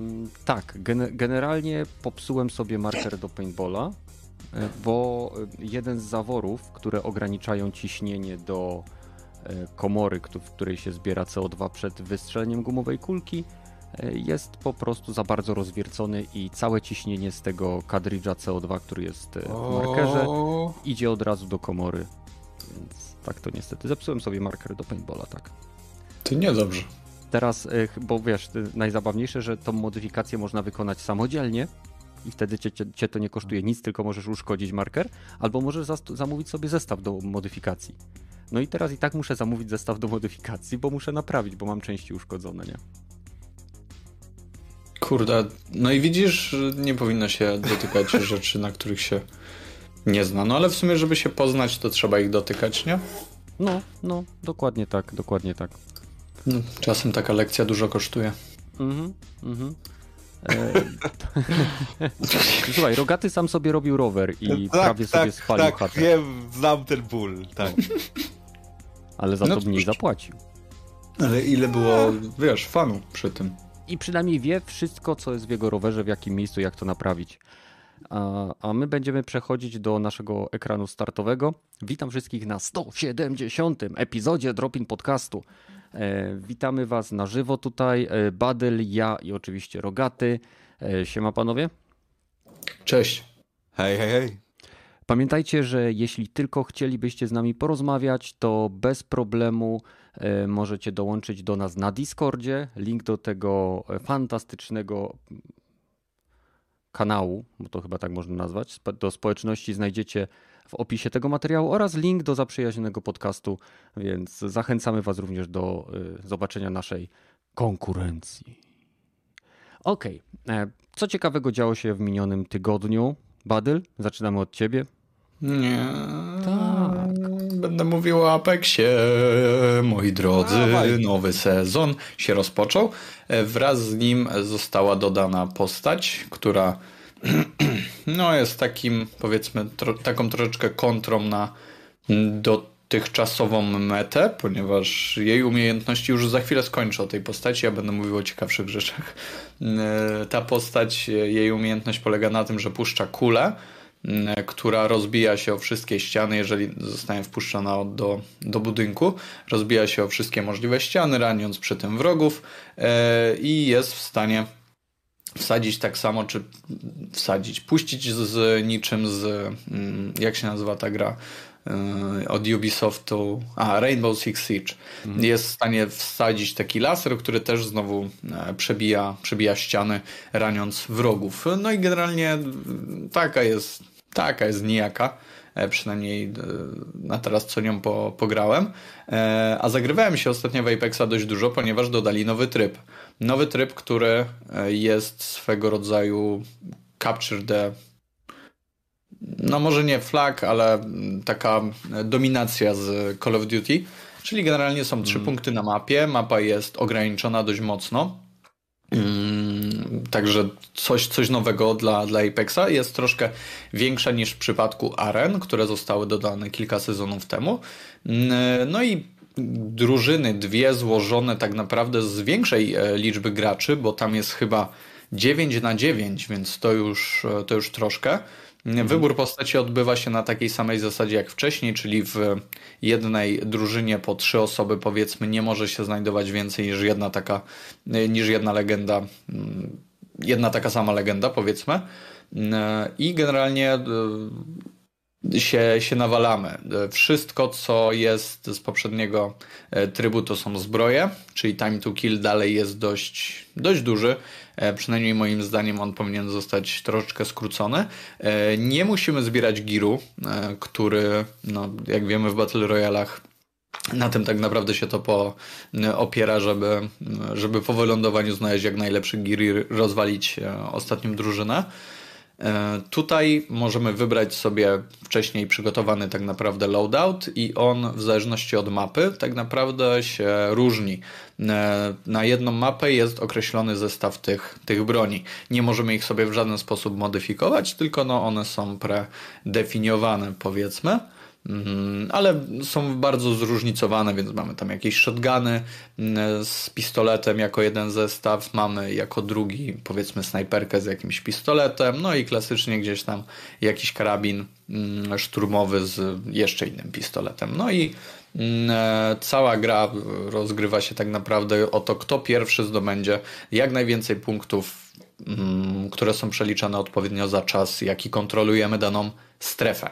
Mm, tak, generalnie popsułem sobie marker do paintballa, e, bo jeden z zaworów, które ograniczają ciśnienie do e, komory, w której się zbiera CO2 przed wystrzeleniem gumowej kulki, e, jest po prostu za bardzo rozwiercony i całe ciśnienie z tego kadridża CO2, który jest w markerze, idzie od razu do komory. Więc tak to niestety. Zepsułem sobie marker do paintballa, tak. To niedobrze. Teraz, e, bo wiesz, najzabawniejsze, że tą modyfikację można wykonać samodzielnie i wtedy cię, cię, cię to nie kosztuje nic, tylko możesz uszkodzić marker, albo możesz zamówić sobie zestaw do modyfikacji. No i teraz i tak muszę zamówić zestaw do modyfikacji, bo muszę naprawić, bo mam części uszkodzone, nie? Kurde, no i widzisz, nie powinno się dotykać rzeczy, na których się nie zna. No ale w sumie, żeby się poznać, to trzeba ich dotykać, nie? No, no, dokładnie tak, dokładnie tak. No, czasem taka lekcja dużo kosztuje. Mhm, mhm. E, Słuchaj, Rogaty sam sobie robił rower i tak, prawie tak, sobie spalił tak, chatę. wiem, znam ten ból, tak. Ale za no to mniej zapłacił. Ale ile było, wiesz, fanu przy tym. I przynajmniej wie wszystko, co jest w jego rowerze, w jakim miejscu, jak to naprawić. A, a my będziemy przechodzić do naszego ekranu startowego. Witam wszystkich na 170. epizodzie Dropin Podcastu. E, witamy Was na żywo tutaj. E, Badyl, ja i oczywiście Rogaty. E, siema panowie. Cześć. Hej, hej, hej. Pamiętajcie, że jeśli tylko chcielibyście z nami porozmawiać, to bez problemu możecie dołączyć do nas na Discordzie. Link do tego fantastycznego kanału, bo to chyba tak można nazwać, do społeczności znajdziecie w opisie tego materiału oraz link do zaprzyjaźnionego podcastu, więc zachęcamy Was również do y, zobaczenia naszej konkurencji. Ok, co ciekawego działo się w minionym tygodniu? Badyl, zaczynamy od Ciebie. Nie. Tak. Będę mówił o Apexie, moi drodzy. Nowy sezon się rozpoczął. Wraz z nim została dodana postać, która no jest takim, powiedzmy, tro, taką troszeczkę kontrą na dotychczasową metę, ponieważ jej umiejętności już za chwilę skończę o tej postaci, ja będę mówił o ciekawszych rzeczach. Ta postać, jej umiejętność polega na tym, że puszcza kulę, która rozbija się o wszystkie ściany, jeżeli zostanie wpuszczona do, do budynku. Rozbija się o wszystkie możliwe ściany, raniąc przy tym wrogów e, i jest w stanie wsadzić tak samo, czy wsadzić, puścić z niczym z, mm, jak się nazywa ta gra e, od Ubisoftu, a Rainbow Six Siege, mhm. jest w stanie wsadzić taki laser, który też znowu e, przebija, przebija ściany, raniąc wrogów. No i generalnie taka jest, taka jest nijaka e, przynajmniej na teraz co nią po, pograłem. A zagrywałem się ostatnio w Apexa dość dużo, ponieważ dodali nowy tryb nowy tryb, który e, jest swego rodzaju Capture the no może nie flag, ale taka dominacja z Call of Duty. Czyli generalnie są trzy mm. punkty na mapie. Mapa jest ograniczona dość mocno. Mm, także coś, coś nowego dla, dla Apexa. Jest troszkę większa niż w przypadku Aren, które zostały dodane kilka sezonów temu. No i drużyny, dwie złożone tak naprawdę z większej e, liczby graczy, bo tam jest chyba 9 na 9, więc to już, e, to już troszkę. Mhm. Wybór postaci odbywa się na takiej samej zasadzie jak wcześniej, czyli w jednej drużynie po trzy osoby powiedzmy nie może się znajdować więcej niż jedna taka, e, niż jedna legenda, jedna taka sama legenda powiedzmy. I generalnie się, się nawalamy. Wszystko, co jest z poprzedniego e, trybu, to są zbroje, czyli time to kill dalej jest dość, dość duży. E, przynajmniej moim zdaniem on powinien zostać troszeczkę skrócony. E, nie musimy zbierać giru, który, no, jak wiemy, w Battle Royalach na tym tak naprawdę się to po, opiera, żeby, żeby po wylądowaniu znaleźć jak najlepszy gir i rozwalić ostatnią drużynę. E, tutaj możemy wybrać sobie wcześniej przygotowany tak naprawdę loadout i on w zależności od mapy tak naprawdę się różni. E, na jedną mapę jest określony zestaw tych, tych broni. Nie możemy ich sobie w żaden sposób modyfikować, tylko no one są predefiniowane powiedzmy. Mm, ale są bardzo zróżnicowane, więc mamy tam jakieś shotguny mm, z pistoletem jako jeden zestaw, mamy jako drugi powiedzmy snajperkę z jakimś pistoletem, no i klasycznie gdzieś tam jakiś karabin mm, szturmowy z jeszcze innym pistoletem. No i e, cała gra rozgrywa się tak naprawdę o to, kto pierwszy zdobędzie jak najwięcej punktów Mm, które są przeliczane odpowiednio za czas, jaki kontrolujemy daną strefę.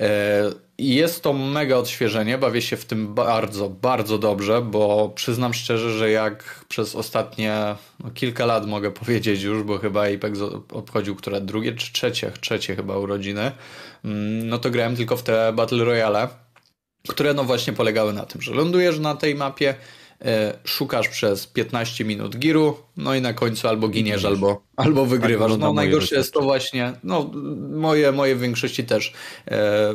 E, jest to mega odświeżenie, bawię się w tym bardzo, bardzo dobrze, bo przyznam szczerze, że jak przez ostatnie no, kilka lat mogę powiedzieć już, bo chyba Apex obchodził które drugie czy trzecie, trzecie chyba urodziny, mm, no to grałem tylko w te Battle Royale, które no właśnie polegały na tym, że lądujesz na tej mapie, e, szukasz przez 15 minut giru, no i na końcu albo giniesz, albo, albo wygrywasz. Tak, no najgorsze jest to właśnie, no moje, moje w większości też. E,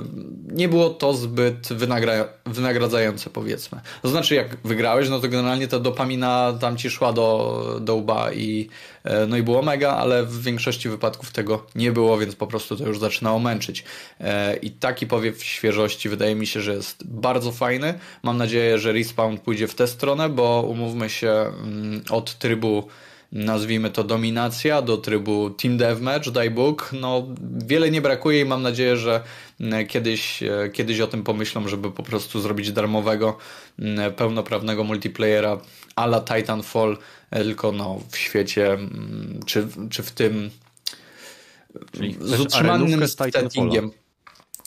nie było to zbyt wynagra wynagradzające powiedzmy. To znaczy jak wygrałeś, no to generalnie ta dopamina tam ci szła do, do łba i e, no i było mega, ale w większości wypadków tego nie było, więc po prostu to już zaczynało męczyć. E, I taki powiew świeżości wydaje mi się, że jest bardzo fajny. Mam nadzieję, że Respawn pójdzie w tę stronę, bo umówmy się mm, od trybu nazwijmy to dominacja do trybu Team Deathmatch, daj Bóg. No, wiele nie brakuje i mam nadzieję, że mm, kiedyś, e, kiedyś o tym pomyślą, żeby po prostu zrobić darmowego, mm, pełnoprawnego multiplayera a la Titanfall, e, tylko no, w świecie, mm, czy, czy w tym Czyli z utrzymanym settingiem.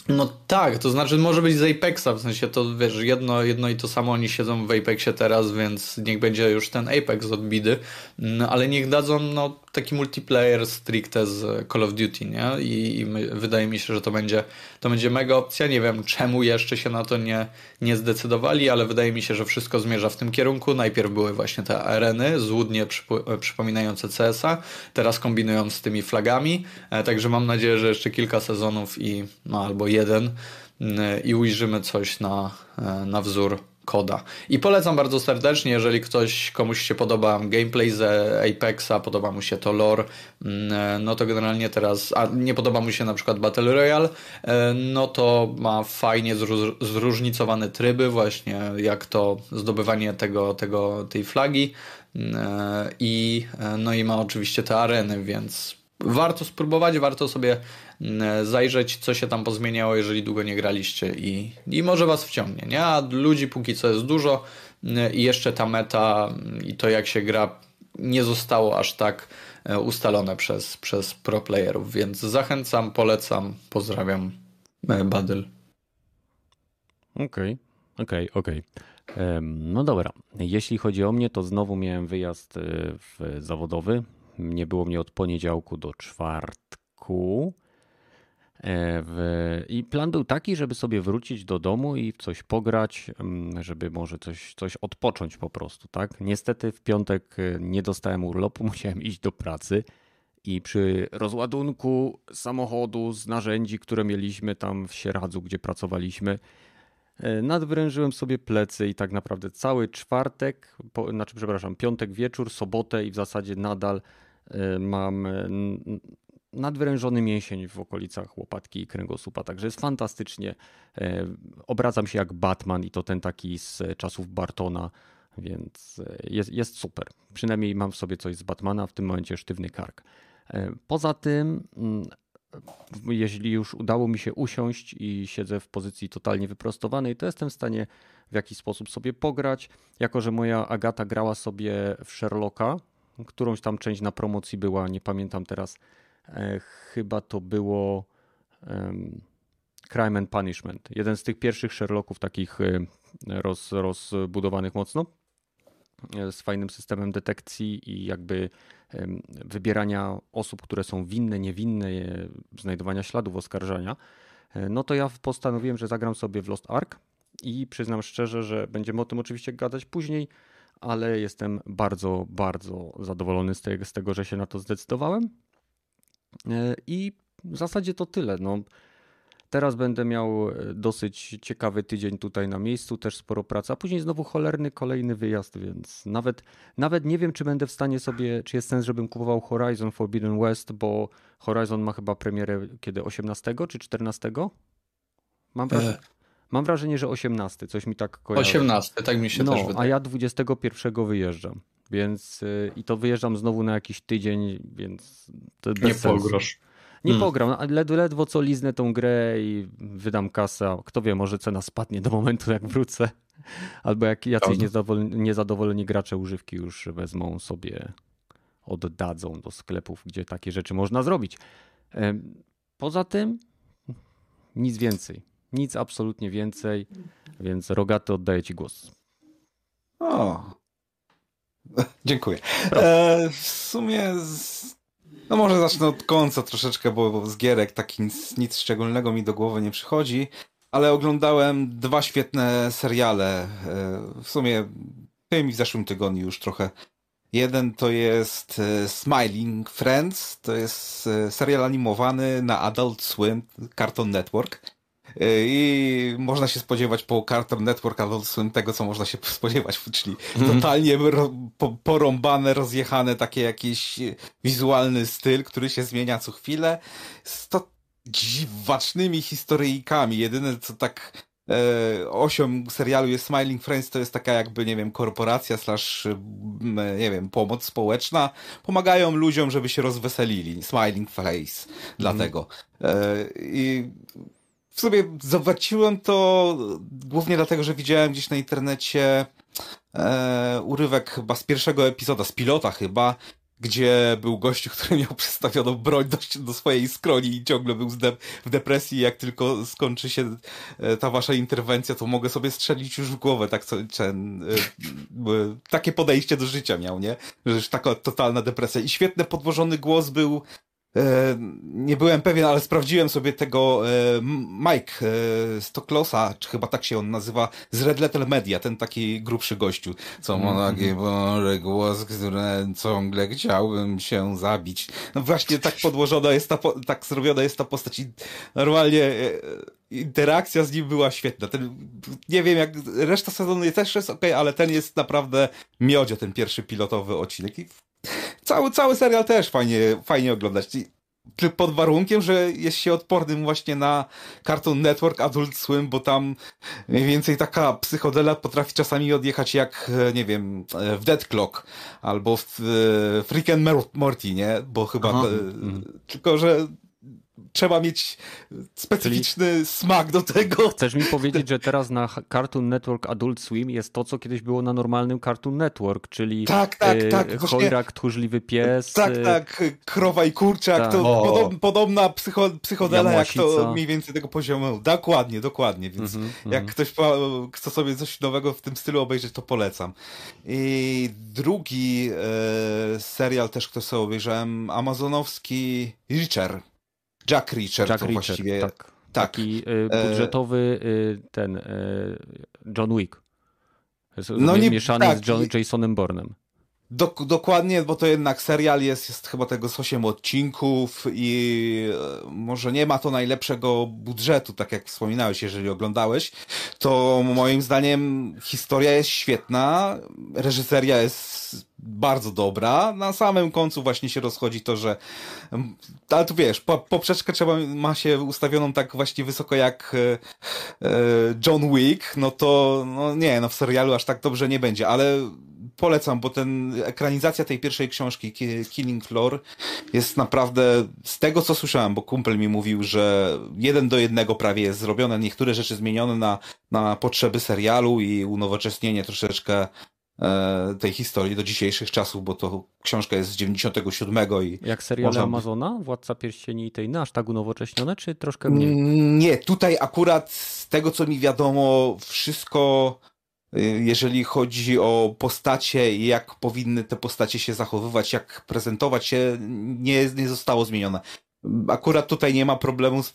No tak, to znaczy może być z Apexa, w sensie to wiesz, jedno, jedno i to samo oni siedzą w Apexie teraz, więc niech będzie już ten Apex od bidy, no, ale niech dadzą no, taki multiplayer stricte z Call of Duty, nie? I, i my, wydaje mi się, że to będzie, to będzie mega opcja. Nie wiem, czemu jeszcze się na to nie, nie zdecydowali, ale wydaje mi się, że wszystko zmierza w tym kierunku. Najpierw były właśnie te areny, złudnie przyp- przypominające CS-a, teraz kombinują z tymi flagami, e, także mam nadzieję, że jeszcze kilka sezonów i no, albo jeden mm, i ujrzymy coś na, e, na wzór koda. I polecam bardzo serdecznie, jeżeli ktoś, komuś się podoba gameplay z Apexa, podoba mu się to lore, mm, no to generalnie teraz, a nie podoba mu się na przykład Battle Royale, e, no to ma fajnie zróżnicowane tryby właśnie, jak to zdobywanie tego, tego, tej flagi mm, e, i no i ma oczywiście te areny, więc warto spróbować, warto sobie zajrzeć, co się tam pozmieniało, jeżeli długo nie graliście i, i może was wciągnie, nie? A ludzi póki co jest dużo mm, i jeszcze ta meta i to jak się gra nie zostało aż tak e, ustalone przez, przez pro playerów, więc zachęcam, polecam, pozdrawiam e, Badyl. Okej, okay, okej, okay, okej. Okay. No dobra, jeśli chodzi o mnie, to znowu miałem wyjazd e, zawodowy nie było mnie od poniedziałku do czwartku. E, I plan był taki, żeby sobie wrócić do domu i w coś pograć, mm, żeby może coś, coś odpocząć po prostu, tak? Niestety w piątek e, nie dostałem urlopu, musiałem iść do pracy i przy rozładunku samochodu z narzędzi, które mieliśmy tam w Sieradzu, gdzie pracowaliśmy, e, nadwrężyłem sobie plecy i tak naprawdę cały czwartek, po, znaczy przepraszam, piątek wieczór, sobotę i w zasadzie nadal mam nadwyrężony mięsień w okolicach łopatki i kręgosłupa, także jest fantastycznie. Y, obracam się jak Batman i to ten taki z czasów Bartona, więc jest, jest super. Przynajmniej mam w sobie coś z Batmana, w tym momencie sztywny kark. Poza tym, mm, jeśli już udało mi się usiąść i siedzę w pozycji totalnie wyprostowanej, to jestem w stanie w jakiś sposób sobie pograć. Jako, że moja Agata grała sobie w Sherlocka, którąś tam część na promocji była, nie pamiętam teraz. E, chyba to było um, Crime and Punishment. Jeden z tych pierwszych Sherlocków takich e, roz, rozbudowanych mocno e, z fajnym systemem detekcji i jakby wybierania osób, które są winne, niewinne, znajdowania śladów oskarżania, no to ja postanowiłem, że zagram sobie w Lost Ark i przyznam szczerze, że będziemy o tym oczywiście gadać później, ale jestem bardzo, bardzo zadowolony z tego, z tego, że się na to zdecydowałem. E, I w zasadzie to tyle. No, teraz będę miał e, dosyć ciekawy tydzień tutaj na miejscu, też sporo pracy, a później znowu cholerny kolejny wyjazd, więc nawet, nawet nie wiem, czy będę w stanie sobie, czy jest sens, żebym kupował Horizon Forbidden West, bo Horizon ma chyba premierę kiedy 18 czy 14? Mam wrażenie, mam wrażenie, że 18, coś mi tak kojarzy. 18, tak mi się no, też wydaje. a ja 21 wyjeżdżam. Więc y, i to wyjeżdżam znowu na jakiś tydzień, więc to Nie sensu. pogrosz. Nie Hmm. pogram, a led, ledwo co liznę tą grę i wydam kasę. Kto wie, może cena spadnie do momentu, jak wrócę. Albo jak jacyś niezadowoleni, niezadowoleni gracze używki już wezmą sobie, oddadzą do sklepów, gdzie takie rzeczy można zrobić. Poza tym nic więcej. Nic absolutnie więcej, więc Rogaty oddaję ci głos. O. Dziękuję. E, w sumie. Z... No może zacznę od końca troszeczkę, bo z gierek tak nic, nic szczególnego mi do głowy nie przychodzi. Ale oglądałem dwa świetne seriale. E, w sumie tym i w zeszłym tygodniu już trochę. Jeden to jest e, Smiling Friends, to jest e, serial animowany na Adult Swim, Cartoon Network. E, I można się spodziewać po Cartoon Network Swim tego, co można się spodziewać, czyli totalnie ro, po, porąbane, rozjechane, takie jakiś wizualny styl, który się zmienia co chwilę. Z to dziwacznymi historyjkami. Jedyne, co tak e, osią serialu jest Smiling Friends, to jest taka jakby, nie wiem, korporacja slash, m, nie wiem, pomoc społeczna. Pomagają ludziom, żeby się rozweselili. Smiling Face. Dlatego. E, I w sumie zobaczyłem to głównie dlatego, że widziałem gdzieś na internecie e, urywek chyba z pierwszego epizoda, z pilota chyba, gdzie był gościu, który miał przystawioną broń do, do swojej skroni i ciągle był zde- w depresji. Jak tylko skończy się e, ta wasza interwencja, to mogę sobie strzelić już w głowę. Tak, co, ten, e, e, takie podejście do życia miał, nie? Że już taka totalna depresja. I świetny podłożony głos był nie byłem pewien, ale sprawdziłem sobie tego e, Mike e, Stoklosa, czy chyba tak się on nazywa, z Red Letter Media, ten taki grubszy gościu, co ma taki boże głos, który ciągle chciałbym się zabić. No właśnie tak podłożona jest ta, tak zrobiona jest ta postać i normalnie e, interakcja z nim była świetna. Ten, nie wiem jak, reszta sezonu też jest ok, ale ten jest naprawdę miodzio, ten pierwszy pilotowy odcinek. I cały, cały serial też fajnie, fajnie oglądać. Ty- Pod warunkiem, że jest się odpornym właśnie na Cartoon Network, Adult Swim, bo tam mniej więcej taka psychodela potrafi czasami odjechać jak, e, nie wiem, e, w Dead Clock albo w e, Freak and Mor- Morty, nie? Bo chyba, Aha. e, Mhm. tylko że trzeba mieć specyficzny smak do tego. Chcesz mi powiedzieć, że teraz na Cartoon Network Adult Swim jest to, co kiedyś było na normalnym Cartoon Network, czyli Tak, tak, e, tak, właśnie- Chojrak, tchórzliwy pies. Tak, e, tak, krowa i kurczak, Tak. to podob, podobna psycho, psychodela jak to mniej więcej tego poziomu. Dokładnie, dokładnie, więc Mhm, jak mhm. ktoś chce sobie coś nowego w tym stylu obejrzeć, to polecam. I drugi e, serial też, który sobie obejrzałem, amazonowski Reacher. Jack Reacher Jack to Reacher, właściwie. tak. tak. Taki e, budżetowy e, ten e, John Wick. No nie- mieszany tak, z John, Jasonem Bournem. Dok- dokładnie, bo to jednak serial jest, jest chyba tego z 8 odcinków i e, może nie ma to najlepszego budżetu, tak jak wspominałeś, jeżeli oglądałeś, to moim zdaniem historia jest świetna, reżyseria jest bardzo dobra, na samym końcu właśnie się rozchodzi to, że mm, ale tu wiesz, po, poprzeczkę trzeba ma się ustawioną tak właśnie wysoko jak e, e, John Wick, no to no nie, no w serialu aż tak dobrze nie będzie, ale polecam, bo ten ekranizacja tej pierwszej książki Ki- Killing Floor jest naprawdę z tego co słyszałem, bo kumpel mi mówił, że jeden do jednego prawie jest zrobione, niektóre rzeczy zmienione na, na potrzeby serialu i unowocześnienie troszeczkę tej historii do dzisiejszych czasów, bo to książka jest z 97 i Jak seriale Można Amazona, Władca Pierścieni i tej, no aż tak unowocześnione, czy troszkę mniej? Mm, Nie, tutaj akurat z tego co mi wiadomo, wszystko y, jeżeli chodzi o postacie i jak powinny te postacie się zachowywać, jak prezentować się, nie, nie zostało zmienione. Akurat tutaj nie ma problemu z,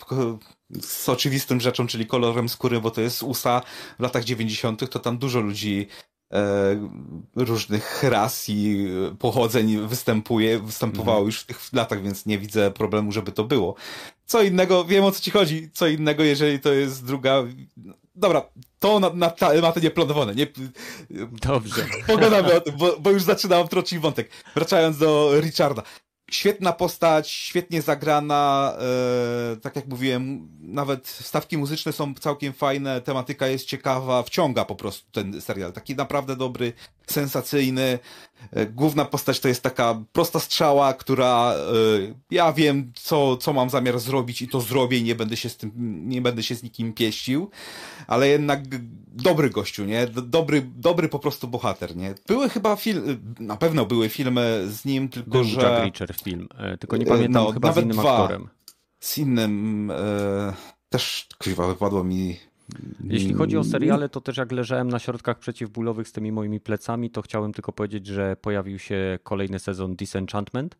z oczywistym rzeczą, czyli kolorem skóry, bo to jest USA w latach 90., to tam dużo ludzi e, różnych ras i pochodzeń występuje, występowało już w tych latach, więc nie widzę problemu, żeby to było. Co innego, wiem o co ci chodzi, co innego, jeżeli to jest druga... Dobra, to na, na tematy nieplanowane, nie... Dobrze. Pogadamy o tym, bo, bo już zaczynam trocić wątek. Wracając do Richarda. Świetna postać, świetnie zagrana, e, tak jak mówiłem, nawet stawki muzyczne są całkiem fajne, tematyka jest ciekawa, wciąga po prostu ten serial. Taki naprawdę dobry, sensacyjny. E, główna postać to jest taka prosta strzała, która e, ja wiem, co, co mam zamiar zrobić i to zrobię i nie będę się z tym, nie będę się z nikim pieścił, ale jednak dobry gościu, nie? Dobry, dobry po prostu bohater, nie? Były chyba filmy, na pewno były filmy z nim, tylko Był że... Jack Reacher film, e, tylko nie pamiętam no, chyba z innym dwa. aktorem. Z innym też chyba wypadło mi. Jeśli chodzi o seriale, to też jak leżałem na środkach przeciwbólowych z tymi moimi plecami, to chciałem tylko powiedzieć, że pojawił się kolejny sezon Disenchantment,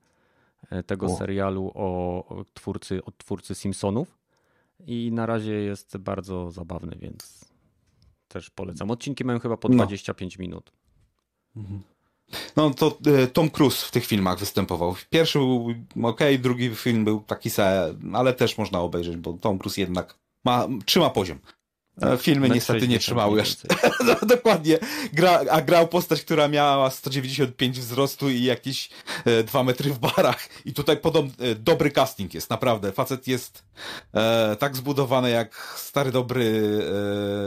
e, tego O. serialu o twórcy, od twórcy Simpsonów i na razie jest bardzo zabawny, więc też polecam. Odcinki mają chyba po No. 25 minut. No to e, Tom Cruise w tych filmach występował. Pierwszy był ok, drugi film był taki se, ale też można obejrzeć, bo Tom Cruise jednak ma, trzyma poziom. E, Filmy Metr niestety nie 60 trzymały więcej. No, dokładnie. Gra, a grał postać, która miała 195 wzrostu i jakieś e, 2 metry w barach. I tutaj podobny, e, dobry casting jest, naprawdę. Facet jest e, tak zbudowany jak stary dobry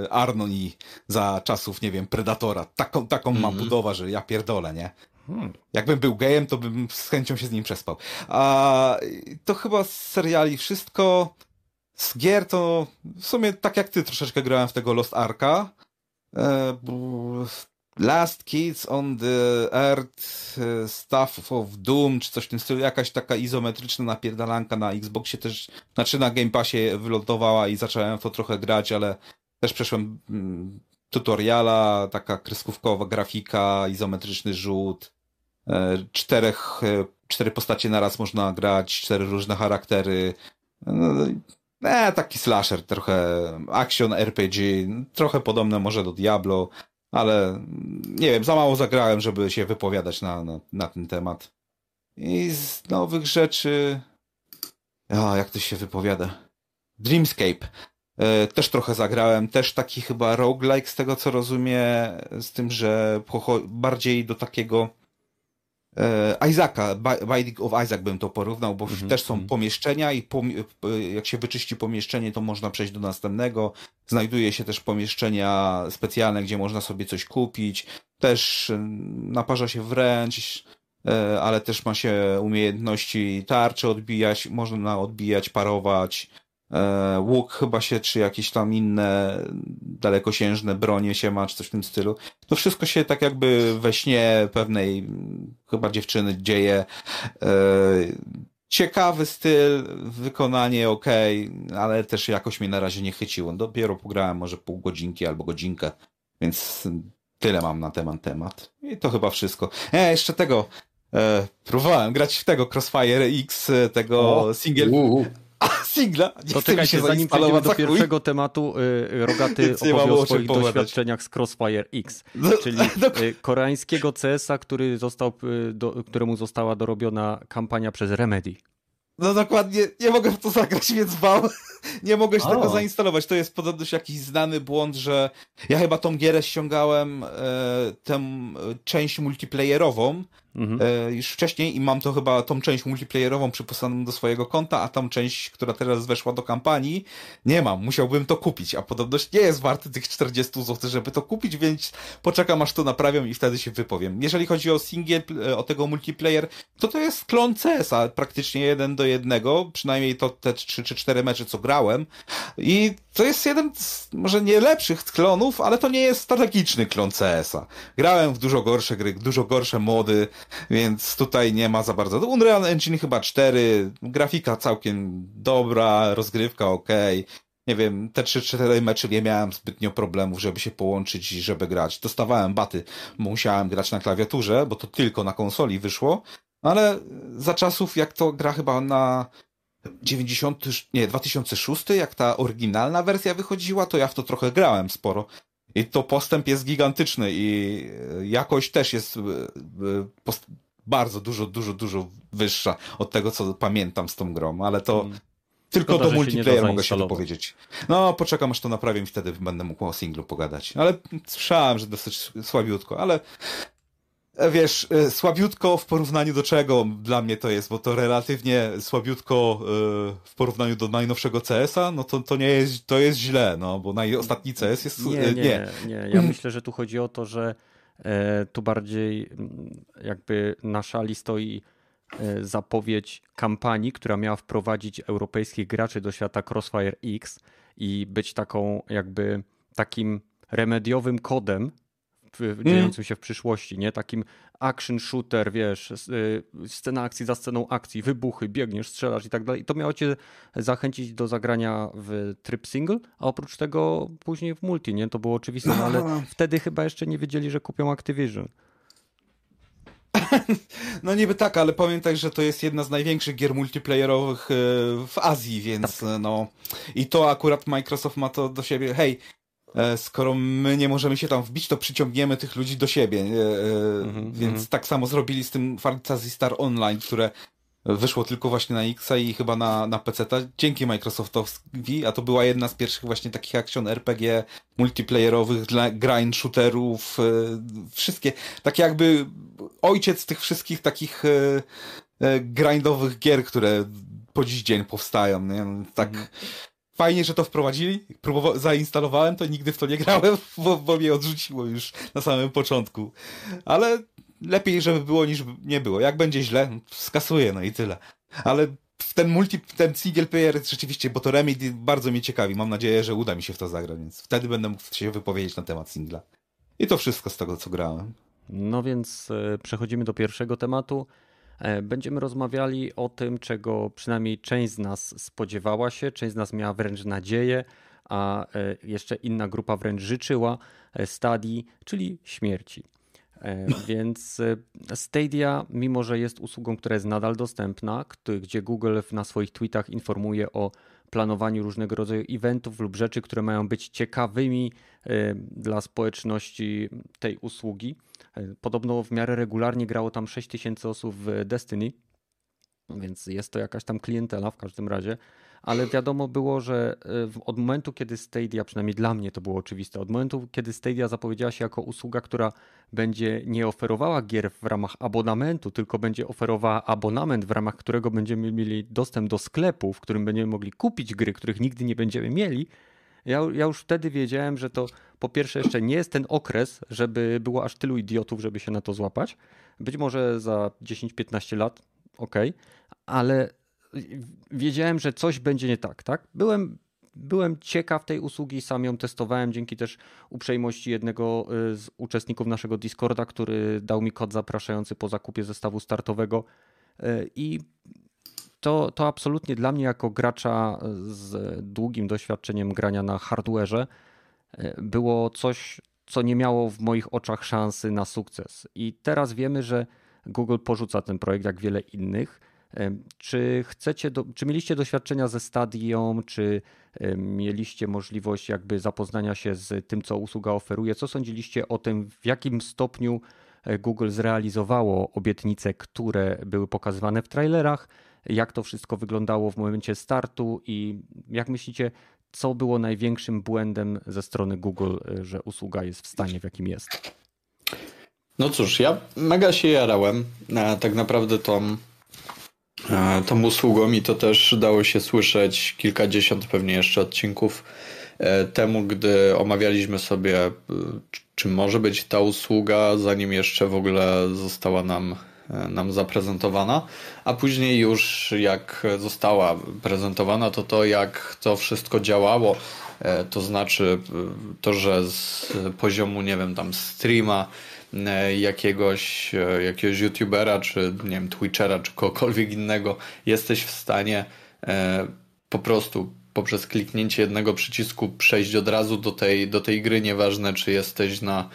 e, Arnoni za czasów, nie wiem, Predatora. Taką, taką ma Mhm. budowę, że ja pierdolę, nie? Hmm. Jakbym był gejem, to bym z chęcią się z nim przespał. A to chyba z seriali wszystko. Z gier to w sumie tak jak ty troszeczkę grałem w tego Lost Arka. E, Last Kids on the Earth, e, Stuff of Doom, czy coś w tym stylu. Jakaś taka izometryczna napierdalanka na Xboxie też, znaczy na Game Passie wylądowała i zacząłem to trochę grać, ale też przeszłem mm, tutoriala, taka kreskówkowa grafika, izometryczny rzut e, czterech, cztery postacie naraz można grać, cztery różne charaktery. E, taki slasher, trochę action RPG, trochę podobne może do Diablo, ale nie wiem, za mało zagrałem, żeby się wypowiadać na, na, na ten temat. I z nowych rzeczy... A, jak to się wypowiada? Dreamscape. E, Też trochę zagrałem, też taki chyba roguelike z tego co rozumiem, z tym, że bardziej do takiego Isaaca, Bi- Binding of Isaac bym to porównał, bo Mhm, też są mhm. pomieszczenia i pom- e, jak się wyczyści pomieszczenie, to można przejść do następnego. Znajduje się też pomieszczenia specjalne, gdzie można sobie coś kupić. Też e, naparza się wręcz, e, ale też ma się umiejętności tarczy odbijać, można odbijać, parować. E, łuk chyba się, czy jakieś tam inne dalekosiężne bronie się ma, czy coś w tym stylu. To wszystko się tak jakby we śnie pewnej chyba dziewczyny dzieje. E, ciekawy styl, wykonanie ok, ale też jakoś mnie na razie nie chyciło. Dopiero pograłem może pół godzinki albo godzinkę, więc tyle mam na temat temat. I to chyba wszystko. E, jeszcze tego. E, próbowałem grać w tego Crossfire X, e, tego O, single. Uuu. A, singla! Nie To mi się czekajcie, zanim przejdziemy do pierwszego tematu, y, Rogaty opowie o swoich doświadczeniach z Crossfire X, No, czyli dok- y, koreańskiego CS-a, który został, y, do, któremu została dorobiona kampania przez Remedy. No dokładnie, nie mogę w to zagrać, więc wam nie mogę się O. tego zainstalować. To jest podobność jakiś znany błąd, że ja chyba tą gierę ściągałem e, tę e, część multiplayerową Mhm. e, już wcześniej i mam to chyba tą część multiplayerową przypisaną do swojego konta, a tą część, która teraz weszła do kampanii, nie mam. Musiałbym to kupić, a podobność nie jest warty tych 40 zł, żeby to kupić, więc poczekam aż to naprawią i wtedy się wypowiem. Jeżeli chodzi o single, e, o tego multiplayer, to to jest klon CS-a praktycznie jeden do jednego, przynajmniej to te 3 czy 4 mecze, co grałem. I to jest jeden z może nie lepszych klonów, ale to nie jest strategiczny klon CS-a. Grałem w dużo gorsze gry, dużo gorsze mody, więc tutaj nie ma za bardzo. Unreal Engine chyba 4, grafika całkiem dobra, rozgrywka ok. Nie wiem, te 3-4 mecze nie miałem zbytnio problemów, żeby się połączyć i żeby grać. Dostawałem baty, musiałem grać na klawiaturze, bo to tylko na konsoli wyszło, ale za czasów jak to gra chyba na 90, nie, 2006, jak ta oryginalna wersja wychodziła, to ja w to trochę grałem sporo. I to postęp jest gigantyczny i e, jakość też jest e, e, bardzo dużo, dużo, dużo wyższa od tego, co pamiętam z tą grą, ale to Mm. tylko Szkoda, do się multiplayer da mogę się wypowiedzieć. No, poczekam aż to naprawię i wtedy będę mógł o singlu pogadać. Ale słyszałem, że dosyć słabiutko, ale wiesz, e, słabiutko w porównaniu do czego dla mnie to jest, bo to relatywnie słabiutko w porównaniu do najnowszego CS-a, no to, to nie jest, to jest źle, no, bo naj, ostatni CS jest... Nie, nie, nie. nie. Ja myślę, że tu chodzi o to, że e, tu bardziej mm, jakby na szali stoi e, zapowiedź kampanii, która miała wprowadzić europejskich graczy do świata Crossfire X i być taką jakby takim remediowym kodem w, dziejącym się w przyszłości, nie? Takim action shooter, wiesz, y, scena akcji za sceną akcji, wybuchy, biegniesz, strzelasz i tak dalej. I to miało cię zachęcić do zagrania w tryb single, a oprócz tego później w multi, nie? To było oczywiste, no, ale wtedy chyba jeszcze nie wiedzieli, że kupią Activision. No niby tak, ale pamiętaj, że to jest jedna z największych gier multiplayerowych y, w Azji, więc tak. no i to akurat Microsoft ma to do siebie. Hej, skoro my nie możemy się tam wbić, to przyciągniemy tych ludzi do siebie. Mm-hmm, Więc mm-hmm. tak samo zrobili z tym Fantasy Star Online, które wyszło tylko właśnie na X i chyba na, na PC. Dzięki Microsoftowi, a to była jedna z pierwszych właśnie takich action RPG multiplayerowych dla grind shooterów, e, wszystkie, tak jakby ojciec tych wszystkich takich grindowych gier, które po dziś dzień powstają, nie? Tak, mm fajnie, że to wprowadzili. Próbowa- zainstalowałem to, nigdy w to nie grałem, bo, bo mnie odrzuciło już na samym początku. Ale lepiej, żeby było niż nie było. Jak będzie źle, skasuję, no i tyle. Ale ten multi, ten single player rzeczywiście, bo to Remedy bardzo mnie ciekawi. Mam nadzieję, że uda mi się w to zagrać, więc wtedy będę mógł się wypowiedzieć na temat singla. I to wszystko z tego, co grałem. No więc e, przechodzimy do pierwszego tematu. E, będziemy rozmawiali o tym, czego przynajmniej część z nas spodziewała się, część z nas miała wręcz nadzieję, a e, jeszcze inna grupa wręcz życzyła e, stadii, czyli śmierci. Więc Stadia, mimo że jest usługą, która jest nadal dostępna, gdzie Google na swoich tweetach informuje o planowaniu różnego rodzaju eventów lub rzeczy, które mają być ciekawymi dla społeczności tej usługi, Podobno w miarę regularnie grało tam 6 tysięcy osób w Destiny, więc jest to jakaś tam klientela w każdym razie. Ale wiadomo było, że e, od momentu, kiedy Stadia, przynajmniej dla mnie to było oczywiste, od momentu, kiedy Stadia zapowiedziała się jako usługa, która będzie nie oferowała gier w ramach abonamentu, tylko będzie oferowała abonament, w ramach którego będziemy mieli dostęp do sklepu, w którym będziemy mogli kupić gry, których nigdy nie będziemy mieli, ja, ja już wtedy wiedziałem, że to po pierwsze jeszcze nie jest ten okres, żeby było aż tylu idiotów, żeby się na to złapać. Być może za 10-15 lat, ok, ale wiedziałem, że coś będzie nie tak, tak? Byłem, byłem ciekaw tej usługi, sam ją testowałem dzięki też uprzejmości jednego y, z uczestników naszego Discorda, który dał mi kod zapraszający po zakupie zestawu startowego y, i to, to absolutnie dla mnie, jako gracza z długim doświadczeniem grania na hardwareze, e, było coś, co nie miało w moich oczach szansy na sukces. I teraz wiemy, że Google porzuca ten projekt, jak wiele innych. E, czy chcecie, do, czy mieliście doświadczenia ze Stadią, czy e, mieliście możliwość jakby zapoznania się z tym, co usługa oferuje? Co sądziliście o tym, w jakim stopniu Google zrealizowało obietnice, które były pokazywane w trailerach? jak to wszystko wyglądało w momencie startu i jak myślicie, co było największym błędem ze strony Google, że usługa jest w stanie, w jakim jest? No cóż, ja mega się jarałem na tak naprawdę tą, e, tą usługą i to też dało się słyszeć kilkadziesiąt pewnie jeszcze odcinków e, temu, gdy omawialiśmy sobie, e, czy może być ta usługa, zanim jeszcze w ogóle została nam E, nam zaprezentowana, a później już jak została prezentowana, to to jak to wszystko działało, to znaczy to, że z poziomu, nie wiem, tam streama jakiegoś, jakiegoś youtubera, czy nie wiem, twitchera, czy kogokolwiek innego, jesteś w stanie po prostu poprzez kliknięcie jednego przycisku przejść od razu do tej, do tej gry, nieważne czy jesteś na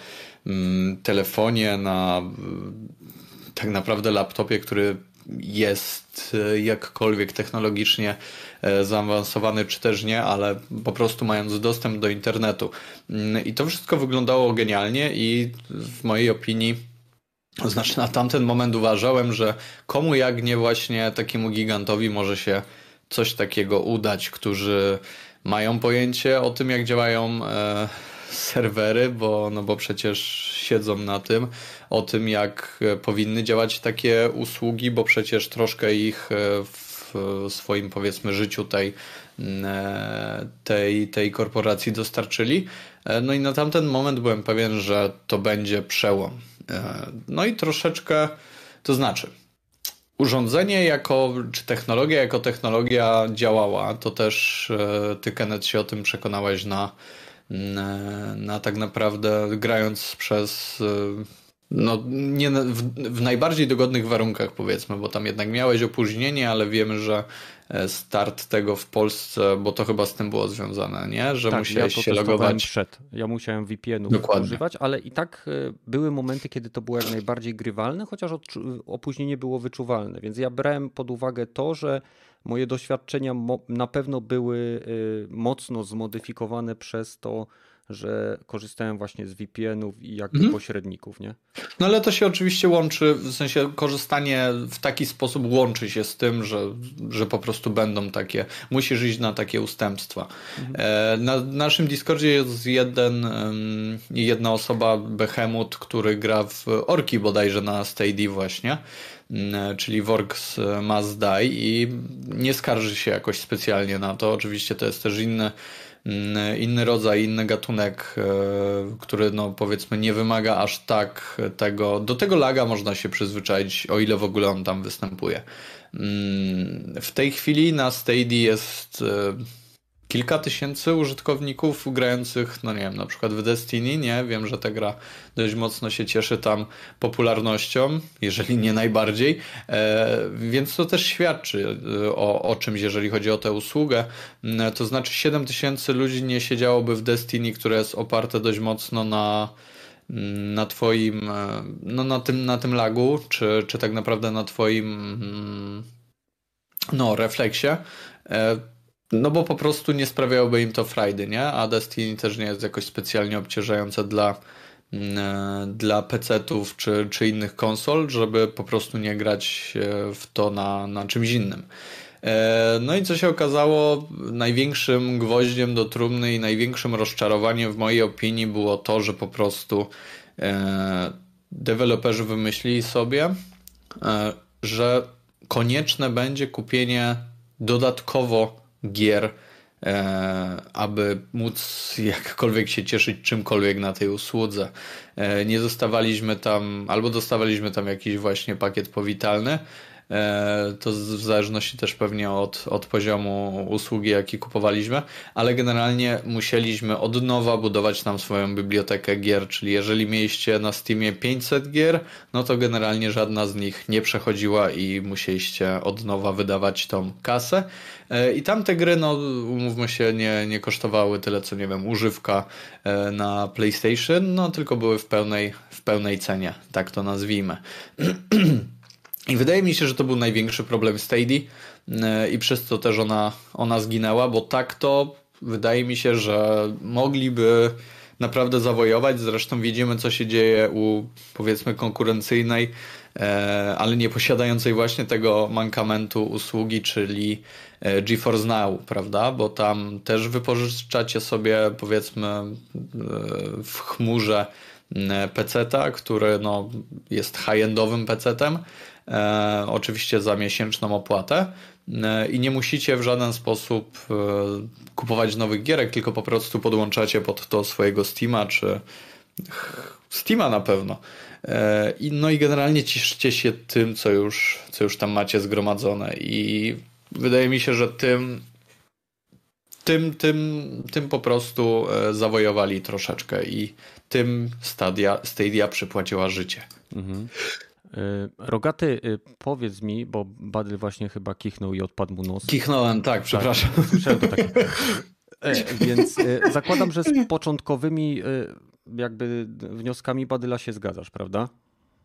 mm, telefonie, na tak naprawdę laptopie, który jest e, jakkolwiek technologicznie e, zaawansowany, czy też nie, ale po prostu mając dostęp do internetu. Mm, I to wszystko wyglądało genialnie i w mojej opinii znaczy na tamten moment uważałem, że komu jak nie właśnie takiemu gigantowi może się coś takiego udać, którzy mają pojęcie o tym, jak działają e, serwery, bo, no bo przecież siedzą na tym, o tym jak powinny działać takie usługi, bo przecież troszkę ich w swoim powiedzmy życiu tej, tej, tej korporacji dostarczyli. No i na tamten moment byłem pewien, że to będzie przełom. No i troszeczkę, to znaczy, urządzenie jako, czy technologia jako technologia działała, to też e, ty, Kenneth, się o tym przekonałeś na, na, na tak naprawdę grając przez e, no, nie w, w, najbardziej dogodnych warunkach, powiedzmy, bo tam jednak miałeś opóźnienie, ale wiemy, że e, start tego w Polsce, bo to chyba z tym było związane, nie? Że tak, musiałeś ja się logować. Przed. Ja musiałem VPN-ów używać, ale i tak e, były momenty, kiedy to było jak najbardziej grywalne, chociaż opóźnienie było wyczuwalne, więc ja brałem pod uwagę to, że moje doświadczenia na pewno były e, mocno zmodyfikowane przez to, że korzystałem właśnie z VPN-ów i jakby mhm. pośredników, nie? No ale to się oczywiście łączy, w sensie korzystanie w taki sposób łączy się z tym, że, że po prostu będą takie, musisz iść na takie ustępstwa. Mhm. E, na naszym Discordzie jest jeden, jedna osoba, Behemoth, który gra w Orki bodajże na Stadia właśnie mm, czyli Works Must Die i nie skarży się jakoś specjalnie na to. Oczywiście to jest też inny Mm, inny rodzaj, inny gatunek, e, który no powiedzmy nie wymaga aż tak tego, do tego laga można się przyzwyczaić, o ile w ogóle on tam występuje. Mm, w tej chwili na Stadia jest e, kilka tysięcy użytkowników grających, no nie wiem, na przykład w Destiny, nie? Wiem, że ta gra dość mocno się cieszy tam popularnością, jeżeli nie najbardziej, e, więc to też świadczy e, o, o czymś, jeżeli chodzi o tę usługę. Mm, to znaczy 7 tysięcy ludzi nie siedziałoby w Destiny, które jest oparte dość mocno na mm, na twoim, e, no na tym, na tym lagu, czy, czy tak naprawdę na twoim mm, no, refleksie, no bo po prostu nie sprawiałoby im to frajdy, nie? A Destiny też nie jest jakoś specjalnie obciążające dla, mm, e, dla PC-ów czy, czy innych konsol, żeby po prostu nie grać e, w to na, na czymś innym. E, no i co się okazało, największym gwoździem do trumny i największym rozczarowaniem w mojej opinii było to, że po prostu deweloperzy wymyślili sobie, że konieczne będzie kupienie dodatkowo gier, e, aby móc jakkolwiek się cieszyć czymkolwiek na tej usłudze. E, nie dostawaliśmy tam, albo dostawaliśmy tam jakiś właśnie pakiet powitalny, to w zależności też pewnie od, od poziomu usługi, jaki kupowaliśmy, ale generalnie musieliśmy od nowa budować nam swoją bibliotekę gier, czyli jeżeli mieliście na Steamie 500 gier, no to generalnie żadna z nich nie przechodziła i musieliście od nowa wydawać tą kasę. E, I tamte gry, no umówmy się, nie, nie kosztowały tyle, co nie wiem, używka e, na PlayStation, no tylko były w pełnej, w pełnej cenie, tak to nazwijmy. I wydaje mi się, że to był największy problem Stadia e, i przez to też ona, ona zginęła, bo tak to wydaje mi się, że mogliby naprawdę zawojować. Zresztą widzimy, co się dzieje u powiedzmy konkurencyjnej, e, ale nie posiadającej właśnie tego mankamentu usługi, czyli e, GeForce Now, prawda? Bo tam też wypożyczacie sobie powiedzmy w chmurze PC-ta, który no, jest high-endowym PC-tem e, oczywiście za miesięczną opłatę e, i nie musicie w żaden sposób e, kupować nowych gierek, tylko po prostu podłączacie pod to swojego Steama czy Steama na pewno. I, no i generalnie cieszcie się tym, co już, co już tam macie zgromadzone i wydaje mi się, że tym tym, tym, tym po prostu zawojowali troszeczkę i tym Stadia, Stadia przypłaciła życie. Mhm. E, Rogaty, e, powiedz mi, bo Badyl właśnie chyba kichnął i odpadł mu nos. Kichnąłem, tak, przepraszam. Tak, słyszałem to takie. Więc zakładam, że z początkowymi jakby wnioskami Badyla się zgadzasz, prawda?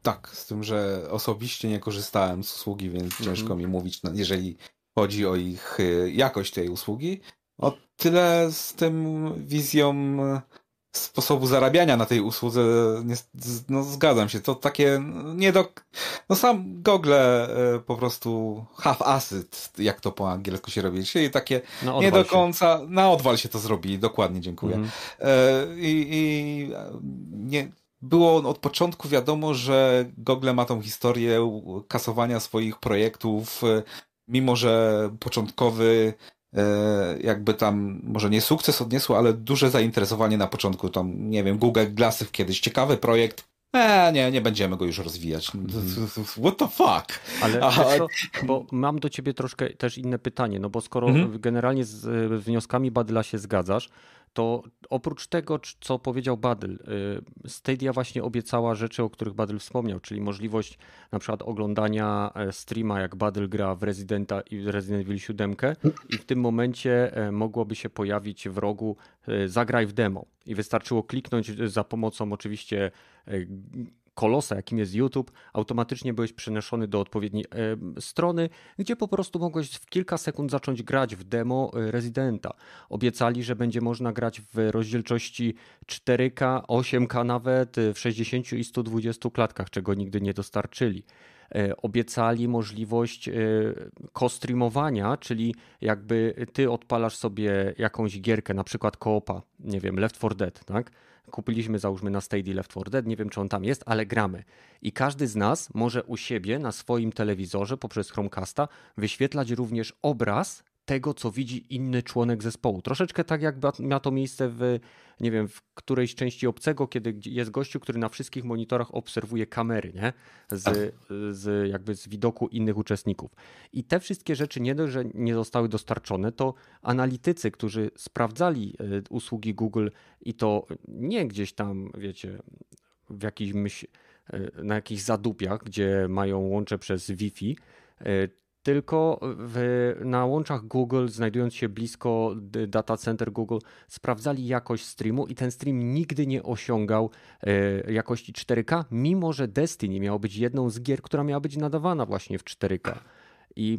Tak, z tym, że osobiście nie korzystałem z usługi, więc mhm. ciężko mi mówić, no, jeżeli chodzi o ich jakość tej usługi. O tyle z tym wizją sposobu zarabiania na tej usłudze, nie, no zgadzam się, to takie nie do, no sam Google e, po prostu half acid, jak to po angielsku się robi, czyli takie nie do końca, się. na odwal się to zrobili, dokładnie, dziękuję. Mhm. E, I, i nie, było od początku wiadomo, że Google ma tą historię kasowania swoich projektów, e, mimo że początkowy jakby tam, może nie sukces odniosło, ale duże zainteresowanie na początku. Tam, nie wiem, Google Glassów kiedyś, ciekawy projekt. Eee, nie, nie będziemy go już rozwijać. Mhm. What the fuck? Ale co, bo mam do ciebie troszkę też inne pytanie, no bo skoro mhm. generalnie z wnioskami Badyla się zgadzasz, to oprócz tego, co powiedział Badyl, y, Stadia właśnie obiecała rzeczy, o których Badyl wspomniał, czyli możliwość na przykład oglądania e, streama, jak Badyl gra w Residenta i Resident Evil 7 i w tym momencie e, mogłoby się pojawić w rogu e, zagraj w demo. I wystarczyło kliknąć za pomocą oczywiście kolosa, jakim jest YouTube, automatycznie byłeś przenoszony do odpowiedniej e, strony, gdzie po prostu mogłeś w kilka sekund zacząć grać w demo e, Residenta. Obiecali, że będzie można grać w rozdzielczości 4K, 8K nawet, e, w 60 i 120 klatkach, czego nigdy nie dostarczyli obiecali możliwość co-streamowania, czyli jakby ty odpalasz sobie jakąś gierkę, na przykład koopa, nie wiem, Left 4 Dead, tak? kupiliśmy załóżmy na Stadia Left 4 Dead, nie wiem czy on tam jest, ale gramy. I każdy z nas może u siebie na swoim telewizorze poprzez Chromecasta wyświetlać również obraz tego, co widzi inny członek zespołu. Troszeczkę tak, jakby miało to miejsce w, nie wiem, w którejś części obcego, kiedy jest gościu, który na wszystkich monitorach obserwuje kamery, nie? Z, tak. z jakby z widoku innych uczestników. I te wszystkie rzeczy nie dość, że nie zostały dostarczone, to analitycy, którzy sprawdzali e, usługi Google i to nie gdzieś tam, wiecie, w jakimś, e, na jakichś zadupiach, gdzie mają łącze przez Wi-Fi, e, tylko w, na łączach Google, znajdując się blisko data center Google, sprawdzali jakość streamu i ten stream nigdy nie osiągał e, jakości 4K, mimo że Destiny miało być jedną z gier, która miała być nadawana właśnie w 4K. I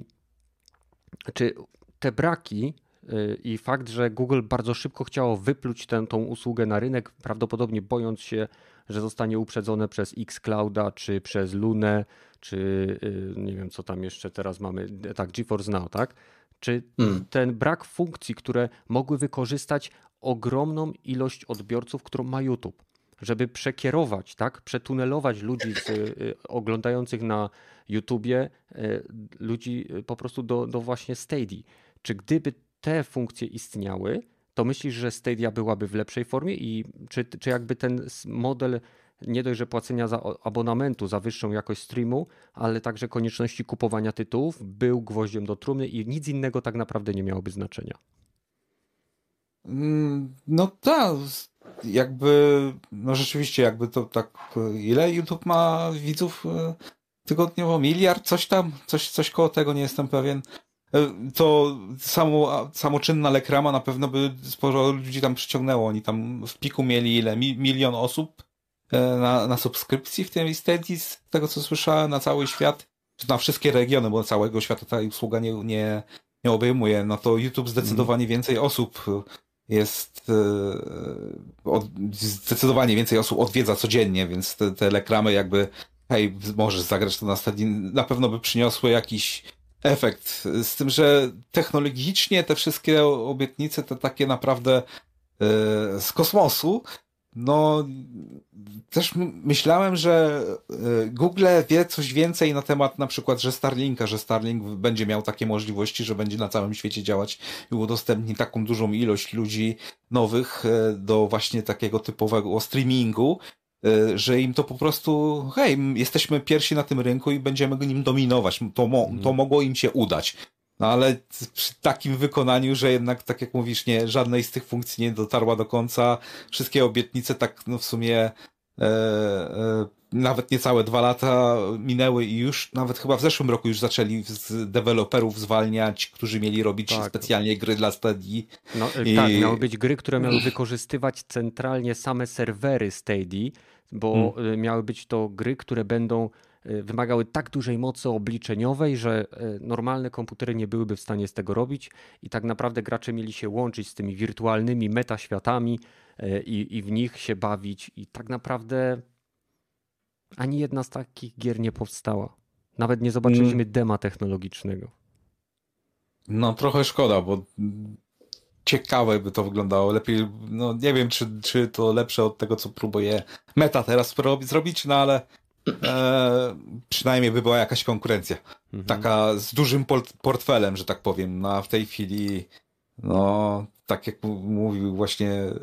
czy te braki e, i fakt, że Google bardzo szybko chciało wypluć tę, usługę na rynek, prawdopodobnie bojąc się, że zostanie uprzedzone przez Xclouda czy przez Lunę, czy y, nie wiem, co tam jeszcze teraz mamy, tak, GeForce Now, tak? Czy hmm. ten brak funkcji, które mogły wykorzystać ogromną ilość odbiorców, którą ma YouTube, żeby przekierować, tak, przetunelować ludzi z, y, oglądających na YouTubie, y, ludzi po prostu do, do właśnie Stadia. Czy gdyby te funkcje istniały, to myślisz, że Stadia byłaby w lepszej formie i czy, czy jakby ten model nie dość, że płacenia za abonamentu za wyższą jakość streamu, ale także konieczności kupowania tytułów był gwoździem do trumny i nic innego tak naprawdę nie miałoby znaczenia. Mm, no tak, jakby, no rzeczywiście, jakby to tak, ile YouTube ma widzów e, tygodniowo? Miliard? Coś tam? Coś, coś koło tego, nie jestem pewien. E, to samo, samoczynna lekrama na pewno by sporo ludzi tam przyciągnęło. Oni tam w piku mieli ile? milion osób na, na subskrypcji w tym Steady, z tego co słyszałem, na cały świat, czy na wszystkie regiony, bo całego świata ta usługa nie, nie, nie obejmuje, no to YouTube zdecydowanie mm. więcej osób jest, e, od, zdecydowanie więcej osób odwiedza codziennie, więc te, te reklamy jakby, hej, możesz zagrać to na Steady, na pewno by przyniosły jakiś efekt. Z tym, że technologicznie te wszystkie obietnice, te takie naprawdę e, z kosmosu, no, też myślałem, że e, Google wie coś więcej na temat na przykład, że Starlinka, że Starlink będzie miał takie możliwości, że będzie na całym świecie działać i udostępni taką dużą ilość ludzi nowych e, do właśnie takiego typowego streamingu, e, że im to po prostu, hej, jesteśmy pierwsi na tym rynku i będziemy nim dominować. To, mo to mogło im się udać. No ale przy takim wykonaniu, że jednak, tak jak mówisz, nie, żadnej z tych funkcji nie dotarła do końca, wszystkie obietnice tak no w sumie e, e, nawet niecałe dwa lata minęły i już nawet chyba w zeszłym roku już zaczęli z deweloperów zwalniać, którzy mieli robić tak. specjalnie gry dla Stadia. No, I... Tak, miały być gry, które miały wykorzystywać centralnie same serwery Stadia, bo hmm. miały być to gry, które będą wymagały tak dużej mocy obliczeniowej, że normalne komputery nie byłyby w stanie z tego robić i tak naprawdę gracze mieli się łączyć z tymi wirtualnymi metaświatami i, i w nich się bawić i tak naprawdę ani jedna z takich gier nie powstała. Nawet nie zobaczyliśmy mm. dema technologicznego. No trochę szkoda, bo ciekawe by to wyglądało. Lepiej, no nie wiem, czy, czy to lepsze od tego, co próbuje Meta teraz zrobić, no ale e, przynajmniej by była jakaś konkurencja. Mhm. Taka z dużym portfelem, że tak powiem. No a w tej chwili, no tak jak mówił właśnie e,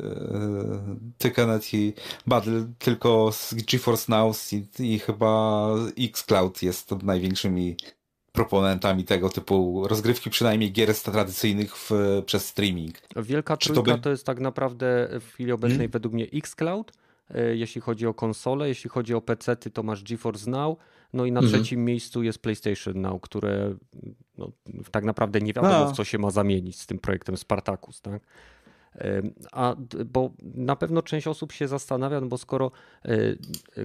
ty, Kenneth i Battle, tylko z GeForce Now i, i chyba Xcloud jest największymi proponentami tego typu rozgrywki, przynajmniej gier tradycyjnych w, przez streaming. Wielka Czy trójka to, by... to, jest tak naprawdę w chwili obecnej hmm? według mnie Xcloud, jeśli chodzi o konsole, jeśli chodzi o PC, to masz GeForce Now, no i na hmm. trzecim miejscu jest PlayStation Now, które no, tak naprawdę nie wiadomo, w co się ma zamienić z tym projektem Spartacus, tak? A, bo na pewno część osób się zastanawia, no bo skoro e,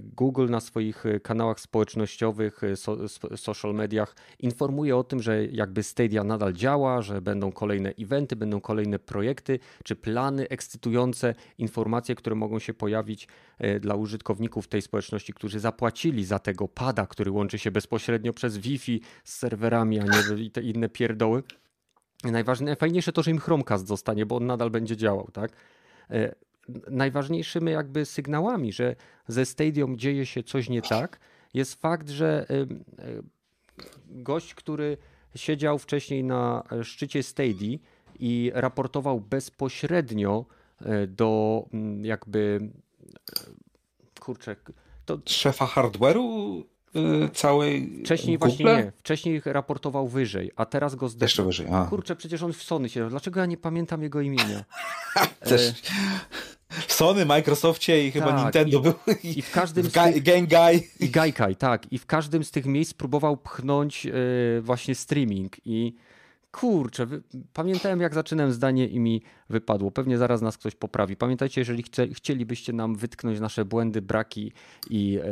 Google na swoich e, kanałach społecznościowych, e, social mediach informuje o tym, że jakby Stadia nadal działa, że będą kolejne eventy, będą kolejne projekty czy plany ekscytujące, informacje, które mogą się pojawić dla użytkowników tej społeczności, którzy zapłacili za tego pada, który łączy się bezpośrednio przez Wi-Fi z serwerami, a nie te inne pierdoły Najfajniejsze to, że im Chromecast zostanie, bo on nadal będzie działał, tak? E, najważniejszymi jakby sygnałami, że ze Stadium dzieje się coś nie tak, jest fakt, że e, gość, który siedział wcześniej na szczycie Stadii i raportował bezpośrednio e, do jakby kurczę, to... Szefa hardware'u całej Wcześniej Google? właśnie nie. Wcześniej raportował wyżej, a teraz go zdechł. Jeszcze wyżej. A. Kurczę, przecież on w Sony się. Dlaczego ja nie pamiętam jego imienia? Też. E... W Sony, Microsoftie i chyba tak, Nintendo i, był. I, I w każdym w ga, Guy. I Gaikai, tak. I w każdym z tych miejsc próbował pchnąć yy, właśnie streaming i kurczę, wy... pamiętałem jak zaczynałem zdanie i mi wypadło. Pewnie zaraz nas ktoś poprawi. Pamiętajcie, jeżeli chce, chcielibyście nam wytknąć nasze błędy, braki i yy,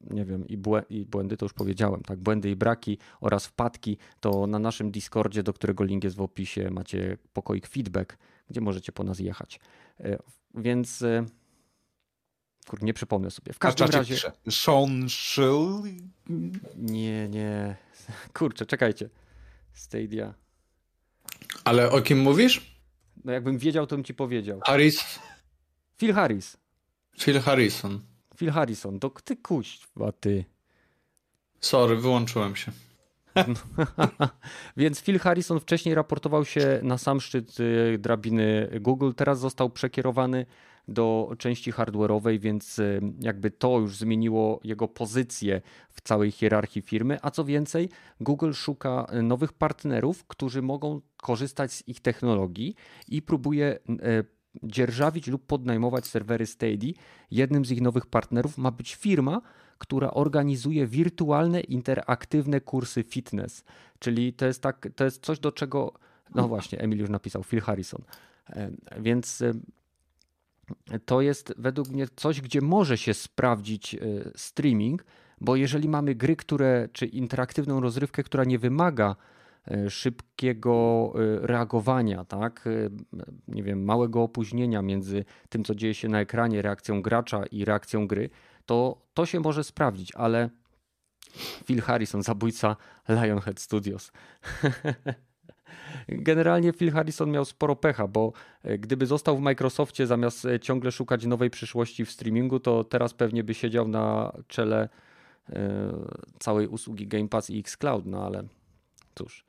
nie wiem, i, błę i błędy to już powiedziałem, tak, błędy i braki oraz wpadki, to na naszym Discordzie, do którego link jest w opisie, macie pokoik feedback, gdzie możecie po nas jechać. E, więc e, kurde, nie przypomnę sobie. W każdym razie. Sean Schill? Nie, nie. Kurczę, czekajcie. Stadia. Ale o kim mówisz? No jakbym wiedział, to bym ci powiedział. Harris? Phil Harris. Phil Harrison. Phil Harrison, to ty kuźwa, ty. Sorry, wyłączyłem się. Więc Phil Harrison wcześniej raportował się na sam szczyt y, drabiny Google, teraz został przekierowany do części hardware'owej, więc y, jakby to już zmieniło jego pozycję w całej hierarchii firmy. A co więcej, Google szuka nowych partnerów, którzy mogą korzystać z ich technologii i próbuje y, dzierżawić lub podnajmować serwery Steady. Jednym z ich nowych partnerów ma być firma, która organizuje wirtualne, interaktywne kursy fitness. Czyli to jest, tak, to jest coś, do czego. No właśnie, Emil już napisał, Phil Harrison. Więc to jest według mnie coś, gdzie może się sprawdzić e, streaming, bo jeżeli mamy gry, które, czy interaktywną rozrywkę, która nie wymaga szybkiego e, reagowania, tak? E, nie wiem, małego opóźnienia między tym, co dzieje się na ekranie, reakcją gracza i reakcją gry, to to się może sprawdzić, ale Phil Harrison, zabójca Lionhead Studios. Generalnie Phil Harrison miał sporo pecha, bo gdyby został w Microsoftie zamiast ciągle szukać nowej przyszłości w streamingu, to teraz pewnie by siedział na czele całej usługi Game Pass i Xcloud, no ale cóż.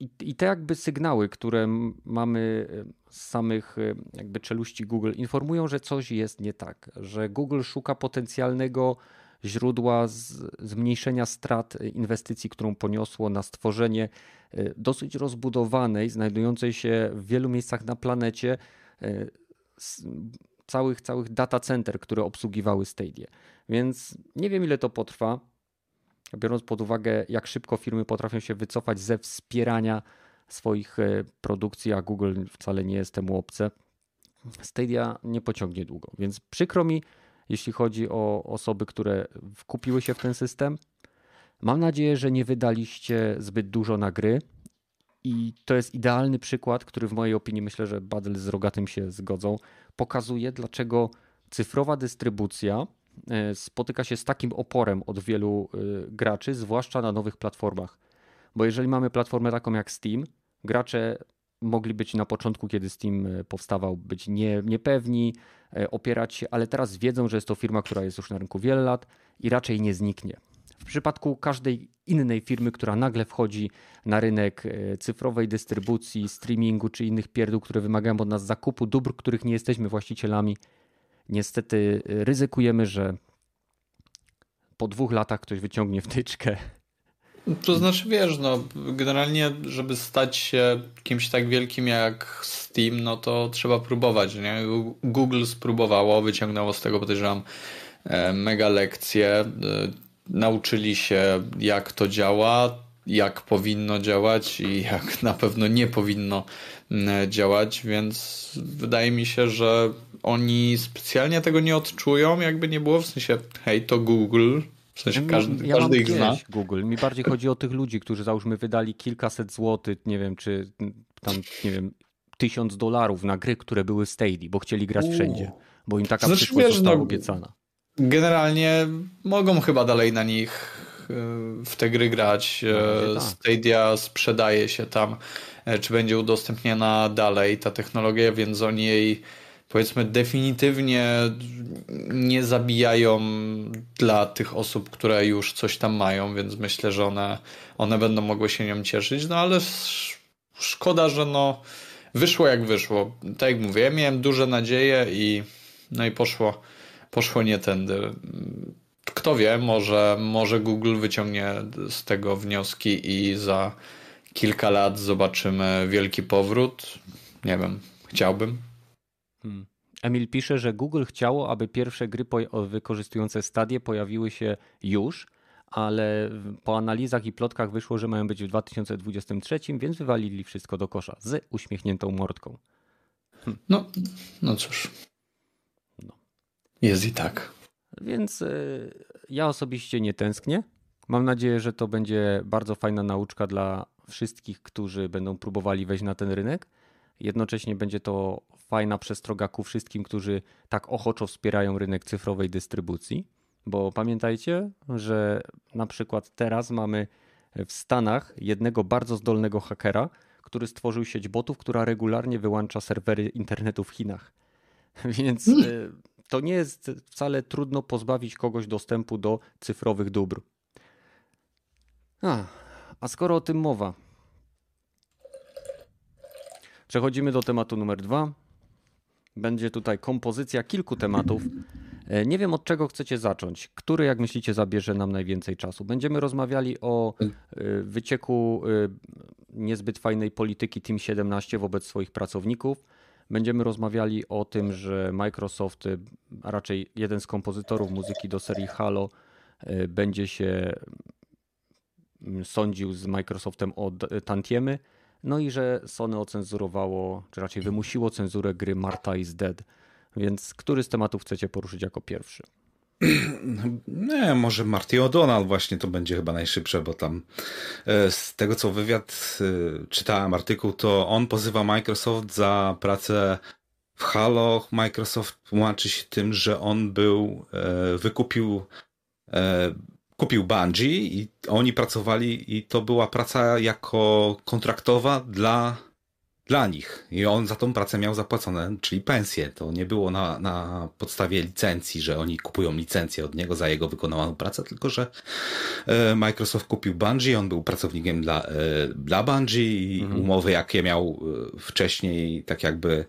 I, I te jakby sygnały, które mamy e, z samych e, jakby czeluści Google, informują, że coś jest nie tak, że Google szuka potencjalnego źródła zmniejszenia strat inwestycji, którą poniosło na stworzenie e, dosyć rozbudowanej, znajdującej się w wielu miejscach na planecie całych, całych data center, które obsługiwały Stadia. Więc nie wiem ile to potrwa biorąc pod uwagę, jak szybko firmy potrafią się wycofać ze wspierania swoich e, produkcji, a Google wcale nie jest temu obce, Stadia nie pociągnie długo. Więc przykro mi, jeśli chodzi o osoby, które wkupiły się w ten system. Mam nadzieję, że nie wydaliście zbyt dużo na gry. I to jest idealny przykład, który w mojej opinii myślę, że Badel z Rogatym się zgodzą. Pokazuje, dlaczego cyfrowa dystrybucja spotyka się z takim oporem od wielu e, graczy, zwłaszcza na nowych platformach. Bo jeżeli mamy platformę taką jak Steam, gracze mogli być na początku, kiedy Steam e, powstawał, być nie, niepewni, opierać się, ale teraz wiedzą, że jest to firma, która jest już na rynku wiele lat i raczej nie zniknie. W przypadku każdej innej firmy, która nagle wchodzi na rynek cyfrowej dystrybucji, streamingu czy innych pierdół, które wymagają od nas zakupu dóbr, których nie jesteśmy właścicielami, niestety y, ryzykujemy, że po dwóch latach ktoś wyciągnie wtyczkę. To znaczy, wiesz, no, generalnie, żeby stać się kimś tak wielkim jak Steam, no to trzeba próbować, nie? Google spróbowało, wyciągnęło z tego, podejrzewam, e, mega lekcje. E, nauczyli się, jak to działa, jak powinno działać i jak na pewno nie powinno działać, więc wydaje mi się, że oni specjalnie tego nie odczują, jakby nie było w sensie, hej, to Google, w sensie każdy, ja każdy ich zna. Google. Mi bardziej chodzi o tych ludzi, którzy załóżmy wydali kilkaset złotych, nie wiem, czy tam, nie wiem, tysiąc dolarów na gry, które były Stadia, bo chcieli grać wszędzie, bo im taka znaczy, przyszłość wiesz, została no, obiecana. Generalnie mogą chyba dalej na nich w te gry grać. No, tak. Stadia sprzedaje się tam, e, czy będzie udostępniana dalej ta technologia, więc oni jej powiedzmy definitywnie nie zabijają dla tych osób, które już coś tam mają, więc myślę, że one, one będą mogły się nią cieszyć, no ale szkoda, że no wyszło jak wyszło. Tak jak mówię, ja miałem duże nadzieje i no i poszło, poszło nie tędy kto wie, może, może Google wyciągnie z tego wnioski i za kilka lat zobaczymy wielki powrót. Nie wiem, chciałbym. Hmm. Emil pisze, że Google chciało, aby pierwsze gry wykorzystujące stadie pojawiły się już, ale po analizach i plotkach wyszło, że mają być w 2023, więc wywalili wszystko do kosza z uśmiechniętą mordką. Hmm. No, no cóż. No. Jest i tak. Więc e, ja osobiście nie tęsknię. Mam nadzieję, że to będzie bardzo fajna nauczka dla wszystkich, którzy będą próbowali wejść na ten rynek. Jednocześnie będzie to fajna przestroga ku wszystkim, którzy tak ochoczo wspierają rynek cyfrowej dystrybucji, bo pamiętajcie, że na przykład teraz mamy w Stanach jednego bardzo zdolnego hakera, który stworzył sieć botów, która regularnie wyłącza serwery internetu w Chinach. Więc hmm to nie jest wcale trudno pozbawić kogoś dostępu do cyfrowych dóbr. A, a skoro o tym mowa, przechodzimy do tematu numer dwa. Będzie tutaj kompozycja kilku tematów. E, nie wiem od czego chcecie zacząć. Który, jak myślicie, zabierze nam najwięcej czasu? Będziemy rozmawiali o e, wycieku e, niezbyt fajnej polityki Team 17 wobec swoich pracowników Będziemy rozmawiali o tym, że Microsoft, a raczej jeden z kompozytorów muzyki do serii Halo, e, będzie się mm, sądził z Microsoftem o tantiemy. No i że Sony ocenzurowało, czy raczej wymusiło cenzurę gry Marta is Dead. Więc który z tematów chcecie poruszyć jako pierwszy? Nie, może Marty O'Donnell właśnie to będzie chyba najszybsze, bo tam e, z tego co wywiad e, czytałem artykuł, to on pozywa Microsoft za pracę w Halo. Microsoft łączy się tym, że on był, e, wykupił, kupił Bungie i oni pracowali i to była praca jako kontraktowa dla dla nich. I on za tą pracę miał zapłacone, czyli pensję. To nie było na, na podstawie licencji, że oni kupują licencję od niego za jego wykonaną pracę, tylko że e, Microsoft kupił Bungie, on był pracownikiem dla, e, dla Bungie i mhm. umowy, jakie miał e, wcześniej, tak jakby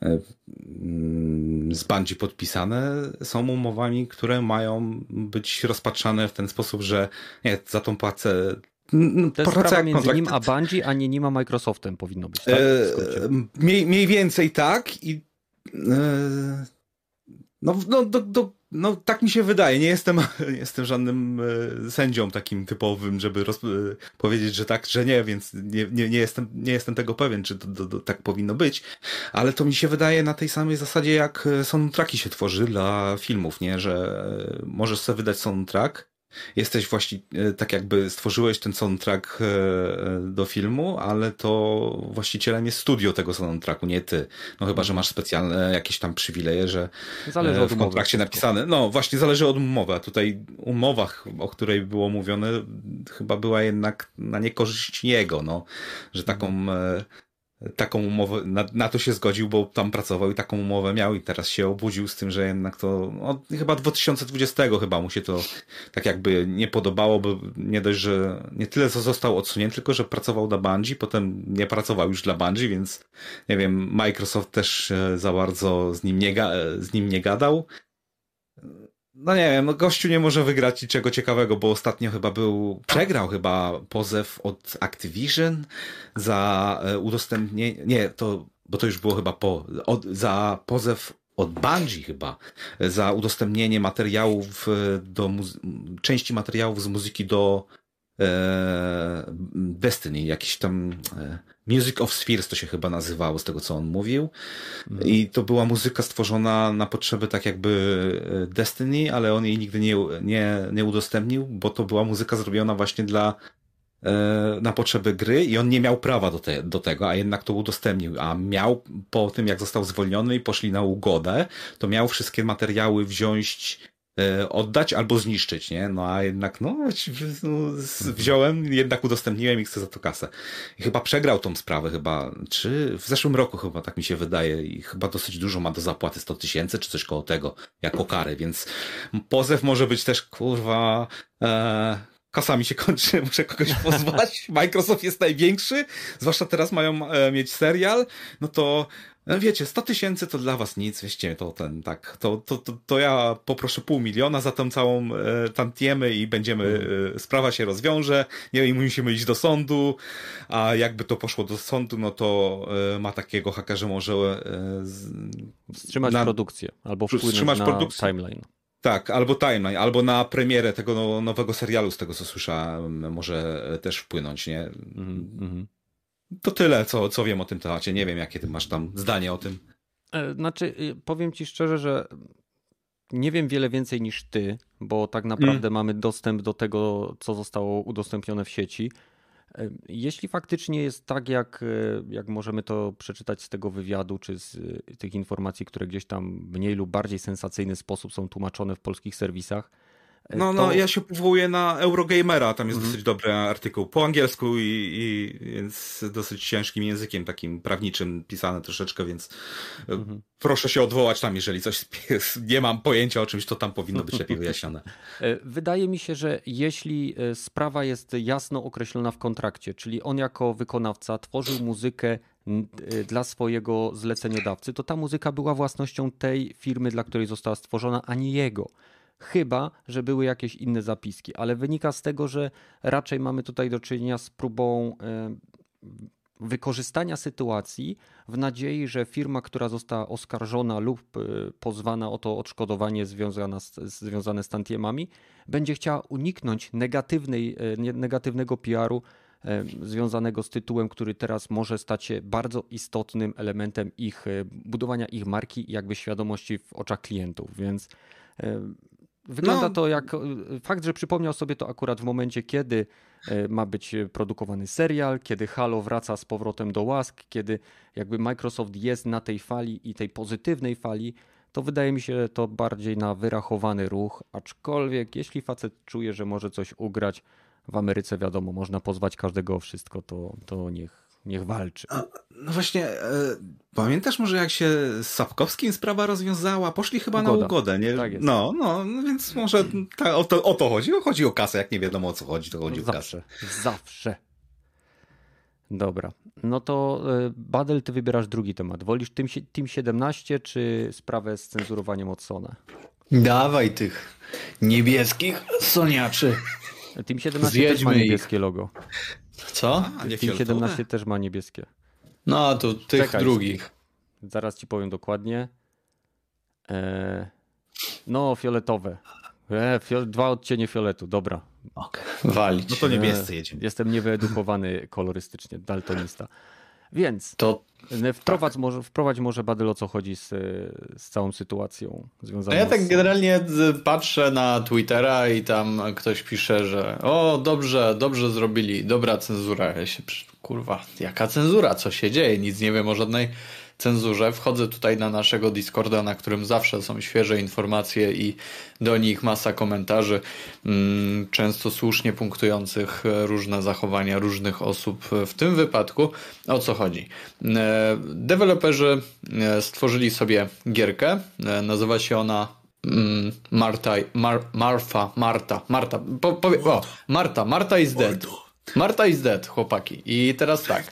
mm, z Bungie podpisane są umowami, które mają być rozpatrzane w ten sposób, że nie, za tą to jest sprawa między kontrakt. nim a Bungie, a nie nim a Microsoftem powinno być, tak? E, mniej, mniej więcej tak i e, no, no do, do, no tak mi się wydaje. Nie jestem, nie jestem żadnym e, sędzią takim typowym, żeby roz, powiedzieć, że tak, że nie, więc nie, nie, nie, jestem, nie jestem tego pewien, czy to, to, to, tak powinno być. Ale to mi się wydaje na tej samej zasadzie, jak soundtracki się tworzy dla filmów, nie? Że możesz sobie wydać soundtrack, jesteś właśnie, e, tak jakby stworzyłeś ten soundtrack e, e, do filmu, ale to właścicielem jest studio tego soundtracku, nie ty. No chyba, że masz specjalne jakieś tam przywileje, że zależy w kontrakcie napisane. No właśnie, zależy od umowy. A tutaj umowach, o której było mówione, chyba była jednak na niekorzyść jego, no. Że taką taką umowę, na, na, to się zgodził, bo tam pracował i taką umowę miał i teraz się obudził z tym, że jednak to, no, chyba 2020 chyba mu się to tak jakby nie podobało, bo nie dość, że nie tyle co został odsunięty, tylko że pracował dla Bungie, potem nie pracował już dla Bungie, więc nie wiem, Microsoft też za bardzo z nim nie, z nim nie gadał no nie wiem, no gościu nie może wygrać niczego ciekawego, bo ostatnio chyba był, przegrał chyba pozew od Activision za e, udostępnienie, nie, to, bo to już było chyba po, od, za pozew od Bungie chyba, za udostępnienie materiałów do, części materiałów z muzyki do e, Destiny, jakiś tam e, Music of Spheres to się chyba nazywało, z tego co on mówił. Mm. I to była muzyka stworzona na potrzeby tak jakby e, Destiny, ale on jej nigdy nie, nie, nie udostępnił, bo to była muzyka zrobiona właśnie dla e, na potrzeby gry i on nie miał prawa do, te, do tego, a jednak to udostępnił. A miał po tym, jak został zwolniony i poszli na ugodę, to miał wszystkie materiały wziąć oddać albo zniszczyć, nie? No a jednak, no, no wziąłem, jednak udostępniłem i chcę za to kasę. I chyba przegrał tą sprawę, chyba, czy w zeszłym roku chyba, tak mi się wydaje, i chyba dosyć dużo ma do zapłaty, 100 tysięcy, czy coś koło tego, jako karę, więc pozew może być też, kurwa, e, kasa mi się kończy, muszę kogoś pozwać. Microsoft jest największy, zwłaszcza teraz mają e, mieć serial, no to wiecie, 100 tysięcy to dla was nic, wieście, to ten, tak, to, to, to, to ja poproszę pół miliona za tą całą e, tantiemy i będziemy, e, sprawa się rozwiąże, nie musimy iść do sądu, a jakby to poszło do sądu, no to e, ma takiego haka, że może e, z, wstrzymać na, produkcję albo wpłynąć na produkcję. timeline. Tak, albo timeline, albo na premierę tego no, nowego serialu, z tego co słyszałem, może też wpłynąć, nie? Mm -hmm. To tyle, co, co wiem o tym temacie. Nie wiem, jakie ty masz tam zdanie o tym. E, znaczy, y, powiem ci szczerze, że nie wiem wiele więcej niż ty, bo tak naprawdę mm. mamy dostęp do tego, co zostało udostępnione w sieci. E, jeśli faktycznie jest tak, jak, e, jak możemy to przeczytać z tego wywiadu, czy z tych informacji, które gdzieś tam w mniej lub bardziej sensacyjny sposób są tłumaczone w polskich serwisach, E, no, no, ja się powołuję na Eurogamera, tam jest mhm. dosyć dobry artykuł po angielsku i, i więc dosyć ciężkim językiem takim prawniczym pisane troszeczkę, więc e, mhm. proszę się odwołać tam, jeżeli coś nie mam pojęcia o czymś, to tam powinno być lepiej wyjaśnione. E, wydaje mi się, że jeśli sprawa jest jasno określona w kontrakcie, czyli on jako wykonawca tworzył muzykę dla swojego zleceniodawcy, to ta muzyka była własnością tej firmy, dla której została stworzona, a nie jego chyba że były jakieś inne zapiski, ale wynika z tego, że raczej mamy tutaj do czynienia z próbą e, wykorzystania sytuacji w nadziei, że firma, która została oskarżona lub e, pozwana o to odszkodowanie związane z, związane z tantiemami, będzie chciała uniknąć negatywnej, e, negatywnego PR-u związanego z tytułem, który teraz może stać się bardzo istotnym elementem ich budowania ich marki i jakby świadomości w oczach klientów. Więc Wygląda no. to jak fakt, że przypomniał sobie to akurat w momencie, kiedy e, ma być produkowany serial, kiedy Halo wraca z powrotem do łask, kiedy jakby Microsoft jest na tej fali i tej pozytywnej fali, to wydaje mi się to bardziej na wyrachowany ruch, aczkolwiek jeśli facet czuje, że może coś ugrać, w Ameryce wiadomo, można pozwać każdego o wszystko, to, to niech, niech walczy. A, no właśnie, e, pamiętasz może jak się z Sapkowskim sprawa rozwiązała? Poszli chyba Ugoda. na ugodę, nie? Tak jest. No, no, no więc może ta, o, to, o to chodzi. Chodzi o kasę, jak nie wiadomo o co chodzi, to chodzi no, o kasę. Zawsze. Dobra, no to e, Badel, ty wybierasz drugi temat. Wolisz Team, team 17 czy sprawę z cenzurowaniem od Sony? Dawaj tych niebieskich soniaczy. Team 17 Zjedźmy też ma niebieskie ich. logo. Co? A, nie Team 17 też ma niebieskie. No, to tych Czekaj, drugich. Zaraz ci powiem dokładnie. Eee, No, fioletowe. E, fiol dwa odcienie fioletu, dobra. Okay. Walić. No to niebiescy jedziemy. Jestem niewyedukowany kolorystycznie, daltonista. Więc to wprowadź, tak. może, wprowadź może Badyl o co chodzi z, z całą sytuacją związaną no ja tak z... generalnie patrzę na Twittera i tam ktoś pisze, że o dobrze, dobrze zrobili, dobra cenzura. Ja się, kurwa, jaka cenzura, co się dzieje? Nic nie wiem o żadnej cenzurze. Wchodzę tutaj na naszego Discorda, na którym zawsze są świeże informacje i do nich masa komentarzy, mm, często słusznie punktujących różne zachowania różnych osób. W tym wypadku o co chodzi? E, deweloperzy e, stworzyli sobie gierkę. E, nazywa się ona mm, Marta, Mar, Marfa, Marta, Marta, po, powie, o, Marta, Marta is dead. Marta is dead, chłopaki. I teraz tak.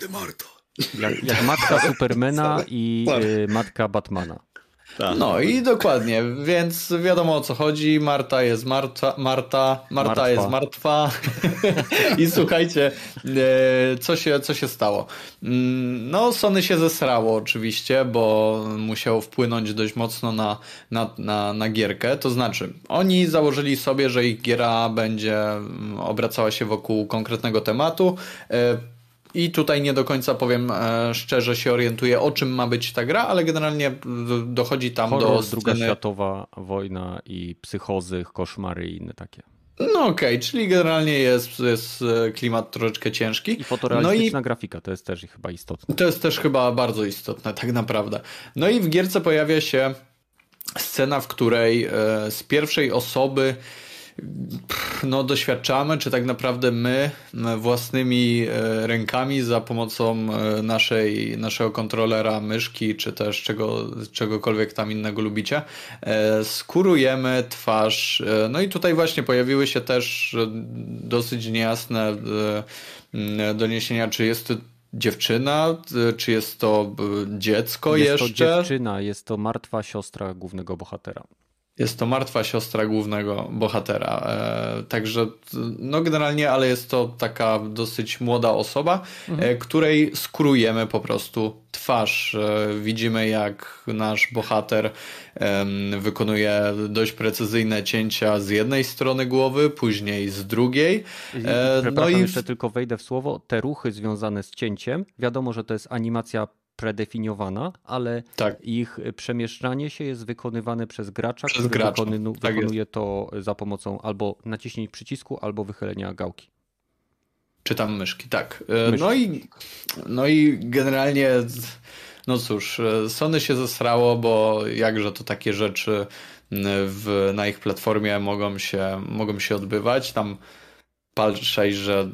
Jak, jak matka Supermana i y, matka Batmana. Tak. No i dokładnie, więc wiadomo o co chodzi. Marta jest martwa, Marta, Marta martwa. jest martwa. I słuchajcie, e, co się, co się stało? Mm, no, Sony się zesrało oczywiście, bo musiało wpłynąć dość mocno na, na, na, na gierkę. To znaczy, oni założyli sobie, że ich giera będzie mm, obracała się wokół konkretnego tematu. I tutaj nie do końca powiem e, szczerze się orientuję o czym ma być ta gra, ale generalnie dochodzi tam Horror, do sceny... druga światowa wojna i psychozy, koszmary i inne takie. No okej, okay, czyli generalnie jest, jest e, klimat troszeczkę ciężki. I fotorealistyczna no i... grafika, to jest też chyba istotne. To jest też chyba bardzo istotne, tak naprawdę. No i w gierce pojawia się scena, w której e, z pierwszej osoby no, doświadczamy, czy tak naprawdę my własnymi e, rękami za pomocą e, naszej, naszego kontrolera myszki, czy też czego, czegokolwiek tam innego lubicie, e, skurujemy twarz. No i tutaj właśnie pojawiły się też dosyć niejasne doniesienia, czy jest to dziewczyna, czy jest to dziecko jest jeszcze? Jest to dziewczyna, jest to martwa siostra głównego bohatera. Jest to martwa siostra głównego bohatera. E, także, no generalnie, ale jest to taka dosyć młoda osoba, mhm. e, której skrujemy po prostu twarz. E, widzimy, jak nasz bohater wykonuje dość precyzyjne cięcia z jednej strony głowy, później z drugiej. E, no i jeszcze tylko wejdę w słowo. Te ruchy związane z cięciem, wiadomo, że to jest animacja predefiniowana, ale tak. ich przemieszczanie się jest wykonywane przez gracza, przez który gracza. Tak wykonuje jest. to za pomocą albo naciśnięcia przycisku, albo wychylenia gałki. Czy tam myszki, tak. E, myszki. No, i, no i generalnie, no cóż, e, Sony się zesrało, bo jakże to takie rzeczy w, na ich platformie mogą się, mogą się odbywać. Tam patrzeć, że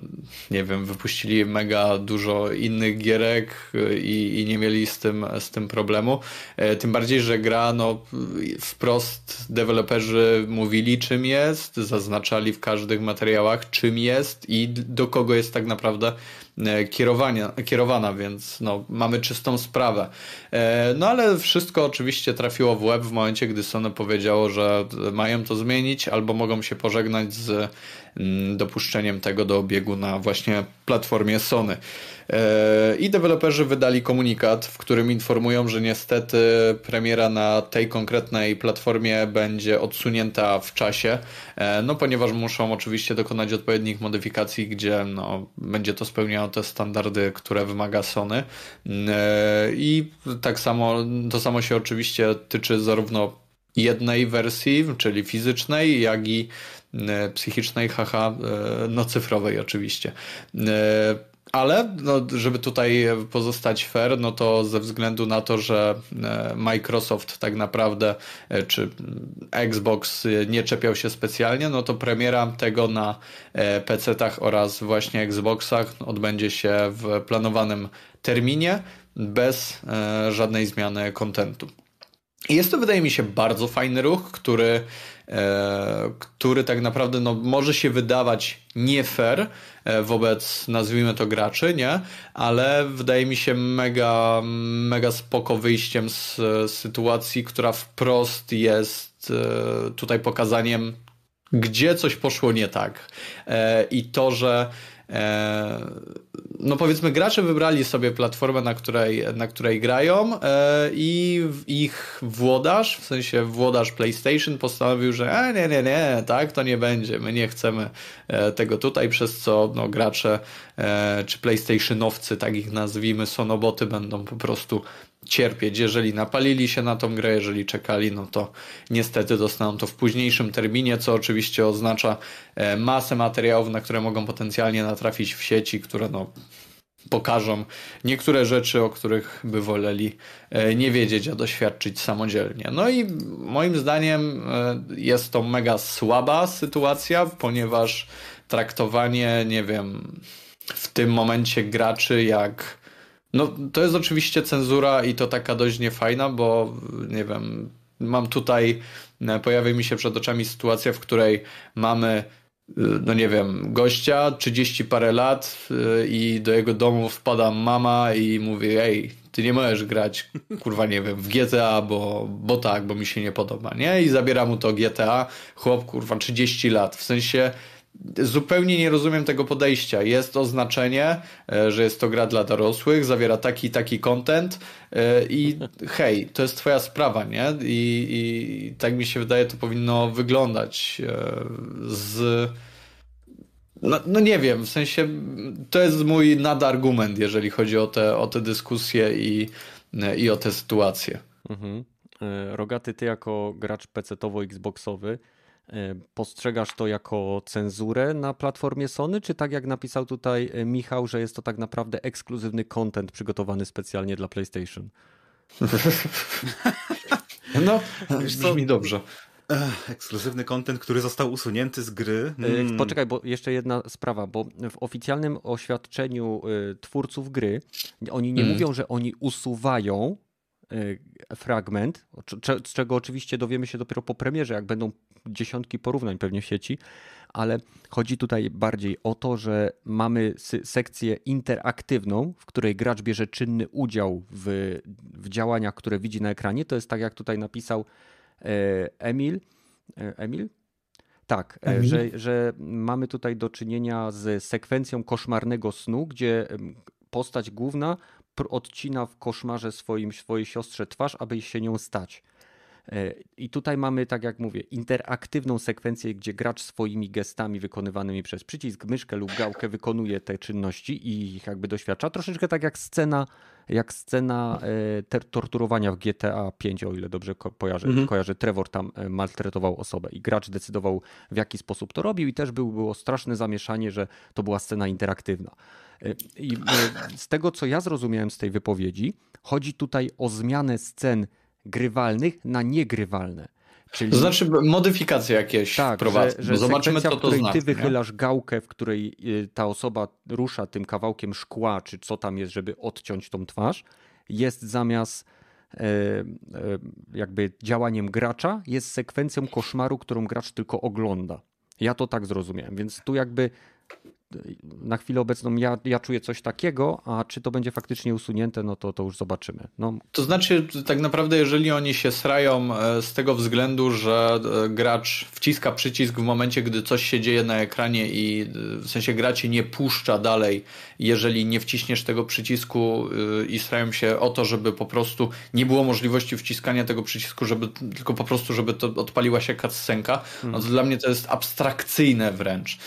nie wiem, wypuścili mega dużo innych gierek i, i, nie mieli z tym, z tym problemu. E, tym bardziej, że gra, no wprost deweloperzy mówili czym jest, zaznaczali w każdych materiałach czym jest i do kogo jest tak naprawdę kierowania, kierowana, więc no, mamy czystą sprawę. E, no ale wszystko oczywiście trafiło w łeb w momencie, gdy Sony powiedziało, że mają to zmienić albo mogą się pożegnać z mm, dopuszczeniem tego do obiegu na właśnie platformie Sony. E, I deweloperzy wydali komunikat, w którym informują, że niestety premiera na tej konkretnej platformie będzie odsunięta w czasie, e, no ponieważ muszą oczywiście dokonać odpowiednich modyfikacji, gdzie no, będzie to spełniało te standardy, które wymaga Sony. E, I tak samo, to samo się oczywiście tyczy zarówno jednej wersji, czyli fizycznej, jak i psychicznej, haha, no cyfrowej oczywiście. Ale no, żeby tutaj pozostać fair, no to ze względu na to, że e, Microsoft tak naprawdę, e, czy Xbox nie czepiał się specjalnie, no to premiera tego na e, PC-tach oraz właśnie Xboxach odbędzie się w planowanym terminie bez żadnej zmiany kontentu. Jest to, wydaje mi się, bardzo fajny ruch, który, e, który tak naprawdę no, może się wydawać nie fair e, wobec, nazwijmy to, graczy, nie? Ale wydaje mi się mega, mega spoko wyjściem z, z sytuacji, która wprost jest e, tutaj pokazaniem, gdzie coś poszło nie tak. E, I to, że e, no powiedzmy gracze wybrali sobie platformę, na której, na której grają e, i ich włodarz, w sensie włodarz PlayStation postanowił, że e, nie, nie, nie, tak to nie będzie, my nie chcemy e, tego tutaj, przez co no, gracze e, czy PlayStationowcy, tak ich nazwijmy, sonoboty będą po prostu cierpieć. Jeżeli napalili się na tą grę, jeżeli czekali, no to niestety dostaną to w późniejszym terminie, co oczywiście oznacza e, masę materiałów, na które mogą potencjalnie natrafić w sieci, które no pokażą niektóre rzeczy, o których by woleli e, nie wiedzieć, a doświadczyć samodzielnie. No i moim zdaniem e, jest to mega słaba sytuacja, ponieważ traktowanie, nie wiem, w tym momencie graczy jak no, to jest oczywiście cenzura i to taka dość niefajna, bo nie wiem, mam tutaj, e, pojawia mi się przed oczami sytuacja, w której mamy e, no nie wiem, gościa, 30 parę lat e, i do jego domu wpada mama i mówi, ej, ty nie możesz grać, kurwa, nie wiem, w GTA, bo, bo tak, bo mi się nie podoba, nie? I zabiera mu to GTA, chłop, kurwa, 30 lat, w sensie zupełnie nie rozumiem tego podejścia. Jest oznaczenie, e, że jest to gra dla dorosłych, zawiera taki taki content e, i hej, to jest twoja sprawa, nie? I, i tak mi się wydaje, to powinno wyglądać e, z... No, no, nie wiem, w sensie to jest mój nadargument, jeżeli chodzi o te, o te dyskusje i, i o te sytuacje. Mhm. Rogaty, ty jako gracz PC-towo-Xboxowy, postrzegasz to jako cenzurę na platformie Sony, czy tak jak napisał tutaj e, Michał, że jest to tak naprawdę ekskluzywny content przygotowany specjalnie dla PlayStation? no, brzmi dobrze. Ekskluzywny content, który został usunięty z gry. Hmm. Poczekaj, bo jeszcze jedna sprawa, bo w oficjalnym oświadczeniu twórców gry oni nie hmm. mówią, że oni usuwają fragment, z czego oczywiście dowiemy się dopiero po premierze, jak będą dziesiątki porównań pewnie w sieci, ale chodzi tutaj bardziej o to, że mamy sekcję interaktywną, w której gracz bierze czynny udział w, w działaniach, które widzi na ekranie. To jest tak, jak tutaj napisał e, Emil. E, Emil? Tak, e, że, że mamy tutaj do czynienia z sekwencją koszmarnego snu, gdzie postać główna odcina w koszmarze swoim, swojej siostrze twarz, aby się nią stać. E, I tutaj mamy, tak jak mówię, interaktywną sekwencję, gdzie gracz swoimi gestami wykonywanymi przez przycisk, myszkę lub gałkę wykonuje te czynności i ich jakby doświadcza. Troszeczkę tak jak scena, jak scena e, torturowania w GTA 5, o ile dobrze kojarzę. Mhm. kojarzę. Trevor tam e, maltretował osobę i gracz decydował w jaki sposób to robił i też był, było straszne zamieszanie, że to była scena interaktywna. I z tego, co ja zrozumiałem z tej wypowiedzi, chodzi tutaj o zmianę scen grywalnych na niegrywalne. Czyli... To znaczy modyfikacje jakieś tak, wprowadzą. Że, że Zobaczymy, co to znaczy. ty wychylasz nie? gałkę, w której y, ta osoba rusza tym kawałkiem szkła, czy co tam jest, żeby odciąć tą twarz, jest zamiast e, e, jakby działaniem gracza, jest sekwencją koszmaru, którą gracz tylko ogląda. Ja to tak zrozumiałem, więc tu jakby na chwilę obecną ja, ja czuję coś takiego, a czy to będzie faktycznie usunięte, no to, to już zobaczymy. No. To znaczy, tak naprawdę, jeżeli oni się srają e, z tego względu, że e, gracz wciska przycisk w momencie, gdy coś się dzieje na ekranie i e, w sensie gra cię nie puszcza dalej, jeżeli nie wciśniesz tego przycisku i srają się o to, żeby po prostu nie było możliwości wciskania tego przycisku, żeby tylko po prostu, żeby to odpaliła się cutscenka, no to dla mnie to jest abstrakcyjne wręcz.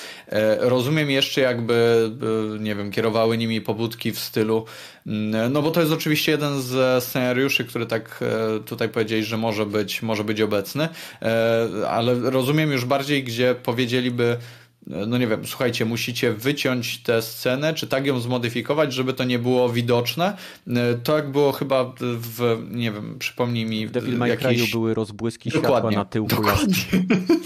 Rozumiem jeszcze jeszcze jakby, nie wiem, kierowały nimi pobudki w stylu, mm, no bo to jest oczywiście jeden z scenariuszy, który tak e, tutaj powiedzieli, że może być, może być obecny, e, ale rozumiem już bardziej, gdzie powiedzieliby, no nie wiem, słuchajcie, musicie wyciąć tę scenę, czy tak ją zmodyfikować, żeby to nie było widoczne. E, to jak było chyba w, nie wiem, przypomnij mi... W Devil May jakieś... były rozbłyski dokładnie, światła na tyłku. Dokładnie,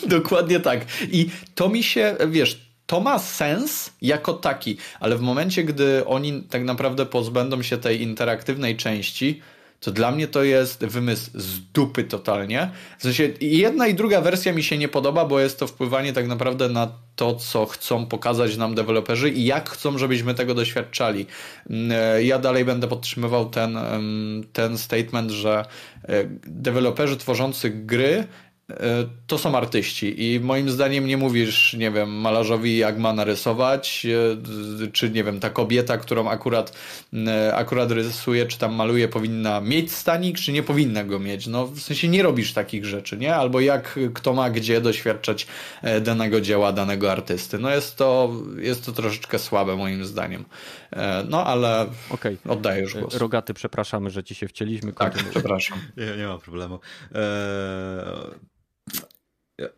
dokładnie tak. I to mi się, wiesz, to ma sens jako taki, ale w momencie, gdy oni tak naprawdę pozbędą się tej interaktywnej części, to dla mnie to jest wymysł z dupy totalnie. W sensie jedna i druga wersja mi się nie podoba, bo jest to wpływanie tak naprawdę na to, co chcą pokazać nam deweloperzy i jak chcą, żebyśmy tego doświadczali. Mm, e, ja dalej będę podtrzymywał ten, ten statement, że e, deweloperzy tworzący gry to są artyści i moim zdaniem nie mówisz, nie wiem, malarzowi jak ma narysować, e, czy nie wiem, ta kobieta, którą akurat, e, akurat rysuje, czy tam maluje, powinna mieć stanik, czy nie powinna go mieć. No w sensie nie robisz takich rzeczy, nie? Albo jak kto ma gdzie doświadczać danego dzieła, danego artysty. No jest to, jest to troszeczkę słabe moim zdaniem. No ale okay. oddaję już głos. Rogaty, przepraszamy, że ci się wcieliśmy. Tak, przepraszam. Nie, nie ma problemu. Eee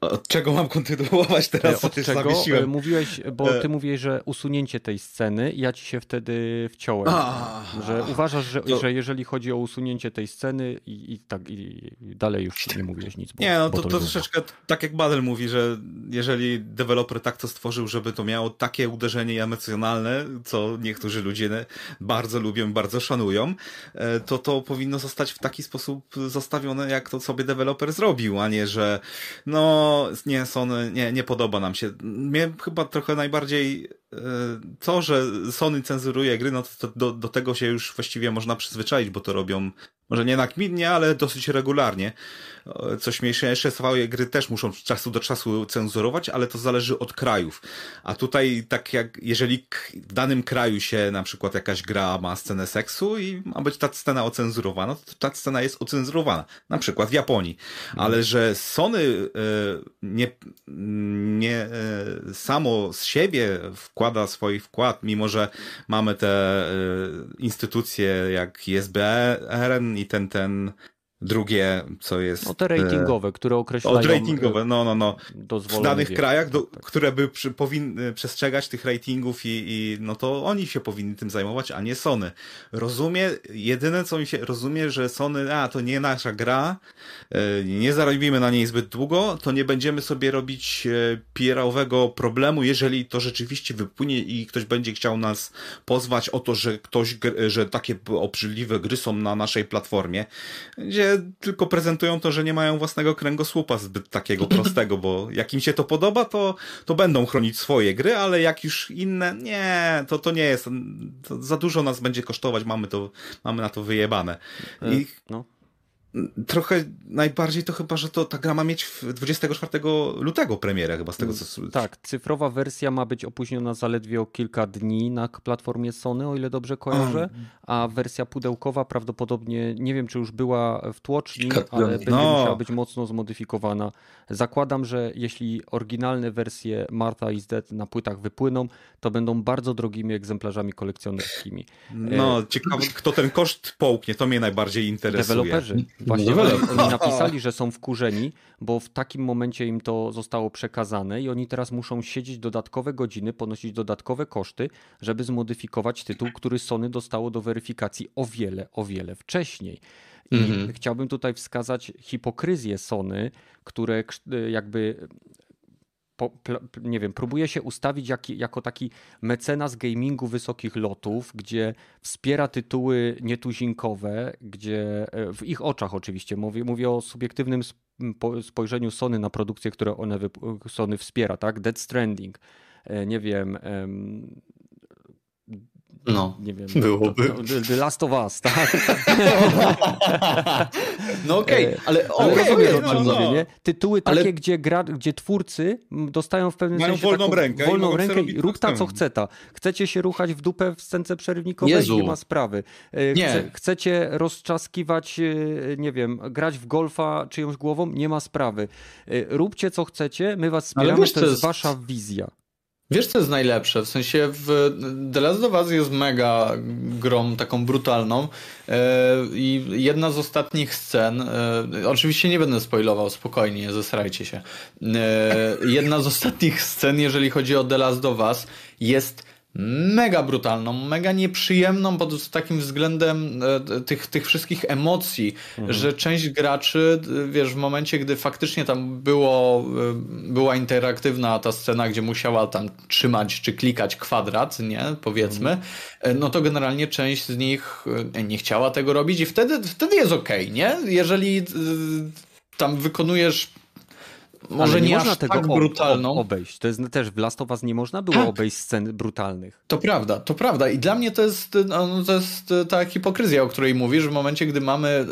od czego mam kontynuować teraz? Od czego? Zawiesiłem. Mówiłeś, bo e, ty mówiłeś, że usunięcie tej sceny, ja ci się wtedy wciąłem. A, że uważasz, że, to... że jeżeli chodzi o usunięcie tej sceny i, i tak i dalej już nie mówiłeś nic. Bo, nie, no to, to, to troszeczkę tak jak Badel mówi, że jeżeli deweloper tak to stworzył, żeby to miało takie uderzenie emocjonalne, co niektórzy ludzie bardzo lubią, bardzo szanują, e, to to powinno zostać w taki sposób zostawione, jak to sobie deweloper zrobił, a nie, że no nie, Sony, nie, nie podoba nam się. Mnie chyba trochę najbardziej e, to, że Sony cenzuruje gry, no to do, do tego się już właściwie można przyzwyczaić, bo to robią może nie nakminnie, ale dosyć regularnie. Co śmieszniejsze, swoje gry też muszą z czasu do czasu cenzurować, ale to zależy od krajów. A tutaj tak jak, jeżeli w danym kraju się na przykład jakaś gra ma scenę seksu i ma być ta scena ocenzurowana, to ta scena jest ocenzurowana. Na przykład w Japonii. Ale że Sony e, nie, nie e, samo z siebie wkłada swój wkład, mimo że mamy te e, instytucje jak ISBN i ten, ten Drugie, co jest. No te ratingowe, które określają. O, ratingowe, no, no, no. W danych wiek. krajach, do, tak. które by przy, powinny przestrzegać tych ratingów i, i no to oni się powinni tym zajmować, a nie Sony. Rozumie, jedyne co mi się rozumie, że Sony, a to nie nasza gra, e, nie zarobimy na niej zbyt długo, to nie będziemy sobie robić e, PR-owego problemu, jeżeli to rzeczywiście wypłynie i ktoś będzie chciał nas pozwać o to, że ktoś, że takie obrzydliwe gry są na naszej platformie, gdzie tylko prezentują to, że nie mają własnego kręgosłupa zbyt takiego prostego, bo jak im się to podoba, to, to będą chronić swoje gry, ale jak już inne, nie, to, to nie jest, to za dużo nas będzie kosztować, mamy to, mamy na to wyjebane. I, e, no trochę najbardziej to chyba, że to ta gra ma mieć 24 lutego premierę chyba z tego co... Tak, cyfrowa wersja ma być opóźniona zaledwie o kilka dni na platformie Sony, o ile dobrze kojarzę, a wersja pudełkowa prawdopodobnie, nie wiem czy już była w tłoczni, ale będzie no. musiała być mocno zmodyfikowana. Zakładam, że jeśli oryginalne wersje Martha is Dead na płytach wypłyną, to będą bardzo drogimi egzemplarzami kolekcjonerskimi. No, e... ciekawe, kto ten koszt połknie, to mnie najbardziej interesuje. Deweloperzy. Właśnie no, oni napisali, że są wkurzeni, bo w takim momencie im to zostało przekazane i oni teraz muszą siedzieć dodatkowe godziny, ponosić dodatkowe koszty, żeby zmodyfikować tytuł, który Sony dostało do weryfikacji o wiele, o wiele wcześniej. I mhm. chciałbym tutaj wskazać hipokryzję Sony, które jakby po, nie wiem, próbuje się ustawić jak, jako taki mecenas gamingu wysokich lotów, gdzie wspiera tytuły nietuzinkowe, gdzie e, w ich oczach oczywiście, mówię, mówię o subiektywnym spojrzeniu Sony na produkcje, które one Sony wspiera, tak? Dead Stranding, e, nie wiem, no, nie wiem. Byłoby. The Last of Us, tak? no okej, okay, ale, ale okay, rozumiem, okay, o czym no, mówię, nie? Tytuły ale... takie, gdzie, gra, gdzie twórcy dostają w pewnym Mają sensie wolną taką, rękę. Wolną rękę i rób ta, co chce ta. Chcecie się ruchać w dupę w scence przerywnikowej? Jezu. Nie ma sprawy. E, nie. Chce, chcecie rozczaskiwać, e, nie wiem, grać w golfa czyjąś głową? Nie ma sprawy. E, róbcie, co chcecie, my was wspieramy, wiesz, to jest, jest wasza wizja. Wiesz, co jest najlepsze? W sensie w The Last of Us jest mega grą taką brutalną e, i jedna z ostatnich scen, e, oczywiście nie będę spoilował, spokojnie, zesrajcie się. E, jedna z ostatnich scen, jeżeli chodzi o The Last of Us, jest mega brutalną, mega nieprzyjemną pod takim względem e, tych, tych wszystkich emocji, mhm. że część graczy, e, wiesz, w momencie, gdy faktycznie tam było, e, była interaktywna ta scena, gdzie musiała tam trzymać czy klikać kwadrat, nie, powiedzmy, mhm. no to generalnie część z nich nie chciała tego robić i wtedy, wtedy jest okej, okay, nie? Jeżeli tam wykonujesz może nie, nie można tego tak brutalną. obejść. To jest też w Last of Us nie można było tak. obejść scen brutalnych. To prawda, to prawda. I dla mnie to jest, no, to jest ta hipokryzja, o której mówisz, w momencie, gdy mamy e,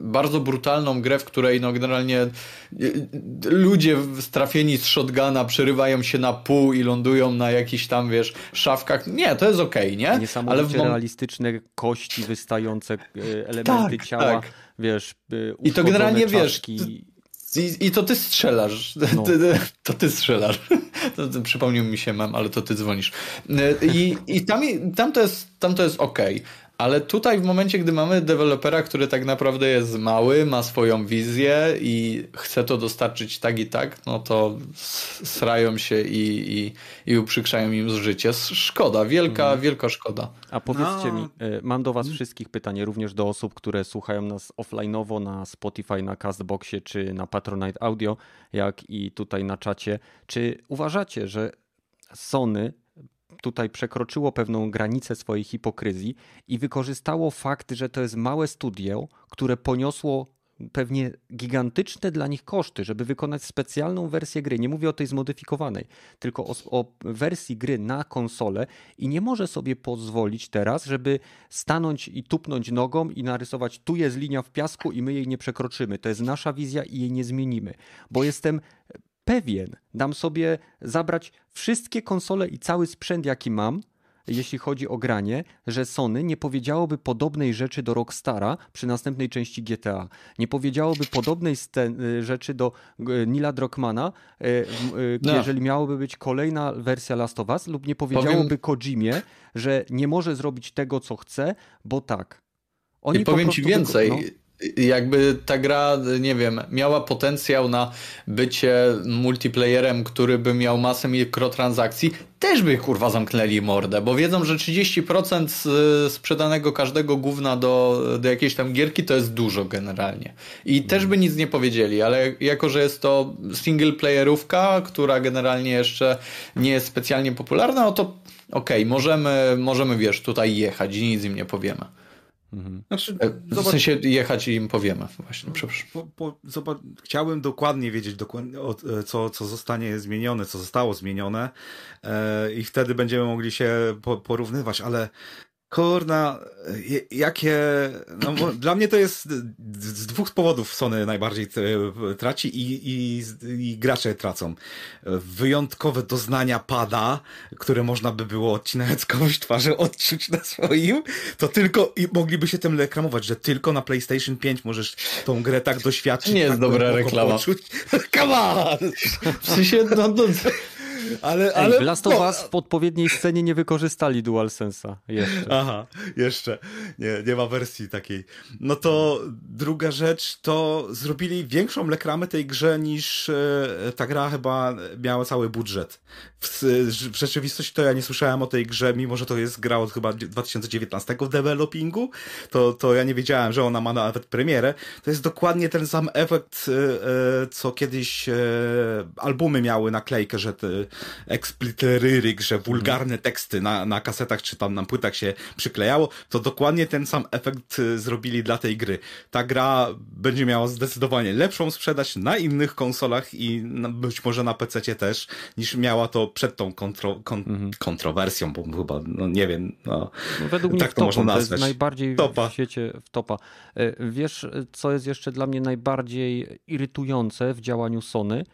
bardzo brutalną grę, w której no generalnie e, ludzie strafieni z shotguna przerywają się na pół i lądują na jakichś tam, wiesz, szafkach. Nie, to jest okej, okay, nie? Niesamowicie Ale w realistyczne kości wystające, e, elementy tak, ciała, tak. wiesz, I to generalnie, czaszki. wiesz i, I to ty strzelasz. No. to ty strzelasz. To, to przypomniał mi się mam, ale to ty dzwonisz. I, i tam, tam, to jest, tam to jest ok. Ale tutaj w momencie, gdy mamy dewelopera, który tak naprawdę jest mały, ma swoją wizję i chce to dostarczyć tak i tak, no to srają się i, i, i uprzykrzają im życie. Szkoda, wielka, mhm. wielka szkoda. A powiedzcie no. mi, e, mam do was wszystkich pytanie, również do osób, które słuchają nas offline'owo na Spotify, na Castboxie czy na Patronite Audio, jak i tutaj na czacie. Czy uważacie, że Sony tutaj przekroczyło pewną granicę swojej hipokryzji i wykorzystało fakt, że to jest małe studio, które poniosło pewnie gigantyczne dla nich koszty, żeby wykonać specjalną wersję gry. Nie mówię o tej zmodyfikowanej, tylko o, o, wersji gry na konsolę i nie może sobie pozwolić teraz, żeby stanąć i tupnąć nogą i narysować tu jest linia w piasku i my jej nie przekroczymy. To jest nasza wizja i jej nie zmienimy, bo jestem pewien, dam sobie zabrać wszystkie konsole i cały sprzęt, jaki mam, jeśli chodzi o granie, że Sony nie powiedziałoby podobnej rzeczy do Rockstara przy następnej części GTA. Nie powiedziałoby podobnej y, rzeczy do y, Nila Druckmana, y, no. jeżeli miałoby być kolejna wersja Last of Us, lub nie powiedziałoby powiem... Kojimie, że nie może zrobić tego, co chce, bo tak. Oni I powiem ci więcej. no jakby ta gra, nie wiem, miała potencjał na bycie multiplayerem, który by miał masę mikrotransakcji, też by kurwa zamknęli mordę, bo wiedzą, że 30% sprzedanego każdego gówna do, do jakiejś tam gierki to jest dużo generalnie. I też by nic nie powiedzieli, ale jako, że jest to single playerówka, która generalnie jeszcze nie jest specjalnie popularna, no to okej, okay, możemy, możemy, wiesz, tutaj jechać i nic im nie powiemy. Mhm. Znaczy, e, w zobacz, sensie jechać i im powiemy. Właśnie, przepraszam. Po, po, zobacz, chciałbym dokładnie wiedzieć, dokładnie, e, co, co zostanie zmienione, co zostało zmienione e, i wtedy będziemy mogli się po, porównywać, ale Kurna, jakie. No, dla mnie to jest z dwóch powodów Sony najbardziej traci i, i, i, gracze tracą. Wyjątkowe doznania pada, które można by było odcinając komuś twarzy odczuć na swoim, to tylko i mogliby się tym reklamować, że tylko na PlayStation 5 możesz tą grę tak doświadczyć. Nie jest tak dobra reklama. Poczuć. Come on! W sensie, no, no, ale, ale Ej, w Last of no. Us w odpowiedniej scenie nie wykorzystali DualSense'a jeszcze. Aha, jeszcze. Nie, nie ma wersji takiej. No to druga rzecz, to zrobili większą reklamę tej grze niż e, ta gra chyba miała cały budżet. W, w, rzeczywistości to ja nie słyszałem o tej grze, mimo że to jest gra od chyba 2019 w developingu, to, to ja nie wiedziałem, że ona ma nawet premierę. To jest dokładnie ten sam efekt, e, e, co kiedyś albumy miały naklejkę, że te lyric, że wulgarne teksty na, na kasetach czy tam na płytach się przyklejało, to dokładnie ten sam efekt y, zrobili dla tej gry. Ta gra będzie miała zdecydowanie lepszą sprzedaż na innych konsolach i być może na PC też, niż miała to przed tą kontro, kon, mhm. kontrowersją, bo chyba, no nie wiem, no, no według mnie tak to można nazwać. To jest najbardziej topa. w świecie w topa. E, wiesz, co jest jeszcze dla mnie najbardziej irytujące w działaniu Sony?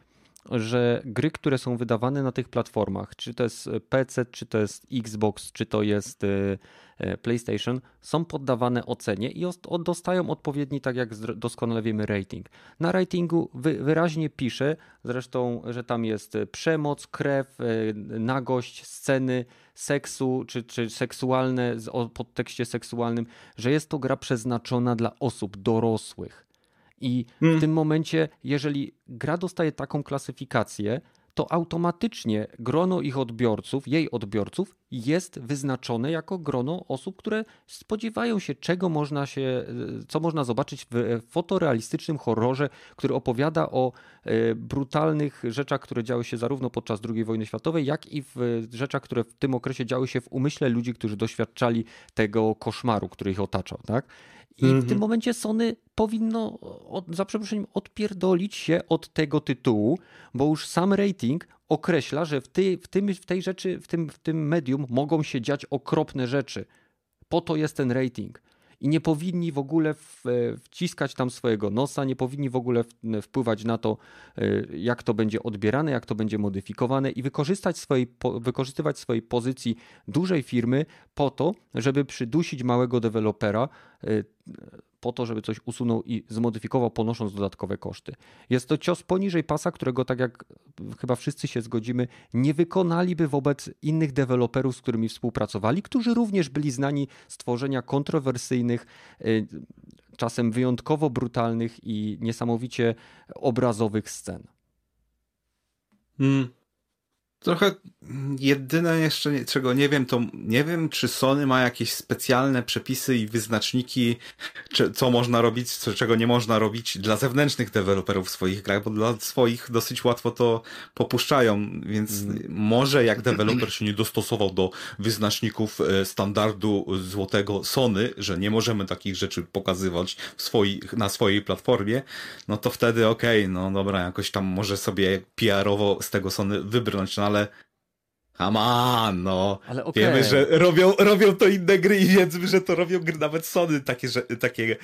Że gry, które są wydawane na tych platformach, czy to jest PC, czy to jest Xbox, czy to jest e, e, PlayStation, są poddawane ocenie i dostają odpowiedni, tak jak doskonale wiemy, rating. Na ratingu wyraźnie pisze, zresztą, że tam jest przemoc, krew, e, nagość, sceny seksu, czy, czy seksualne, o podtekście seksualnym, że jest to gra przeznaczona dla osób dorosłych. I w tym momencie, jeżeli gra dostaje taką klasyfikację, to automatycznie grono ich odbiorców, jej odbiorców jest wyznaczone jako grono osób, które spodziewają się, czego można się, co można zobaczyć w fotorealistycznym horrorze, który opowiada o e, brutalnych rzeczach, które działy się zarówno podczas II wojny światowej, jak i w rzeczach, które w tym okresie działy się w umyśle ludzi, którzy doświadczali tego koszmaru, który ich otaczał. Tak? I mm -hmm. w tym mhm. momencie Sony powinno, od, za przeproszeniem, odpierdolić się od tego tytułu, bo już sam rating określa, że w tej, w tym, w tej rzeczy, w tym, w tym medium mogą się dziać okropne rzeczy. Po to jest ten rating i nie powinni w ogóle wciskać tam swojego nosa, nie powinni w ogóle wpływać na to, e, jak to będzie odbierane, jak to będzie modyfikowane i wykorzystać swojej, wykorzystywać swojej pozycji dużej firmy po to, żeby przydusić małego dewelopera e, po to, żeby coś usunął i zmodyfikował, ponosząc dodatkowe koszty. Jest to cios poniżej pasa, którego, tak jak chyba wszyscy się zgodzimy, nie wykonaliby wobec innych deweloperów, z którymi współpracowali, którzy również byli znani z tworzenia kontrowersyjnych, y, czasem wyjątkowo brutalnych i niesamowicie obrazowych scen. Hmm. Trochę jedyne jeszcze, czego nie wiem, to nie wiem, czy Sony ma jakieś specjalne przepisy i wyznaczniki, czy, co można robić, co, czego nie można robić dla zewnętrznych deweloperów w swoich grach, bo dla swoich dosyć łatwo to popuszczają, więc mm. może jak deweloper się nie dostosował do wyznaczników e, standardu złotego Sony, że nie możemy takich rzeczy pokazywać swoich, na swojej platformie, no to wtedy okej, okay, no dobra, jakoś tam może sobie PR-owo z tego Sony wybrnąć, no ale Come on, no. Ale okay. Wiemy, że robią, robią to inne gry i wiedzmy, że to robią gry nawet Sony takie, że, takie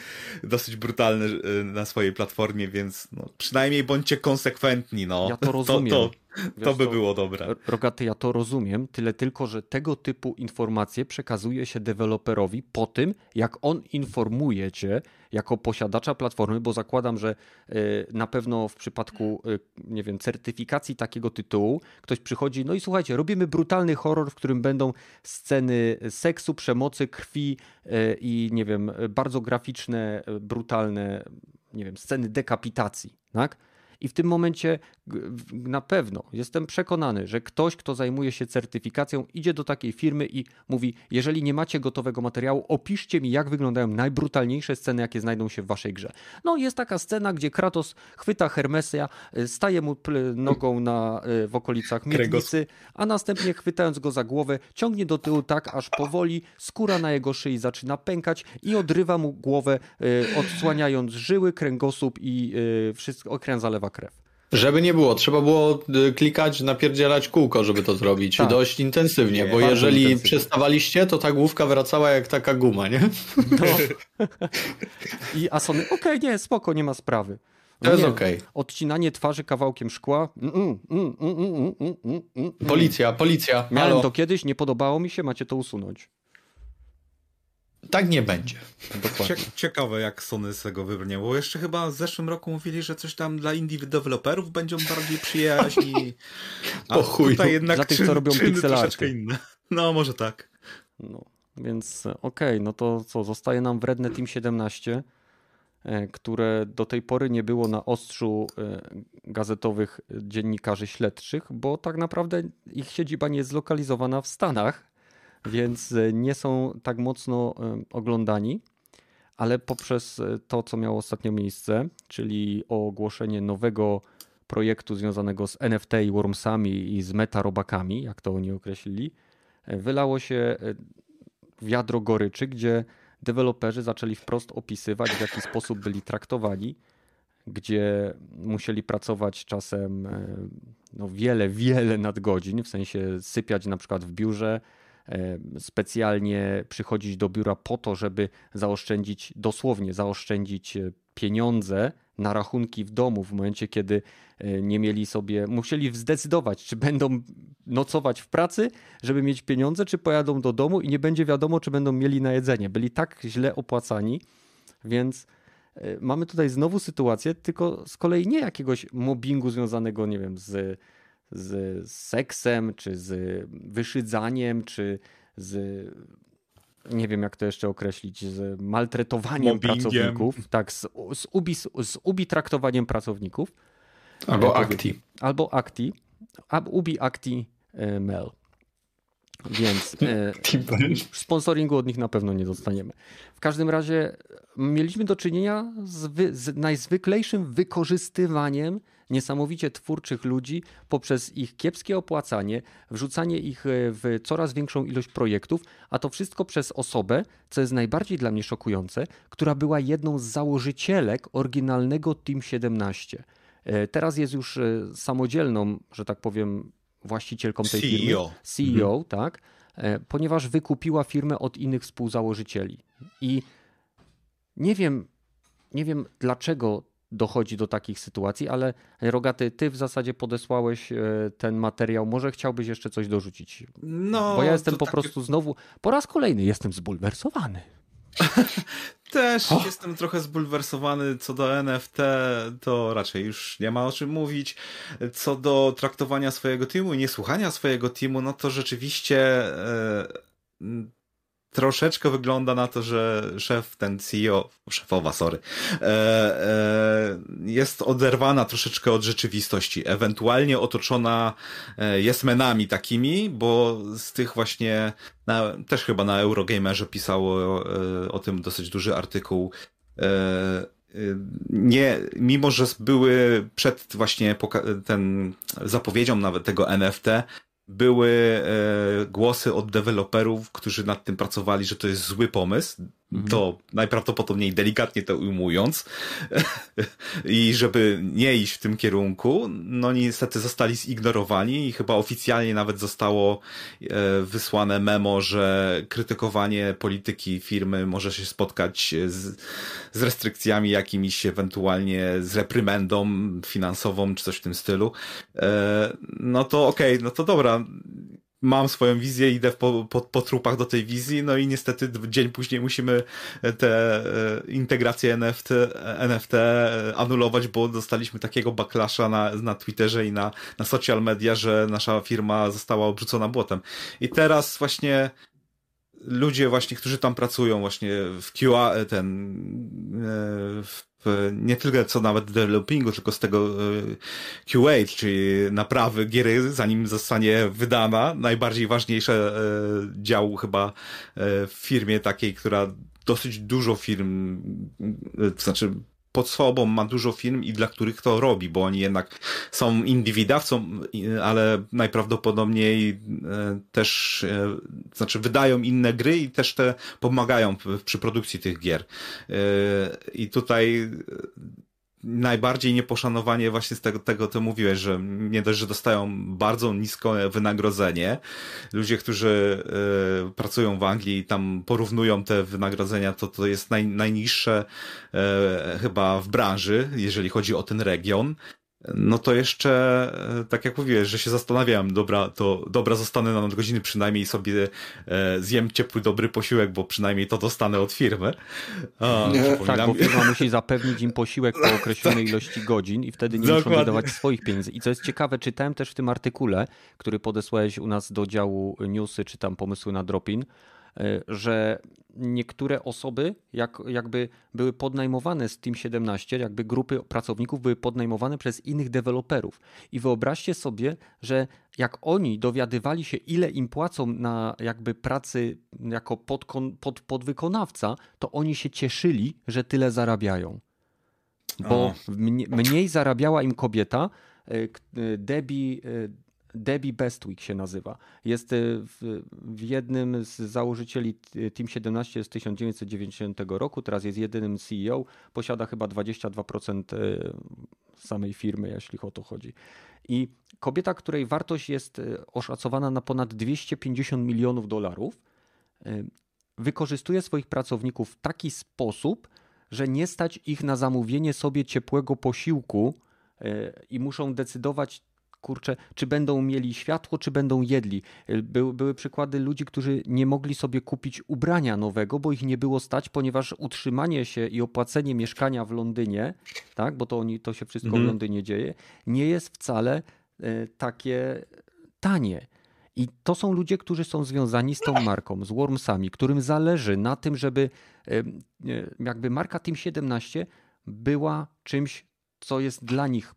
dosyć brutalne y, na swojej platformie, więc no, przynajmniej bądźcie konsekwentni, no. Ja to rozumiem. To, to, to by to, było dobre. Rogaty, ja to rozumiem, tyle tylko, że tego typu informacje przekazuje się deweloperowi po tym, jak on informuje cię, jako posiadacza platformy, bo zakładam, że e, na pewno w przypadku, e, nie wiem, certyfikacji takiego tytułu ktoś przychodzi, no i słuchajcie, robimy brutalny horror, w którym będą sceny seksu, przemocy, krwi e, i nie wiem, bardzo graficzne, brutalne, nie wiem, sceny dekapitacji, tak? I w tym momencie na pewno jestem przekonany, że ktoś, kto zajmuje się certyfikacją, idzie do takiej firmy i mówi: Jeżeli nie macie gotowego materiału, opiszcie mi, jak wyglądają najbrutalniejsze sceny, jakie znajdą się w waszej grze. No, jest taka scena, gdzie Kratos chwyta Hermesia, y, staje mu nogą na, y, w okolicach miednicy, a następnie chwytając go za głowę, ciągnie do tyłu tak, aż powoli skóra na jego szyi zaczyna pękać i odrywa mu głowę, y, odsłaniając żyły, kręgosłup i wszystko, okręt zalewa krew. Żeby nie było, trzeba było y, klikać, napierdzielać kółko, żeby to zrobić. Tak. Dość intensywnie, nie, bo jeżeli intensywnie. przestawaliście, to ta główka wracała jak taka guma, nie? No. I Asony, okej, okay, nie, spoko, nie ma sprawy. To jest okej. Okay. Odcinanie twarzy kawałkiem szkła. Mm, mm, mm, policja, policja. Miałem Halo. to kiedyś, nie podobało mi się, macie to usunąć. Tak nie będzie. Ciekawe, jak Sony z tego wybrnie, bo jeszcze chyba w zeszłym roku mówili, że coś tam dla indie deweloperów będą bardziej przyjaźni. A po chuj. Tutaj jednak dla tych, co robią pixelarty. inne. No, może tak. No, więc okej, okay, no to co, zostaje nam wredne Team 17, e, które do tej pory nie było na ostrzu e, gazetowych dziennikarzy śledczych, bo tak naprawdę ich siedziba nie jest zlokalizowana w Stanach, więc e, nie są tak mocno e, oglądani, ale poprzez e, to, co miało ostatnio miejsce, czyli ogłoszenie nowego projektu związanego z NFT i Wormsami i z metarobakami, jak to oni określili, wylało się wiadro goryczy, gdzie deweloperzy zaczęli wprost opisywać, w jaki sposób byli traktowani, gdzie musieli pracować czasem no, wiele, wiele nadgodzin, w sensie sypiać na przykład w biurze, specjalnie przychodzić do biura po to, żeby zaoszczędzić, dosłownie zaoszczędzić e, pieniądze na rachunki w domu w momencie, kiedy e, nie mieli sobie, musieli zdecydować, czy będą nocować w pracy, żeby mieć pieniądze, czy pojadą do domu i nie będzie wiadomo, czy będą mieli na jedzenie. Byli tak źle opłacani, więc mamy tutaj znowu sytuację, tylko z kolei nie jakiegoś mobbingu związanego, nie wiem, z z seksem, czy z wyszydzaniem, czy z nie wiem jak to jeszcze określić, z maltretowaniem Mobbingiem. pracowników, tak, z, z, ubi, z ubi traktowaniem pracowników. Albo acti. Albo acti. Ubi acti e, mel. Więc e, sponsoringu od nich na pewno nie dostaniemy. W każdym razie mieliśmy do czynienia z, wy, z najzwyklejszym wykorzystywaniem niesamowicie twórczych ludzi poprzez ich kiepskie opłacanie, wrzucanie ich e, w coraz większą ilość projektów, a to wszystko przez osobę, co jest najbardziej dla mnie szokujące, która była jedną z założycielek oryginalnego Team 17. E, teraz jest już e, samodzielną, że tak powiem, właścicielką tej CEO. firmy. CEO, mhm. tak, ponieważ wykupiła firmę od innych współzałożycieli. I nie wiem, nie wiem dlaczego dochodzi do takich sytuacji, ale Rogaty, ty w zasadzie podesłałeś e, ten materiał. Może chciałbyś jeszcze coś dorzucić? No, Bo ja jestem po takie... prostu znowu, po raz kolejny jestem zbulwersowany. Też oh. jestem trochę zbulwersowany co do NFT, to raczej już nie ma o czym mówić. Co do traktowania swojego teamu i niesłuchania swojego teamu, no to rzeczywiście e, troszeczkę wygląda na to, że szef, ten CEO, szefowa, sorry, e, e, jest oderwana troszeczkę od rzeczywistości, ewentualnie otoczona e, jest menami takimi, bo z tych właśnie, na, też chyba na Eurogamerze pisało e, o tym dosyć duży artykuł, e, e, nie, mimo że były przed właśnie ten zapowiedzią nawet tego NFT, były e, głosy od deweloperów, którzy nad tym pracowali, że to jest zły pomysł. Mhm. To najprawdopodobniej delikatnie to ujmując. I żeby nie iść w tym kierunku, no niestety zostali zignorowani i chyba oficjalnie nawet zostało e, wysłane memo, że krytykowanie polityki firmy może się spotkać z, z restrykcjami jakimiś, ewentualnie z reprymendą finansową czy coś w tym stylu. E, no to okej, okay, no to dobra mam swoją wizję, idę po, po, po trupach do tej wizji, no i niestety dzień później musimy te e, integracje NFT, NFT anulować, bo dostaliśmy takiego backlasha na, na Twitterze i na, na social media, że nasza firma została obrzucona błotem. I teraz właśnie ludzie właśnie, którzy tam pracują właśnie w QA, ten e, w nie tyle co nawet developingu, tylko z tego e, QA, czyli naprawy giery, zanim zostanie wydana. Najbardziej ważniejsze e, dział chyba e, w firmie takiej, która dosyć dużo firm, to znaczy pod sobą ma dużo firm i dla których to robi, bo oni jednak są indywidawcą, ale najprawdopodobniej e, też, e, znaczy wydają inne gry i też te pomagają przy produkcji tych gier. E, I tutaj najbardziej nieposzanowanie właśnie z tego, tego to mówiłeś, że nie dość, że dostają bardzo niskie wynagrodzenie. Ludzie, którzy y, pracują w Anglii i tam porównują te wynagrodzenia, to to jest naj, najniższe y, chyba w branży, jeżeli chodzi o ten region no to jeszcze, e, tak jak mówiłeś, że się zastanawiałem, dobra, to dobra, zostanę na nadgodziny przynajmniej sobie e, zjem ciepły, dobry posiłek, bo przynajmniej to dostanę od firmy. A, tak, bo firma musi zapewnić im posiłek po określonej tak. ilości godzin i wtedy nie Dokładnie. muszą wydawać swoich pieniędzy. I co jest ciekawe, czytałem też w tym artykule, który podesłałeś u nas do działu newsy, czy tam pomysły na dropin, że niektóre osoby jak, jakby były podnajmowane z Team 17, jakby grupy pracowników były podnajmowane przez innych deweloperów. I wyobraźcie sobie, że jak oni dowiadywali się, ile im płacą na jakby pracy jako podkon, pod, podwykonawca, to oni się cieszyli, że tyle zarabiają. Bo mniej zarabiała im kobieta, e, e, Debbie Debbie Bestwick się nazywa. Jest y, w, w, jednym z założycieli Team 17 z 1990 roku, teraz jest jedynym CEO, posiada chyba 22% y, samej firmy, jeśli o to chodzi. I kobieta, której wartość jest y, oszacowana na ponad 250 milionów dolarów, wykorzystuje swoich pracowników w taki sposób, że nie stać ich na zamówienie sobie ciepłego posiłku i muszą decydować kurczę, czy będą mieli światło, czy będą jedli. By, były przykłady ludzi, którzy nie mogli sobie kupić ubrania nowego, bo ich nie było stać, ponieważ utrzymanie się i opłacenie mieszkania w Londynie, tak, bo to, oni, to się wszystko mhm. w Londynie dzieje, nie jest wcale e, takie tanie. I to są ludzie, którzy są związani z tą marką, z Wormsami, którym zależy na tym, żeby e, jakby marka Team 17 była czymś, co jest dla nich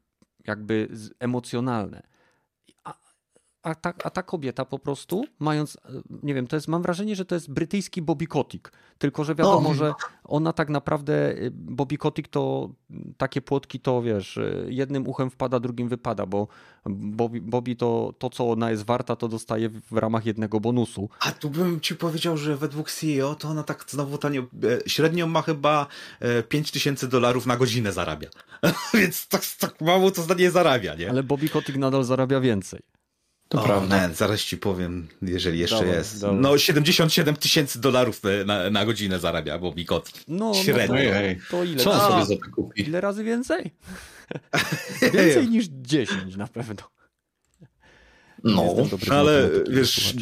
jakby emocjonalne. A, ta, a ta kobieta po prostu, mając, nie wiem, to jest, mam wrażenie, że to jest brytyjski Bobby Kotick, tylko że wiadomo, że, ona tak naprawdę, y, Bobby Kotick to takie płotki to wiesz, y, jednym uchem wpada, drugim wypada, bo Bobby, Bobby to, to, co ona jest warta, to dostaje w ramach jednego bonusu. A tu bym ci powiedział, że według CEO to ona tak znowu tanio, e, średnio ma chyba 5000 e, dolarów na godzinę zarabia. Więc tak, tak mało to nie zarabia, nie? Ale Bobby Kotick nadal zarabia więcej. To o, prawda. Man, zaraz ci powiem, jeżeli jeszcze dobra, jest. Dobra. No 77 tysięcy dolarów na, na godzinę zarabia Bobby Kotick. No, Średnio. No to, to ile? Co on sobie za to kupi? Ile razy więcej? więcej niż 10 na pewno. No, ale wiesz,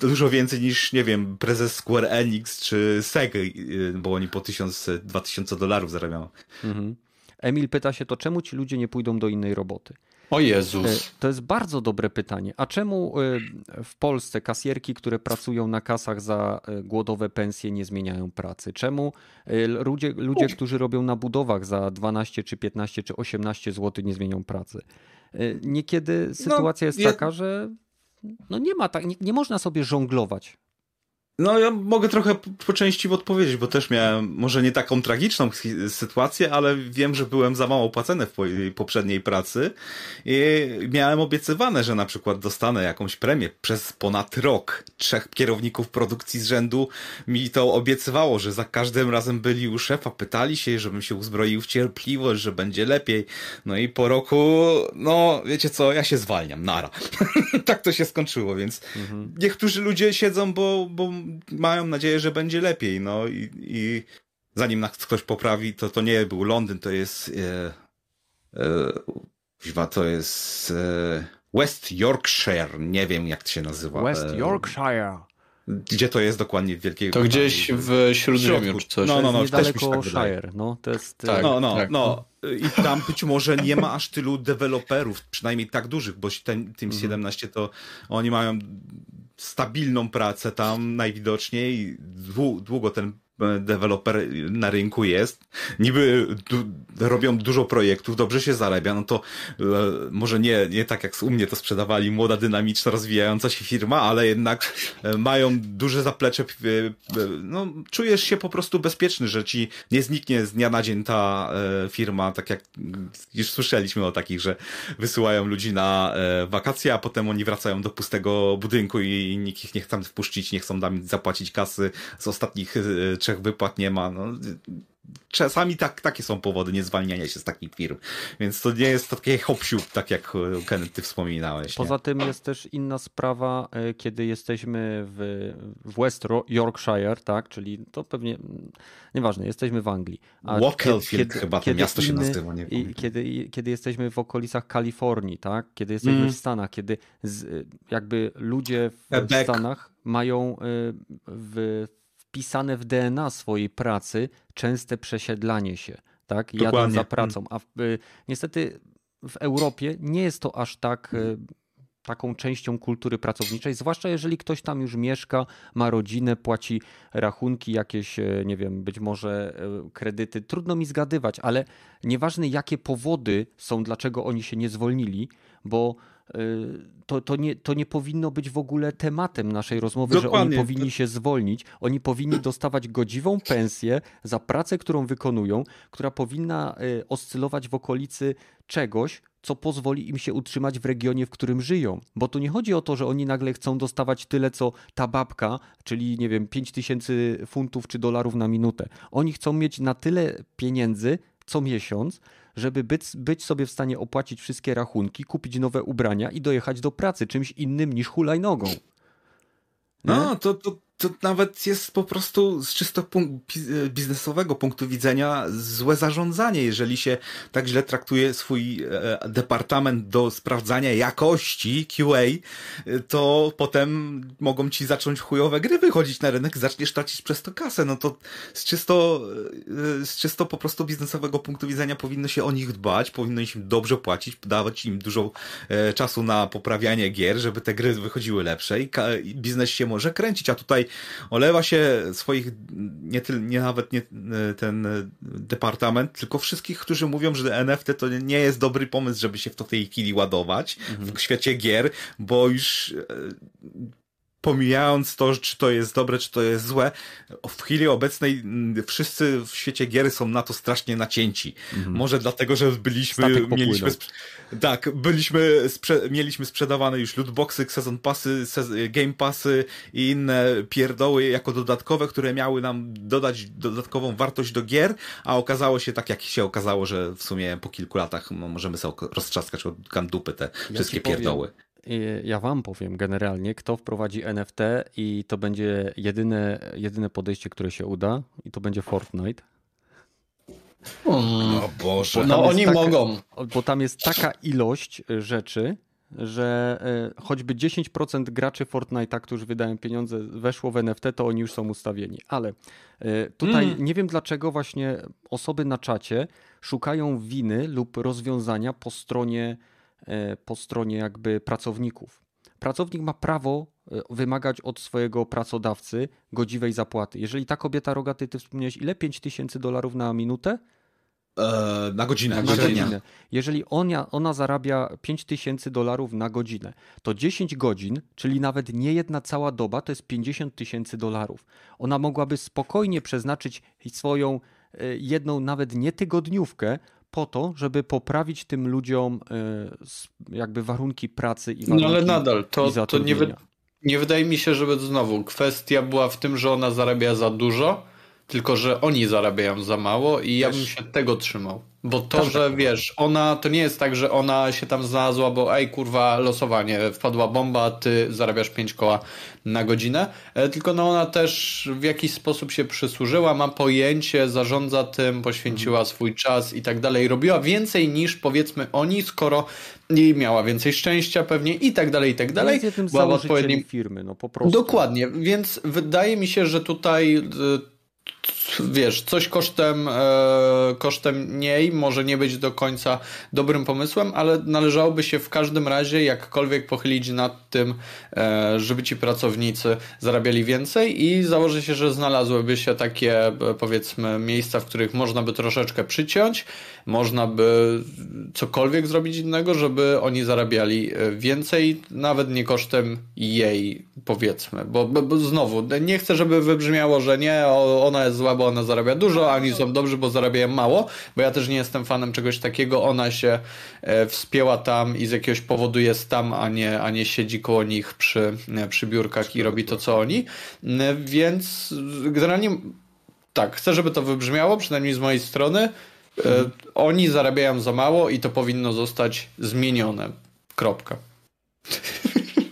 dużo więcej niż, nie wiem, prezes Square Enix czy Sega, y, bo oni po 1000, 2000 dolarów zarabiają. Mhm. Emil pyta się to, czemu ci ludzie nie pójdą do innej roboty? O Jezus. E, to jest bardzo dobre pytanie. A czemu e, w Polsce kasjerki, które pracują na kasach za e, głodowe pensje, nie zmieniają pracy? Czemu ludzie, ludzie którzy robią na budowach za 12 czy 15 czy 18 zł, nie zmienią pracy? Niekiedy no, sytuacja no, jest taka, że no nie ma tak, nie, nie można sobie żonglować no, ja mogę trochę po części odpowiedzieć, bo też miałem może nie taką tragiczną sytuację, ale wiem, że byłem za mało opłacony w poprzedniej pracy i miałem obiecywane, że na przykład dostanę jakąś premię przez ponad rok. Trzech kierowników produkcji z rzędu mi to obiecywało, że za każdym razem byli u szefa, pytali się, żebym się uzbroił w cierpliwość, że będzie lepiej. No i po roku, no wiecie co, ja się zwalniam, nara. tak to się skończyło, więc mhm. niektórzy ludzie siedzą, bo, bo mają nadzieję, że będzie lepiej, no i, i zanim nas ktoś poprawi, to to nie był Londyn, to jest e, e, to jest e, West Yorkshire, nie wiem jak to się nazywa. West e, Yorkshire. Gdzie to jest dokładnie w Wielkiej To gdzieś w Śródziemiu czy coś. No, no, no, niedaleko tak Shire, no, to jest... Tak, no, no, tak. no. I tam być może nie ma aż tylu deweloperów, przynajmniej tak dużych, bo ten, Team 17 mhm. to oni mają stabilną pracę tam najwidoczniej. Długo ten deweloper na rynku jest, niby du robią dużo projektów, dobrze się zarabia, no to e, może nie, nie tak jak u mnie to sprzedawali, młoda, dynamiczna, rozwijająca się firma, ale jednak e, mają duże zaplecze, e, e, no czujesz się po prostu bezpieczny, że ci nie zniknie z dnia na dzień ta e, firma, tak jak już słyszeliśmy o takich, że wysyłają ludzi na e, wakacje, a potem oni wracają do pustego budynku i nikt ich nie chce wpuścić, nie chcą nam zapłacić kasy z ostatnich trzech wypłat nie ma. No, czasami tak, takie są powody niezwalniania się z takich firm. Więc to nie jest takie hop tak jak e, Kenneth ty wspominałeś. Poza nie? tym jest też inna sprawa, e, kiedy jesteśmy w, West Yorkshire, tak, czyli to pewnie, nieważne, jesteśmy w Anglii. Wakefield chyba to miasto się nazywa, nie i, kiedy, kiedy jesteśmy w okolicach Kalifornii, tak, kiedy jesteśmy mm. w Stanach, kiedy z, jakby ludzie w, w Stanach mają e, w wpisane w DNA swojej pracy częste przesiedlanie się, tak? Jadą za pracą. A w, y, niestety w Europie nie jest to aż tak y, taką częścią kultury pracowniczej, zwłaszcza jeżeli ktoś tam już mieszka, ma rodzinę, płaci rachunki, jakieś, y, nie wiem, być może kredyty. Trudno mi zgadywać, ale nieważne jakie powody są, dlaczego oni się nie zwolnili, bo to, to, nie, to nie powinno być w ogóle tematem naszej rozmowy, Dokładnie. że oni powinni się zwolnić. Oni powinni dostawać godziwą pensję za pracę, którą wykonują, która powinna y, oscylować w okolicy czegoś, co pozwoli im się utrzymać w regionie, w którym żyją. Bo tu nie chodzi o to, że oni nagle chcą dostawać tyle, co ta babka, czyli nie wiem, 5 tysięcy funtów czy dolarów na minutę. Oni chcą mieć na tyle pieniędzy co miesiąc, żeby być, być sobie w stanie opłacić wszystkie rachunki, kupić nowe ubrania i dojechać do pracy czymś innym niż hulajnogą. No, to, to, to nawet jest po prostu z czysto biznesowego punktu widzenia złe zarządzanie, jeżeli się tak źle traktuje swój e, departament do sprawdzania jakości QA, to potem mogą ci zacząć chujowe gry wychodzić na rynek, zaczniesz tracić przez to kasę. No to z czysto, e, z czysto po prostu biznesowego punktu widzenia powinno się o nich dbać, powinno im dobrze płacić, dawać im dużo e, czasu na poprawianie gier, żeby te gry wychodziły lepsze i biznes się może kręcić, a tutaj olewa się swoich, nie, nie nawet nie ten departament, tylko wszystkich, którzy mówią, że NFT to nie jest dobry pomysł, żeby się w to tej chwili ładować mhm. w świecie gier, bo już pomijając to, czy to jest dobre, czy to jest złe, w chwili obecnej mm, wszyscy w świecie gier są na to strasznie nacięci. Mhm. Może dlatego, że byliśmy, mieliśmy, tak, byliśmy, sprze mieliśmy sprzedawane już lootboxy, sezon passy, game passy i inne pierdoły jako dodatkowe, które miały nam dodać dodatkową wartość do gier, a okazało się tak, jak się okazało, że w sumie po kilku latach no, możemy sobie roztrzaskać od kandupy te ja wszystkie pierdoły. Powiem ja wam powiem generalnie, kto wprowadzi NFT i to będzie jedyne, jedyne podejście, które się uda i to będzie Fortnite. Hmm. O Boże. No oni taka, mogą. Bo tam jest taka ilość rzeczy, że e, choćby 10% graczy Fortnite'a, którzy wydają pieniądze, weszło w NFT, to oni już są ustawieni. Ale e, tutaj mm. nie wiem dlaczego właśnie osoby na czacie szukają winy lub rozwiązania po stronie E, po stronie jakby pracowników. Pracownik ma prawo e, wymagać od swojego pracodawcy godziwej zapłaty. Jeżeli ta kobieta rogaty, ty wspomniałeś, ile? 5 tysięcy dolarów na minutę? Eee, na godzinę. Na godzinę. Jeżeli ona, ona zarabia 5 tysięcy dolarów na godzinę, to 10 godzin, czyli nawet nie jedna cała doba, to jest 50 tysięcy dolarów. Ona mogłaby spokojnie przeznaczyć swoją e, jedną, nawet nie tygodniówkę, po to, żeby poprawić tym ludziom e, jakby warunki pracy i warunki No ale nadal, to, to nie, nie wydaje mi się, żeby znowu. Kwestia była w tym, że ona zarabia za dużo, tylko że oni zarabiają za mało i ja bym się tego trzymał. Bo to, że tak wiesz, ona, to nie jest tak, że ona się tam znalazła, bo ej kurwa, losowanie, wpadła bomba, ty zarabiasz 5 koła na godzinę, e, tylko no ona też w jakiś sposób się przysłużyła, ma pojęcie, zarządza tym, poświęciła mhm. swój czas i tak dalej, robiła więcej niż powiedzmy oni, skoro i miała więcej szczęścia pewnie i tak dalej, i tak dalej. Była odpowiednim firmy, no po prostu. Dokładnie, więc wydaje mi się, że tutaj e, like wiesz, coś kosztem, e, kosztem niej może nie być do końca dobrym pomysłem, ale należałoby się w każdym razie jakkolwiek pochylić nad tym, e, żeby ci pracownicy zarabiali więcej i założę się, że znalazłyby się takie e, powiedzmy miejsca, w których można by troszeczkę przyciąć, można by cokolwiek zrobić innego, żeby oni zarabiali więcej, nawet nie kosztem jej, powiedzmy, bo, bo, bo znowu, nie chcę, żeby wybrzmiało, że nie, ona jest zła, bo ona zarabia dużo, a oni są dobrzy, bo zarabiają mało, bo ja też nie jestem fanem czegoś takiego. Ona się e, wspięła tam i z jakiegoś powodu jest tam, a nie, a nie siedzi koło nich przy, e, przy biurkach i robi to, co oni. E, więc generalnie tak, chcę, żeby to wybrzmiało, przynajmniej z mojej strony. Mhm. Oni zarabiają za mało i to powinno zostać zmienione. Kropka.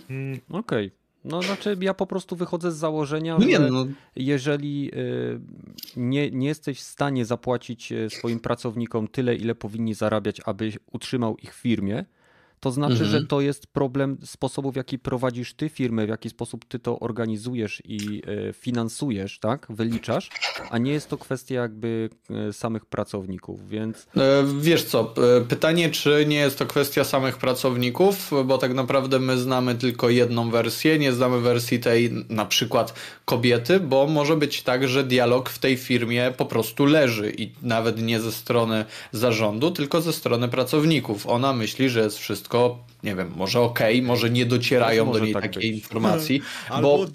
Mm, okej. Okay. No znaczy ja po prostu wychodzę z założenia, no nie, że no. jeżeli y, nie, nie jesteś w stanie zapłacić y, swoim pracownikom tyle, ile powinni zarabiać, aby utrzymał ich w firmie, to znaczy, mhm. że to jest problem sposobu, w jaki prowadzisz ty firmę, w jaki sposób ty to organizujesz i e, finansujesz, tak? Wyliczasz, a nie jest to kwestia jakby e, samych pracowników, więc... E, wiesz co, pytanie, czy nie jest to kwestia samych pracowników, bo tak naprawdę my znamy tylko jedną wersję, nie znamy wersji tej na przykład kobiety, bo może być tak, że dialog w tej firmie po prostu leży i nawet nie ze strony zarządu, tylko ze strony pracowników. Ona myśli, że jest wszystko wszystko, nie wiem, może okej, okay, może nie docierają może do niej tak takiej być. informacji. Albo bo...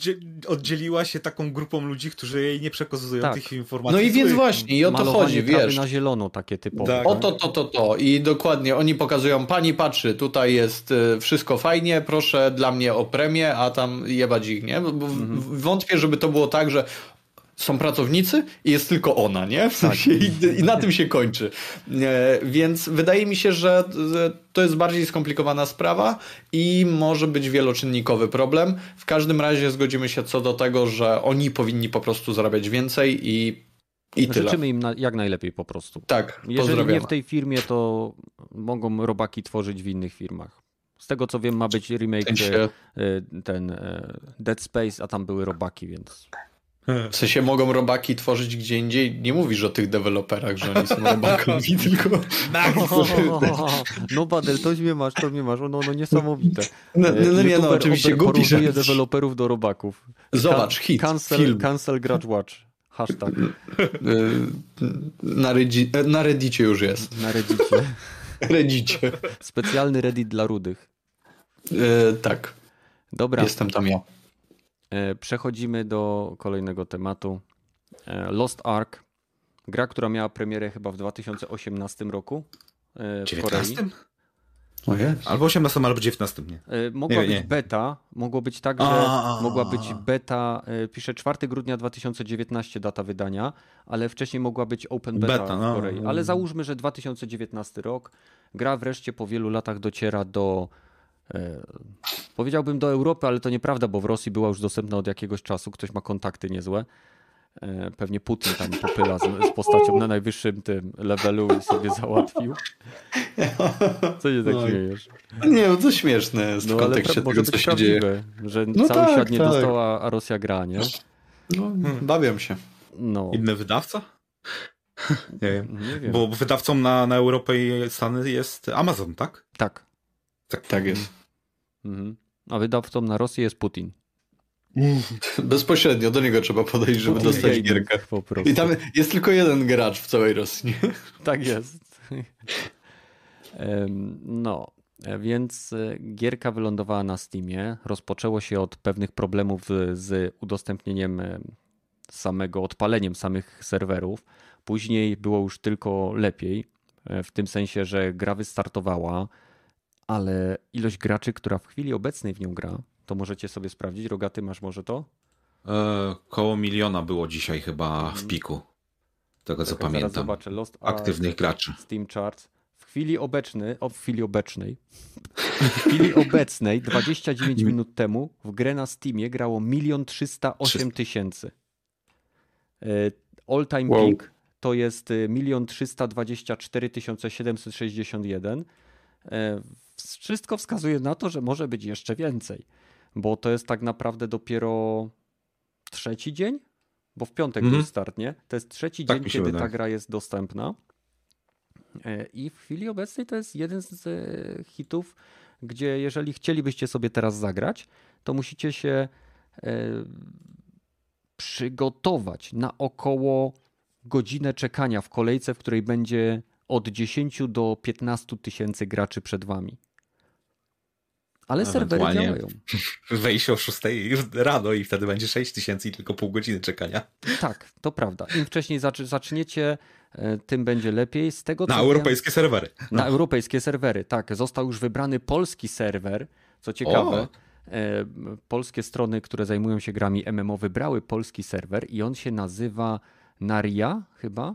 oddzieliła się taką grupą ludzi, którzy jej nie przekazują tak. tych informacji. No i więc właśnie, i o to chodzi, wiesz. na zielono takie typowe. Tak. O to, to, to, to. I dokładnie, oni pokazują, pani patrzy, tutaj jest y, wszystko fajnie, proszę dla mnie o premię, a tam jebać ich, nie? Bo mhm. Wątpię, żeby to było tak, że są pracownicy i jest tylko ona, nie? W sensie tak. i, i, na tym się kończy. E, więc wydaje mi się, że to jest bardziej skomplikowana sprawa i może być wieloczynnikowy problem. W każdym razie zgodzimy się co do tego, że oni powinni po prostu zarabiać więcej i i Życzymy tyle. im na, jak najlepiej po prostu. Tak, Jeżeli nie w tej firmie, to mogą robaki tworzyć w innych firmach. Z tego co wiem, ma być remake e, ten e, Dead Space, a tam były robaki, więc w sensie mogą robaki tworzyć gdzie indziej. Nie mówisz o tych deweloperach, że oni są robakami, tylko... no Badel, to mnie masz, to mnie masz. No, no niesamowite. No, no, no nie, no oczywiście gubi że... deweloperów do robaków. Zobacz, hit, cancel, film. Cancel Grudge Watch. Hashtag. Na, Redzi na Reddicie już jest. Na Reddicie. Reddicie. Specjalny Reddit dla rudych. E, tak. Dobra. Jestem tam ja. E, przechodzimy do kolejnego tematu. E, Lost Ark. Gra, która miała premierę chyba w 2018 roku. e, W 19? Korei. Ojej. Albo 18, albo 19, nie. Mogła Nie, być nie. beta, mogło być tak, że A. mogła być beta, pisze 4 grudnia 2019 data wydania, ale wcześniej mogła być open beta, Beta, w no. Korei. Ale załóżmy, że 2019 rok, gra wreszcie po wielu latach dociera do, powiedziałbym do Europy, ale to nieprawda, bo w Rosji była już dostępna od jakiegoś czasu, ktoś ma kontakty niezłe. E, Pewnie Putin tam popyla z, z postacią na najwyższym tym levelu i sobie załatwił. Co się tak Oj. śmiejesz? Nie, no to śmieszne jest w No ale kontekście tego, co się dzieje. prawdziwe, że No cały tak, świat nie tak. dostała, a Rosja gra, nie? No, bawią się. No, Inny wydawca? nie wiem. nie wiem. Bo wydawcą na, na Europę i Stany jest Amazon, tak? Tak. Tak jest. Mhm. A wydawcą na Rosję jest Putin. Bezpośrednio do niego trzeba podejść, żeby Putin dostać gierkę. Po prostu. I tam jest tylko jeden gracz w całej Rosji. Tak jest. No, e, więc e, gierka wylądowała na Steamie. Rozpoczęło się od pewnych problemów z- z udostępnieniem e, samego, odpaleniem samych serwerów. Później było już tylko lepiej, e, w tym sensie, że gra wystartowała, ale ilość graczy, która w chwili obecnej w nią gra, to możecie sobie sprawdzić. Rogaty, masz może to? E, koło miliona było dzisiaj chyba w piku. Tego co pamiętam. zobaczę. Lost. Aktywnych graczy. Steam Charts. W chwili obecnej, o, w chwili obecnej, w chwili obecnej, 29 minut temu, w grę na Steamie grało 1 308 tysięcy. E, All time Wow. peak to jest e, 1 324 761. Wszystko wskazuje na to, że może być jeszcze więcej, bo to jest tak naprawdę dopiero trzeci dzień, bo w piątek Mhm. był start, nie? To jest trzeci Tak dzień, kiedy ta wydaje. gra jest dostępna. E, I w chwili obecnej to jest jeden z e, hitów, gdzie jeżeli chcielibyście sobie teraz zagrać, to musicie się e, przygotować na około godzinę czekania w kolejce, w której będzie od 10 do 15 tysięcy graczy przed wami. Ale serwery działają. Wejść o 6 rano i wtedy będzie 6 tysięcy i tylko pół godziny czekania. Tak, to prawda. Im wcześniej zaczniecie, e, tym będzie lepiej. Z tego, co Na wiem- europejskie serwery. Na europejskie serwery, tak. Został już wybrany polski serwer. Co ciekawe, e, polskie strony, które zajmują się grami MMO, wybrały polski serwer i on się nazywa Naria chyba?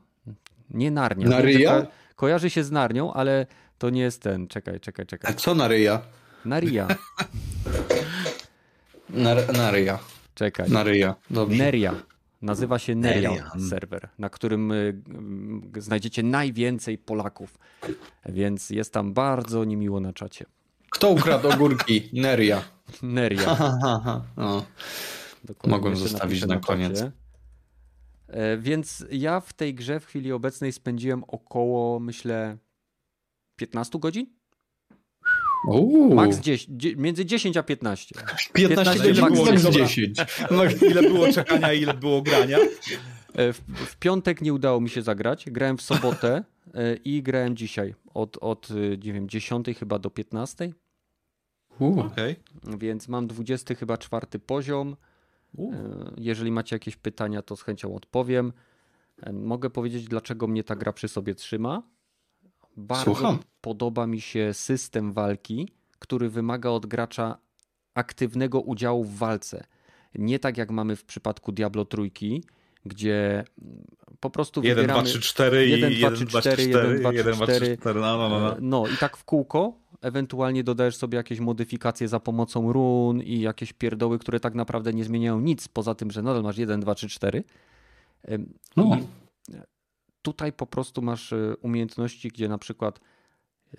Nie Narnia. Naria? Wiem, ko- Kojarzy się z Narnią, ale to nie jest ten. Czekaj, czekaj, A czekaj. co na ryja? Naria. Na, na ryja. Czekaj. Na. Dobrze. Neria. Nazywa się Neria Neria, serwer, na którym y, znajdziecie najwięcej Polaków. Więc jest tam bardzo niemiło na czacie. Kto ukradł ogórki? Neria. Neria. Ha, ha, ha. No. Mogłem zostawić napiszę na koniec. E, Więc ja w tej grze w chwili obecnej spędziłem około, myślę, 15 godzin? Uuu. Max 10, dzie- między 10 a 15. 15 15 godzin, max max 10. 10. Ile było czekania, ile było grania. E, W, w piątek nie udało mi się zagrać. Grałem w sobotę e, i grałem dzisiaj od, od e, nie wiem, 10 chyba do 15. Uuu. Okej. Więc mam 20 chyba czwarty poziom. U. E, Jeżeli macie jakieś pytania, to z chęcią odpowiem. Mogę powiedzieć, dlaczego mnie ta gra przy sobie trzyma. Bardzo Słucham. podoba mi się system walki, który wymaga od gracza aktywnego udziału w walce. Nie tak jak mamy w przypadku Diablo Trójki, gdzie po prostu 1, 2, wybieramy... 3, 4 i 1, 1, 2, 3, 2, 3, 4, 4, 1, 2, 3, 1, 2, 3, 4. 4, no, no, no, no. I tak w kółko, ewentualnie dodajesz sobie jakieś modyfikacje za pomocą run i jakieś pierdoły, które tak naprawdę nie zmieniają nic, poza tym, że nadal masz 1, 2, 3, 4. Ym, No. I tutaj po prostu masz y, umiejętności, gdzie na przykład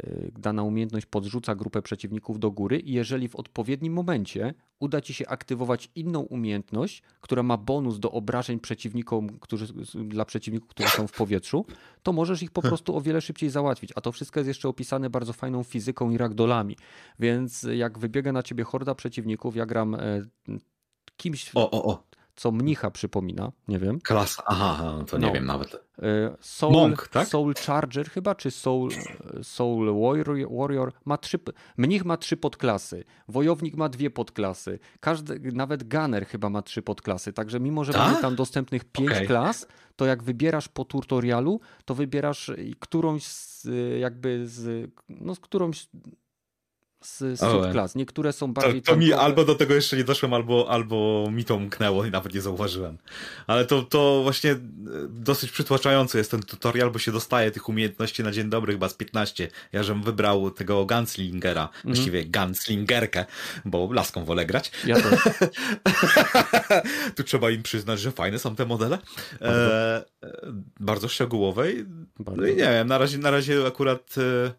y, dana umiejętność podrzuca grupę przeciwników do góry i jeżeli w odpowiednim momencie uda ci się aktywować inną umiejętność, która ma bonus do obrażeń przeciwnikom, którzy, dla przeciwników, którzy są w powietrzu, to możesz ich po prostu o wiele szybciej załatwić. A to wszystko jest jeszcze opisane bardzo fajną fizyką i ragdolami. Więc jak wybiega na ciebie horda przeciwników, ja gram e, kimś O, o, o. co mnicha przypomina, nie wiem. Klasa, aha, to nie no. wiem nawet. Y, Soul, Monk, tak? Soul Charger chyba, czy Soul, Soul Warrior, Warrior ma trzy, mnich ma trzy podklasy, wojownik ma dwie podklasy, każdy, nawet Gunner chyba ma trzy podklasy, także mimo, że mamy tam dostępnych pięć okay. klas, to jak wybierasz po tutorialu, to wybierasz którąś z, jakby z, no z którąś z subklas. Niektóre są bardziej. To, to mi albo do tego jeszcze nie doszłem, albo, albo mi to umknęło i nawet nie zauważyłem. Ale to, to właśnie e, dosyć przytłaczający jest ten tutorial, bo się dostaje tych umiejętności na dzień dobry chyba z 15. Ja żem wybrał tego Gunslingera, mm. właściwie Gunslingerkę, bo laską wolę grać. Ja też. tu trzeba im przyznać, że fajne są te modele. Bardzo, e, bardzo szczegółowe. Bardzo. No i nie wiem, na razie, na razie akurat. E,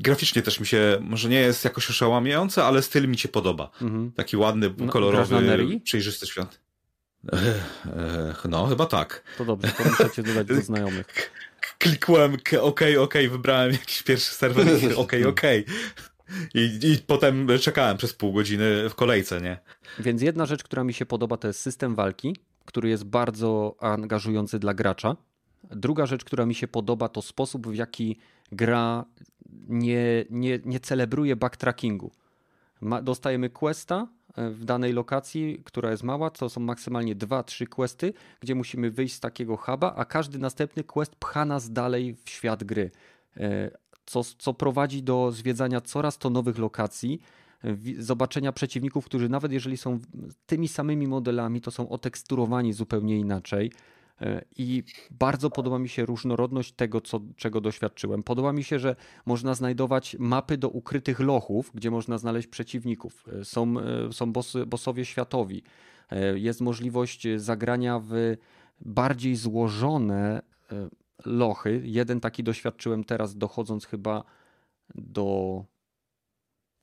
graficznie też mi się, może nie jest jakoś oszałamiające, ale styl mi się podoba. Mhm. Taki ładny, no, kolorowy, przejrzysty świąt. No, chyba tak. To dobrze, to muszę cię dodać do znajomych. Klikłem OK, OK, wybrałem jakiś pierwszy serwer, OK, OK. I, I potem czekałem przez pół godziny w kolejce, nie? Więc jedna rzecz, która mi się podoba, to jest system walki, który jest bardzo angażujący dla gracza. Druga rzecz, która mi się podoba, to sposób, w jaki gra nie, nie, nie celebruje backtrackingu. Ma, dostajemy questa e, w danej lokacji, która jest mała, to są maksymalnie 2-3 questy, gdzie musimy wyjść z takiego huba, a każdy następny quest pcha nas dalej w świat gry. E, co, co prowadzi do zwiedzania coraz to nowych lokacji, zobaczenia przeciwników, którzy nawet jeżeli są tymi samymi modelami, to są oteksturowani zupełnie inaczej. E, I bardzo podoba mi się różnorodność tego, co, czego doświadczyłem. Podoba mi się, że można znajdować mapy do ukrytych lochów, gdzie można znaleźć przeciwników. E, są, e, są bossy, bossowie światowi. Jest możliwość zagrania w bardziej złożone lochy. Jeden taki doświadczyłem teraz, dochodząc chyba do.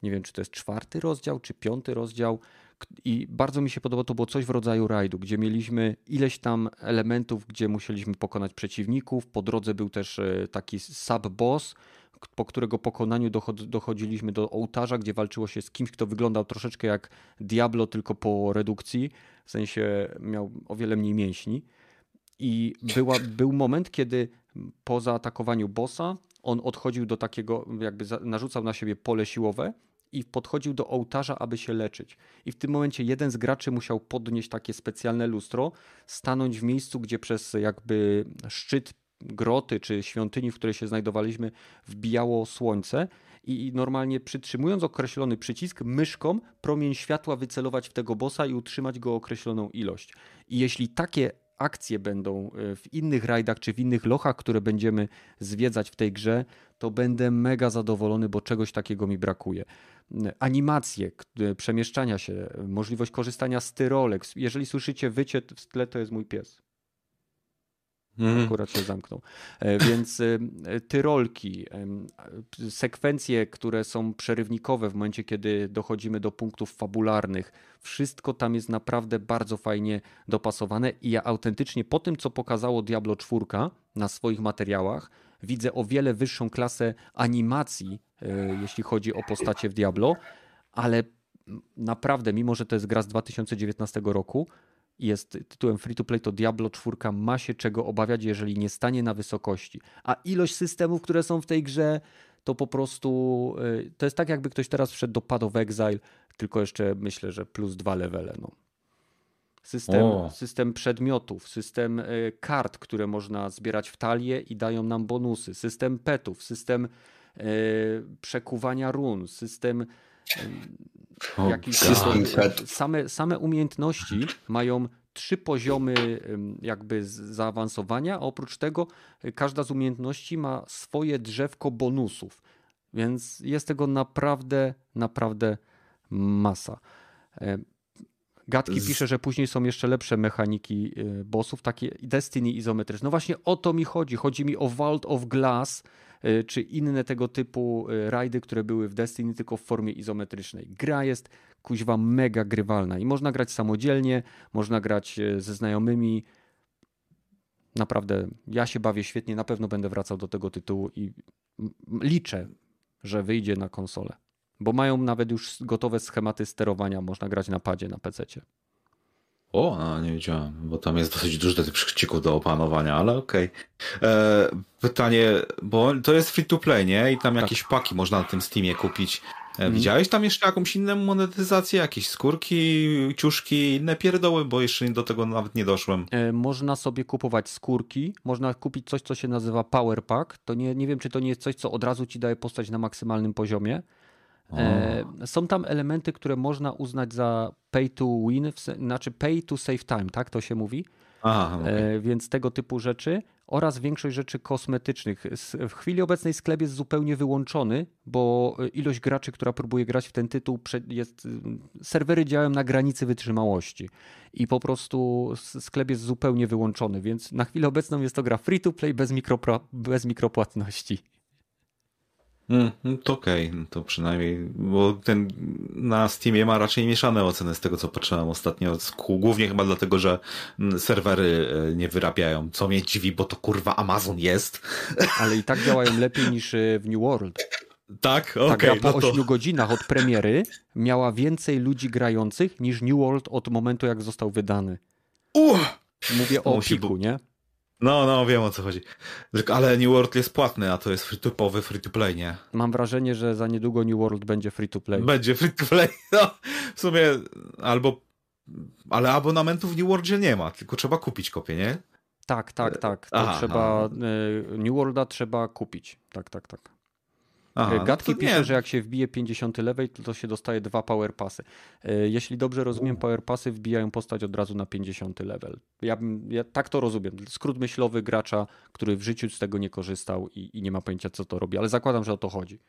Nie wiem, czy to jest czwarty rozdział, czy piąty rozdział i bardzo mi się podobało, to było coś w rodzaju rajdu, gdzie mieliśmy ileś tam elementów, gdzie musieliśmy pokonać przeciwników. Po drodze był też e, taki sub-boss, po którego pokonaniu dochodziliśmy do ołtarza, gdzie walczyło się z kimś, kto wyglądał troszeczkę jak Diablo, tylko po redukcji, w sensie miał o wiele mniej mięśni. I była, był moment, kiedy po zaatakowaniu bossa on odchodził do takiego, jakby narzucał na siebie pole siłowe i podchodził do ołtarza, aby się leczyć. I w tym momencie jeden z graczy musiał podnieść takie specjalne lustro, stanąć w miejscu, gdzie przez jakby szczyt groty czy świątyni, w której się znajdowaliśmy, wbijało słońce i normalnie przytrzymując określony przycisk myszką promień światła wycelować w tego bossa i utrzymać go określoną ilość. I jeśli takie akcje będą e, w innych rajdach czy w innych lochach, które będziemy zwiedzać w tej grze, to będę mega zadowolony, bo czegoś takiego mi brakuje. Animacje, przemieszczania się, możliwość korzystania z tyrolek. Jeżeli słyszycie wycie w tle, to jest mój pies. Mm. Akurat się zamknął. E, więc e, tyrolki, sekwencje, które są przerywnikowe w momencie, kiedy dochodzimy do punktów fabularnych, wszystko tam jest naprawdę bardzo fajnie dopasowane i ja autentycznie po tym, co pokazało Diablo 4 na swoich materiałach, widzę o wiele wyższą klasę animacji, e, jeśli chodzi o postacie w Diablo, ale naprawdę, mimo że to jest gra z 2019 roku, jest tytułem free to play, to Diablo 4 ma się czego obawiać, jeżeli nie stanie na wysokości. A ilość systemów, które są w tej grze, to po prostu y, to jest tak, jakby ktoś teraz wszedł do Pad of Exile, tylko jeszcze myślę, że plus dwa levele. No. System, system przedmiotów, system y, kart, które można zbierać w talię i dają nam bonusy, system petów, system y, przekuwania run, system jakiś same, same umiejętności mają trzy poziomy jakby zaawansowania, a oprócz tego każda z umiejętności ma swoje drzewko bonusów. Więc jest tego naprawdę, naprawdę masa. Gatki z... pisze, że później są jeszcze lepsze mechaniki y, bossów, takie Destiny izometryczne. No właśnie o to mi chodzi. Chodzi mi o Vault of Glass, y, czy inne tego typu y, rajdy, które były w Destiny, tylko w formie izometrycznej. Gra jest kuźwa mega grywalna i można grać samodzielnie, można grać ze znajomymi. Naprawdę, ja się bawię świetnie, na pewno będę wracał do tego tytułu i liczę, że wyjdzie na konsolę. Bo mają nawet już gotowe schematy sterowania, można grać na padzie na PC. O, no nie wiedziałem, bo tam jest dosyć dużo tych przycików do opanowania, ale okej. Okay. E, pytanie, bo to jest free to play, nie? I tam tak. jakieś paki można na tym Steamie kupić. E, mhm. Widziałeś tam jeszcze jakąś inną monetyzację? Jakieś skórki, ciuszki, inne pierdoły? Bo jeszcze do tego nawet nie doszłem. E, można sobie kupować skórki, można kupić coś, co się nazywa Power Pack. To nie, nie wiem, czy to nie jest coś, co od razu ci daje postać na maksymalnym poziomie. E, są tam elementy, które można uznać za pay to win, znaczy pay to save time, tak to się mówi. Aha, okay. e, więc tego typu rzeczy oraz większość rzeczy kosmetycznych. W chwili obecnej sklep jest zupełnie wyłączony, bo ilość graczy, która próbuje grać w ten tytuł, jest, serwery działają na granicy wytrzymałości i po prostu sklep jest zupełnie wyłączony, więc na chwilę obecną jest to gra free to play bez, mikropro, bez mikropłatności. Mm, no to okej, okay. to przynajmniej, bo ten na Steamie ma raczej mieszane oceny z tego, co patrzyłem ostatnio, głównie chyba dlatego, że serwery e, nie wyrabiają, co mnie dziwi, bo to kurwa Amazon jest. Ale i tak działają lepiej niż e, w New World. Tak, okej. Okay, Ta gra po no to... 8 godzinach od premiery miała więcej ludzi grających niż New World od momentu, jak został wydany. Uh! Mówię o piku, nie? No, no, wiem o co chodzi. Ale New World jest płatny, a to jest free typowy free to play, nie? Mam wrażenie, że za niedługo New World będzie free to play. Będzie free to play, no. W sumie albo... Ale abonamentów w New Worldzie nie ma, tylko trzeba kupić kopię, nie? Tak, tak, tak. To aha, trzeba... Aha. Y, New Worlda trzeba kupić. Tak, tak, tak. Aha, no Gatki pisze, że jak się wbije 50 lewej, to, to się dostaje dwa power passy. E, jeśli dobrze rozumiem, power passy wbijają postać od razu na 50 level. Ja, bym, ja tak to rozumiem. Skrót myślowy gracza, który w życiu z tego nie korzystał i, i nie ma pojęcia, co to robi, ale zakładam, że o to chodzi.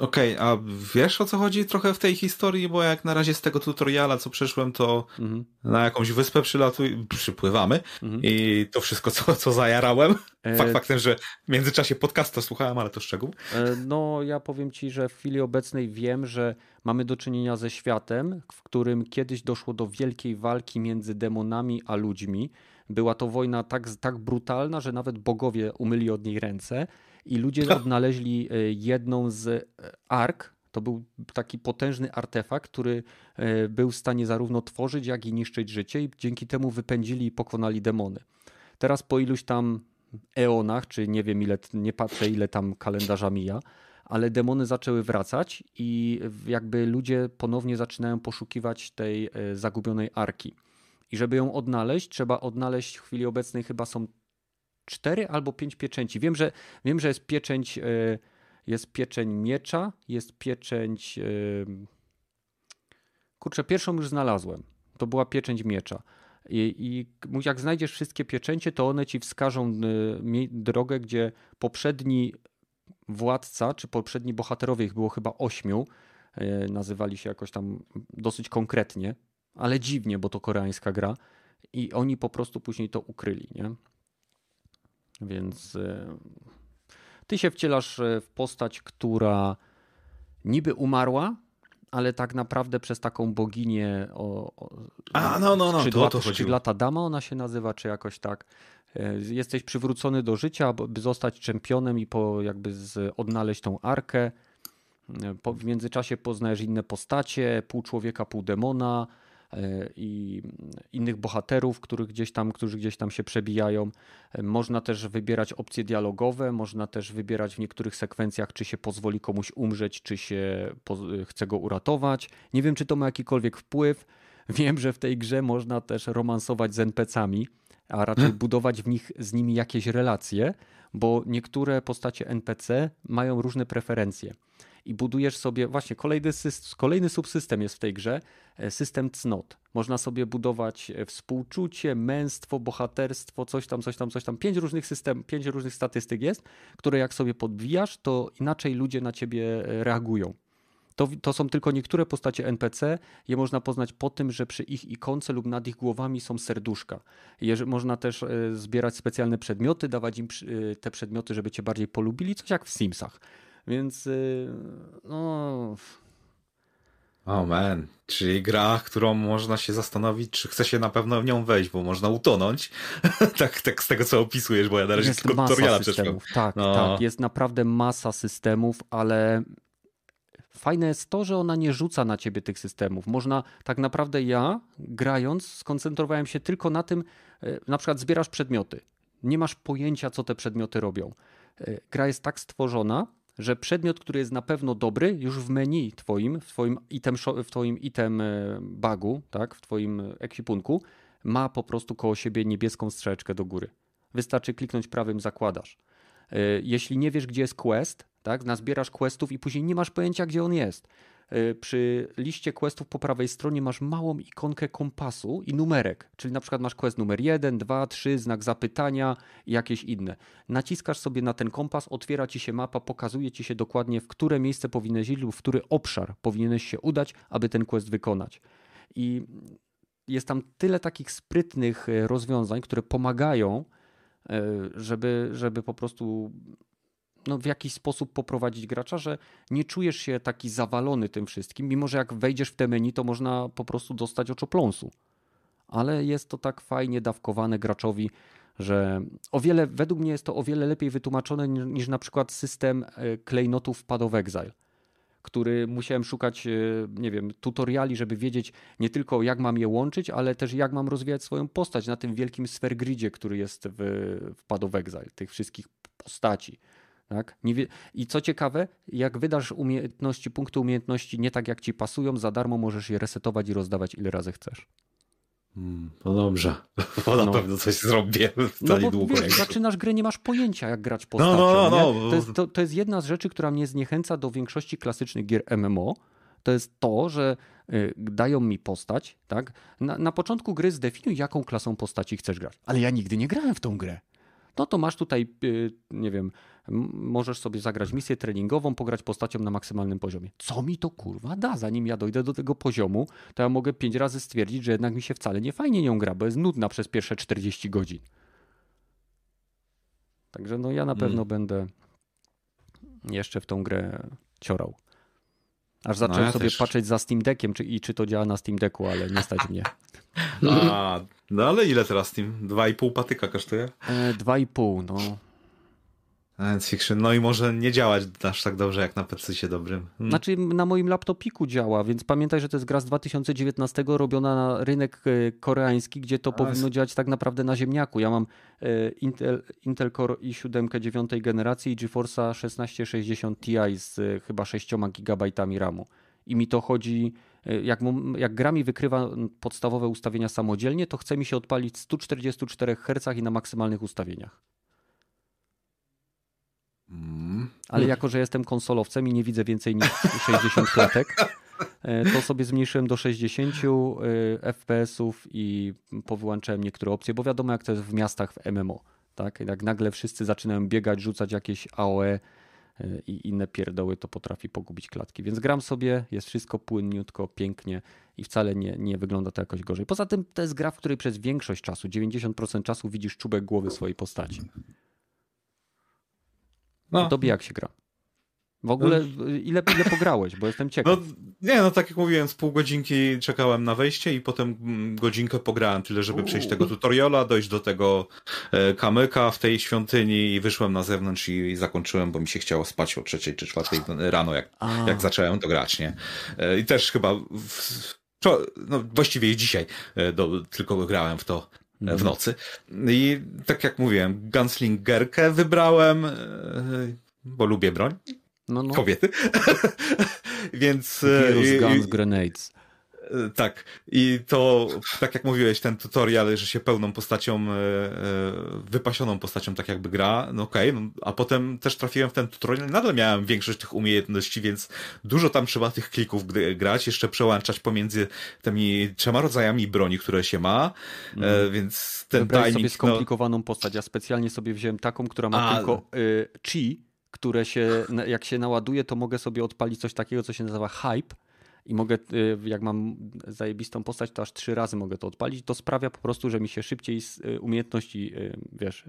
Okej, okay, a wiesz o co chodzi trochę w tej historii? Bo jak na razie z tego tutoriala, co przeszłem, to mhm. na jakąś wyspę przylatuj, przypływamy mhm. i to wszystko, co, co zajarałem. E... Fakt faktem, że w międzyczasie podcasta słuchałem, ale to szczegół. E, no, ja powiem ci, że w chwili obecnej wiem, że mamy do czynienia ze światem, w którym kiedyś doszło do wielkiej walki między demonami a ludźmi. Była to wojna tak, tak brutalna, że nawet bogowie umyli od niej ręce i ludzie odnaleźli e, jedną z e, ark. To był taki potężny artefakt, który e, był w stanie zarówno tworzyć, jak i niszczyć życie, i dzięki temu wypędzili i pokonali demony. Teraz po iluś tam eonach, czy nie wiem ile, nie patrzę ile tam kalendarza mija, ale demony zaczęły wracać i jakby ludzie ponownie zaczynają poszukiwać tej zagubionej arki. I żeby ją odnaleźć, trzeba odnaleźć w chwili obecnej chyba są cztery albo pięć pieczęci. Wiem, że, wiem, że jest pieczęć, e, jest pieczęć miecza, jest pieczęć. E, kurczę, pierwszą już znalazłem. To była pieczęć miecza. I, I, jak znajdziesz wszystkie pieczęcie, to one ci wskażą e, drogę, gdzie poprzedni władca, czy poprzedni bohaterowie, ich było chyba ośmiu, nazywali się jakoś tam dosyć konkretnie, ale dziwnie, bo to koreańska gra. I oni po prostu później to ukryli, nie? Więc e, ty się wcielasz e, w postać, która niby umarła, ale tak naprawdę przez taką boginię o, o A, no, no, no, skrzydlata, to, to skrzydlata dama ona się nazywa, czy jakoś tak. E, jesteś przywrócony do życia, by zostać czempionem i po, jakby z, odnaleźć tą arkę. Po, w międzyczasie poznajesz inne postacie, pół człowieka, pół demona, i innych bohaterów, których gdzieś tam, którzy gdzieś tam się przebijają. E, można też wybierać opcje dialogowe, można też wybierać w niektórych sekwencjach, czy się pozwoli komuś umrzeć, czy się chce go uratować. Nie wiem, czy to ma jakikolwiek wpływ. Wiem, że w tej grze można też romansować z NPC-ami, a raczej hmm. budować w nich z nimi jakieś relacje, bo niektóre postacie NPC mają różne preferencje i budujesz sobie, właśnie kolejny, kolejny subsystem jest w tej grze, e, system cnot. Można sobie budować e, współczucie, męstwo, bohaterstwo, coś tam, coś tam, coś tam. Pięć różnych system, pięć różnych statystyk jest, które jak sobie podbijasz, to inaczej ludzie na ciebie e, reagują. To, to, są tylko niektóre postacie NPC. Je można poznać po tym, że przy ich ikonce lub nad ich głowami są serduszka. Jeż, można też zbierać specjalne przedmioty, dawać im te przedmioty, żeby cię bardziej polubili, coś jak w Simsach. Więc y, no. O oh man, czyli gra, którą można się zastanowić, czy chce się na pewno w nią wejść, bo można utonąć. tak, tak z tego co opisujesz, bo ja na razie jest tylko tutoriala systemów. Tak, no. tak, jest naprawdę masa systemów, ale Fajne jest to, że ona nie rzuca na ciebie tych systemów. Można, tak naprawdę ja, grając, skoncentrowałem się tylko na tym, e, na przykład zbierasz przedmioty. Nie masz pojęcia, co te przedmioty robią. E, gra jest tak stworzona, że przedmiot, który jest na pewno dobry, już w menu twoim, w twoim item, w twoim item e, bagu, tak, w twoim ekwipunku, ma po prostu koło siebie niebieską strzeczkę do góry. Wystarczy kliknąć prawym, zakładasz. E, jeśli nie wiesz, gdzie jest quest, tak, nazbierasz questów i później nie masz pojęcia, gdzie on jest. E, przy liście questów po prawej stronie masz małą ikonkę kompasu i numerek, czyli na przykład masz quest numer 1, 2, 3, znak zapytania i jakieś inne. Naciskasz sobie na ten kompas, otwiera ci się mapa, pokazuje ci się dokładnie, w które miejsce powinieneś iść lub w który obszar powinieneś się udać, aby ten quest wykonać. I jest tam tyle takich sprytnych e, rozwiązań, które pomagają, e, żeby, żeby po prostu no, w jakiś sposób poprowadzić gracza, że nie czujesz się taki zawalony tym wszystkim, mimo że jak wejdziesz w te menu, to można po prostu dostać oczopląsu. Ale jest to tak fajnie dawkowane graczowi, że o wiele, według mnie jest to o wiele lepiej wytłumaczone niż na przykład system e, klejnotów Pad of Exile który musiałem szukać, e, nie wiem, tutoriali, żeby wiedzieć nie tylko jak mam je łączyć, ale też jak mam rozwijać swoją postać na tym wielkim sphere gridzie, który jest w, w Pad of Exile, tych wszystkich postaci. Tak? I co ciekawe, jak wydasz umiejętności, punkty umiejętności nie tak jak ci pasują, za darmo możesz je resetować i rozdawać ile razy chcesz. Hmm, no dobrze, bo na no. pewno coś zrobię no niedługo. Wiesz, zaczynasz grę, nie masz pojęcia jak grać postacią. No, no, no, no. To, jest, to, to jest jedna z rzeczy, która mnie zniechęca do większości klasycznych gier MMO, to jest to, że y, dają mi postać, tak? Na, na początku gry zdefiniuj, jaką klasą postaci chcesz grać. Ale ja nigdy nie grałem w tą grę no to masz tutaj, y, nie wiem, możesz sobie zagrać misję treningową, pograć postacią na maksymalnym poziomie. Co mi to kurwa da? Zanim ja dojdę do tego poziomu, to ja mogę pięć razy stwierdzić, że jednak mi się wcale nie fajnie nią gra, bo jest nudna przez pierwsze 40 godzin. Także no ja na pewno hmm. będę jeszcze w tą grę ciorał. Aż zacząłem no ja sobie też. patrzeć za Steam Deckiem, czy, i czy to działa na Steam Decku, ale nie stać mnie. A, no ale ile teraz Steam? 2,5 patyka kosztuje? E, 2,5, no. Science fiction, no i może nie działać aż tak dobrze jak na PC dobrym. Hmm. Znaczy na moim laptopiku działa, więc pamiętaj, że to jest gra z 2019 robiona na rynek e, koreański, gdzie to A, powinno jest... działać tak naprawdę na ziemniaku. Ja mam e, Intel, Intel Core i7 9 generacji i GeForce'a 1660 Ti z e, chyba 6 GB RAMu. I mi to chodzi, jak, jak gra mi wykrywa podstawowe ustawienia samodzielnie, to chce mi się odpalić 144 Hz i na maksymalnych ustawieniach. Ale jako, że jestem konsolowcem i nie widzę więcej niż 60 klatek, e, to sobie zmniejszyłem do 60 e, FPS-ów i powyłączałem niektóre opcje, bo wiadomo jak to jest w miastach w MMO. Tak? Jak nagle wszyscy zaczynają biegać, rzucać jakieś AOE e, i inne pierdoły, to potrafi pogubić klatki. Więc gram sobie, jest wszystko płynniutko, pięknie i wcale nie, nie wygląda to jakoś gorzej. Poza tym to jest gra, w której przez większość czasu, 90% czasu widzisz czubek głowy swojej postaci. No. Tobie jak się gra? W ogóle no. ile, ile pograłeś, bo jestem ciekaw. No, nie, no tak jak mówiłem, z pół godzinki czekałem na wejście i potem mm, godzinkę pograłem tyle, żeby przejść tego tutoriala, dojść do tego e, kamyka w tej świątyni i wyszłem na zewnątrz i, zakończyłem, bo mi się chciało spać o trzeciej czy czwartej rano, jak, jak zacząłem to grać, nie? E, I też chyba w, no, właściwie dzisiaj e, do, tylko grałem w to w mhm. nocy. I tak jak mówiłem, gunslingerkę wybrałem, e, bo lubię broń. No, no. Kobiety. Więc. Virus, guns, grenades. E, tak. I to, tak jak mówiłeś, ten tutorial, że się pełną postacią, e, e, wypasioną postacią tak jakby gra, no okej, okay, no, a potem też trafiłem w ten tutorial, nadal miałem większość tych umiejętności, więc dużo tam trzeba tych klików grać, jeszcze przełączać pomiędzy tymi trzema rodzajami broni, które się ma, mm. więc ten Wybrałeś timing... sobie no- skomplikowaną no... postać, ja specjalnie sobie wziąłem taką, która ma a... tylko y, chi, które się, jak się naładuje, to mogę sobie odpalić coś takiego, co się nazywa hype, i mogę, y, jak mam zajebistą postać, to aż trzy razy mogę to odpalić. To sprawia po prostu, że mi się szybciej y, umiejętności, y, wiesz,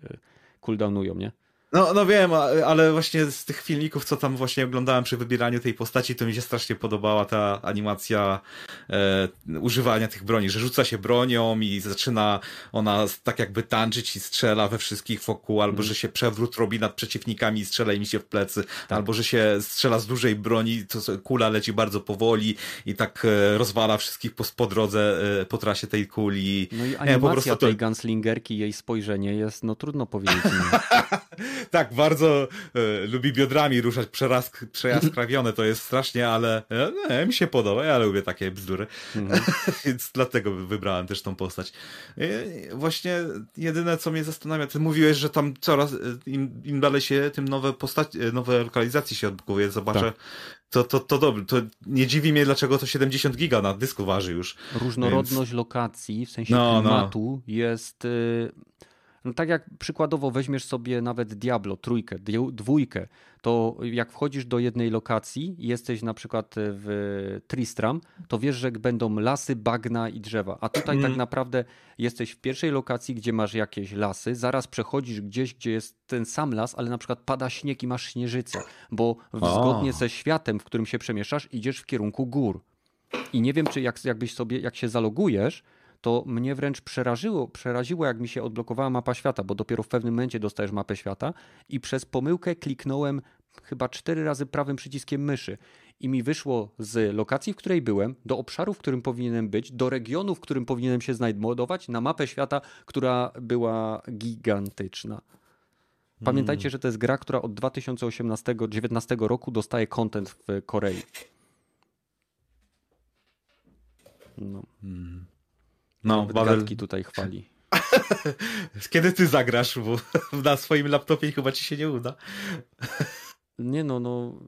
cooldownują, nie? No, no wiem, ale właśnie z tych filmików, co tam właśnie oglądałem przy wybieraniu tej postaci, to mi się strasznie podobała ta animacja e, używania tych broni, że rzuca się bronią i zaczyna ona tak jakby tańczyć i strzela we wszystkich wokół, albo mm. że się przewrót robi nad przeciwnikami i strzela im się w plecy, tak. albo że się strzela z dużej broni, to kula leci bardzo powoli i tak e, rozwala wszystkich po, po drodze, e, po trasie tej kuli. No i animacja Nie, tej to... gunslingerki, jej spojrzenie jest, no trudno powiedzieć. tak, bardzo e, lubi biodrami ruszać, przeraz, przejaskrawione to jest strasznie, ale e, mi się podoba, ja lubię takie bzdury. Mhm. Więc dlatego wybrałem też tą postać. E, właśnie jedyne, co mnie zastanawia, ty mówiłeś, że tam coraz, e, im, im dalej się, tym nowe postaci, e, nowe lokalizacje się odblokuje, zobaczę. Tak. To, to, to dobrze, to nie dziwi mnie, dlaczego to 70 giga na dysku waży już. Różnorodność Więc... lokacji, w sensie no, no. klimatu no. jest... Y no tak jak przykładowo weźmiesz sobie nawet Diablo trójkę, dwójkę, to jak wchodzisz do jednej lokacji i jesteś na przykład w Tristram, to wiesz, że będą lasy, bagna i drzewa. A tutaj mm. tak naprawdę jesteś w pierwszej lokacji, gdzie masz jakieś lasy, zaraz przechodzisz gdzieś, gdzie jest ten sam las, ale na przykład pada śnieg i masz śnieżycę, bo zgodnie ze światem, w którym się przemieszasz, idziesz w kierunku gór. I nie wiem, czy jak, jakbyś sobie, jak się zalogujesz, to mnie wręcz przeraziło, przeraziło, jak mi się odblokowała mapa świata, bo dopiero w pewnym momencie dostajesz mapę świata i przez pomyłkę kliknąłem chyba cztery razy prawym przyciskiem myszy i mi wyszło z lokacji, w której byłem, do obszaru, w którym powinienem być, do regionu, w którym powinienem się znajdować, na mapę świata, która była gigantyczna. Pamiętajcie, hmm. że to jest gra, która od 2018-2019 roku dostaje content w Korei. No. Hmm. No, Babel... tutaj chwali. Kiedy ty zagrasz, bo na swoim laptopie chyba ci się nie uda. Nie no, no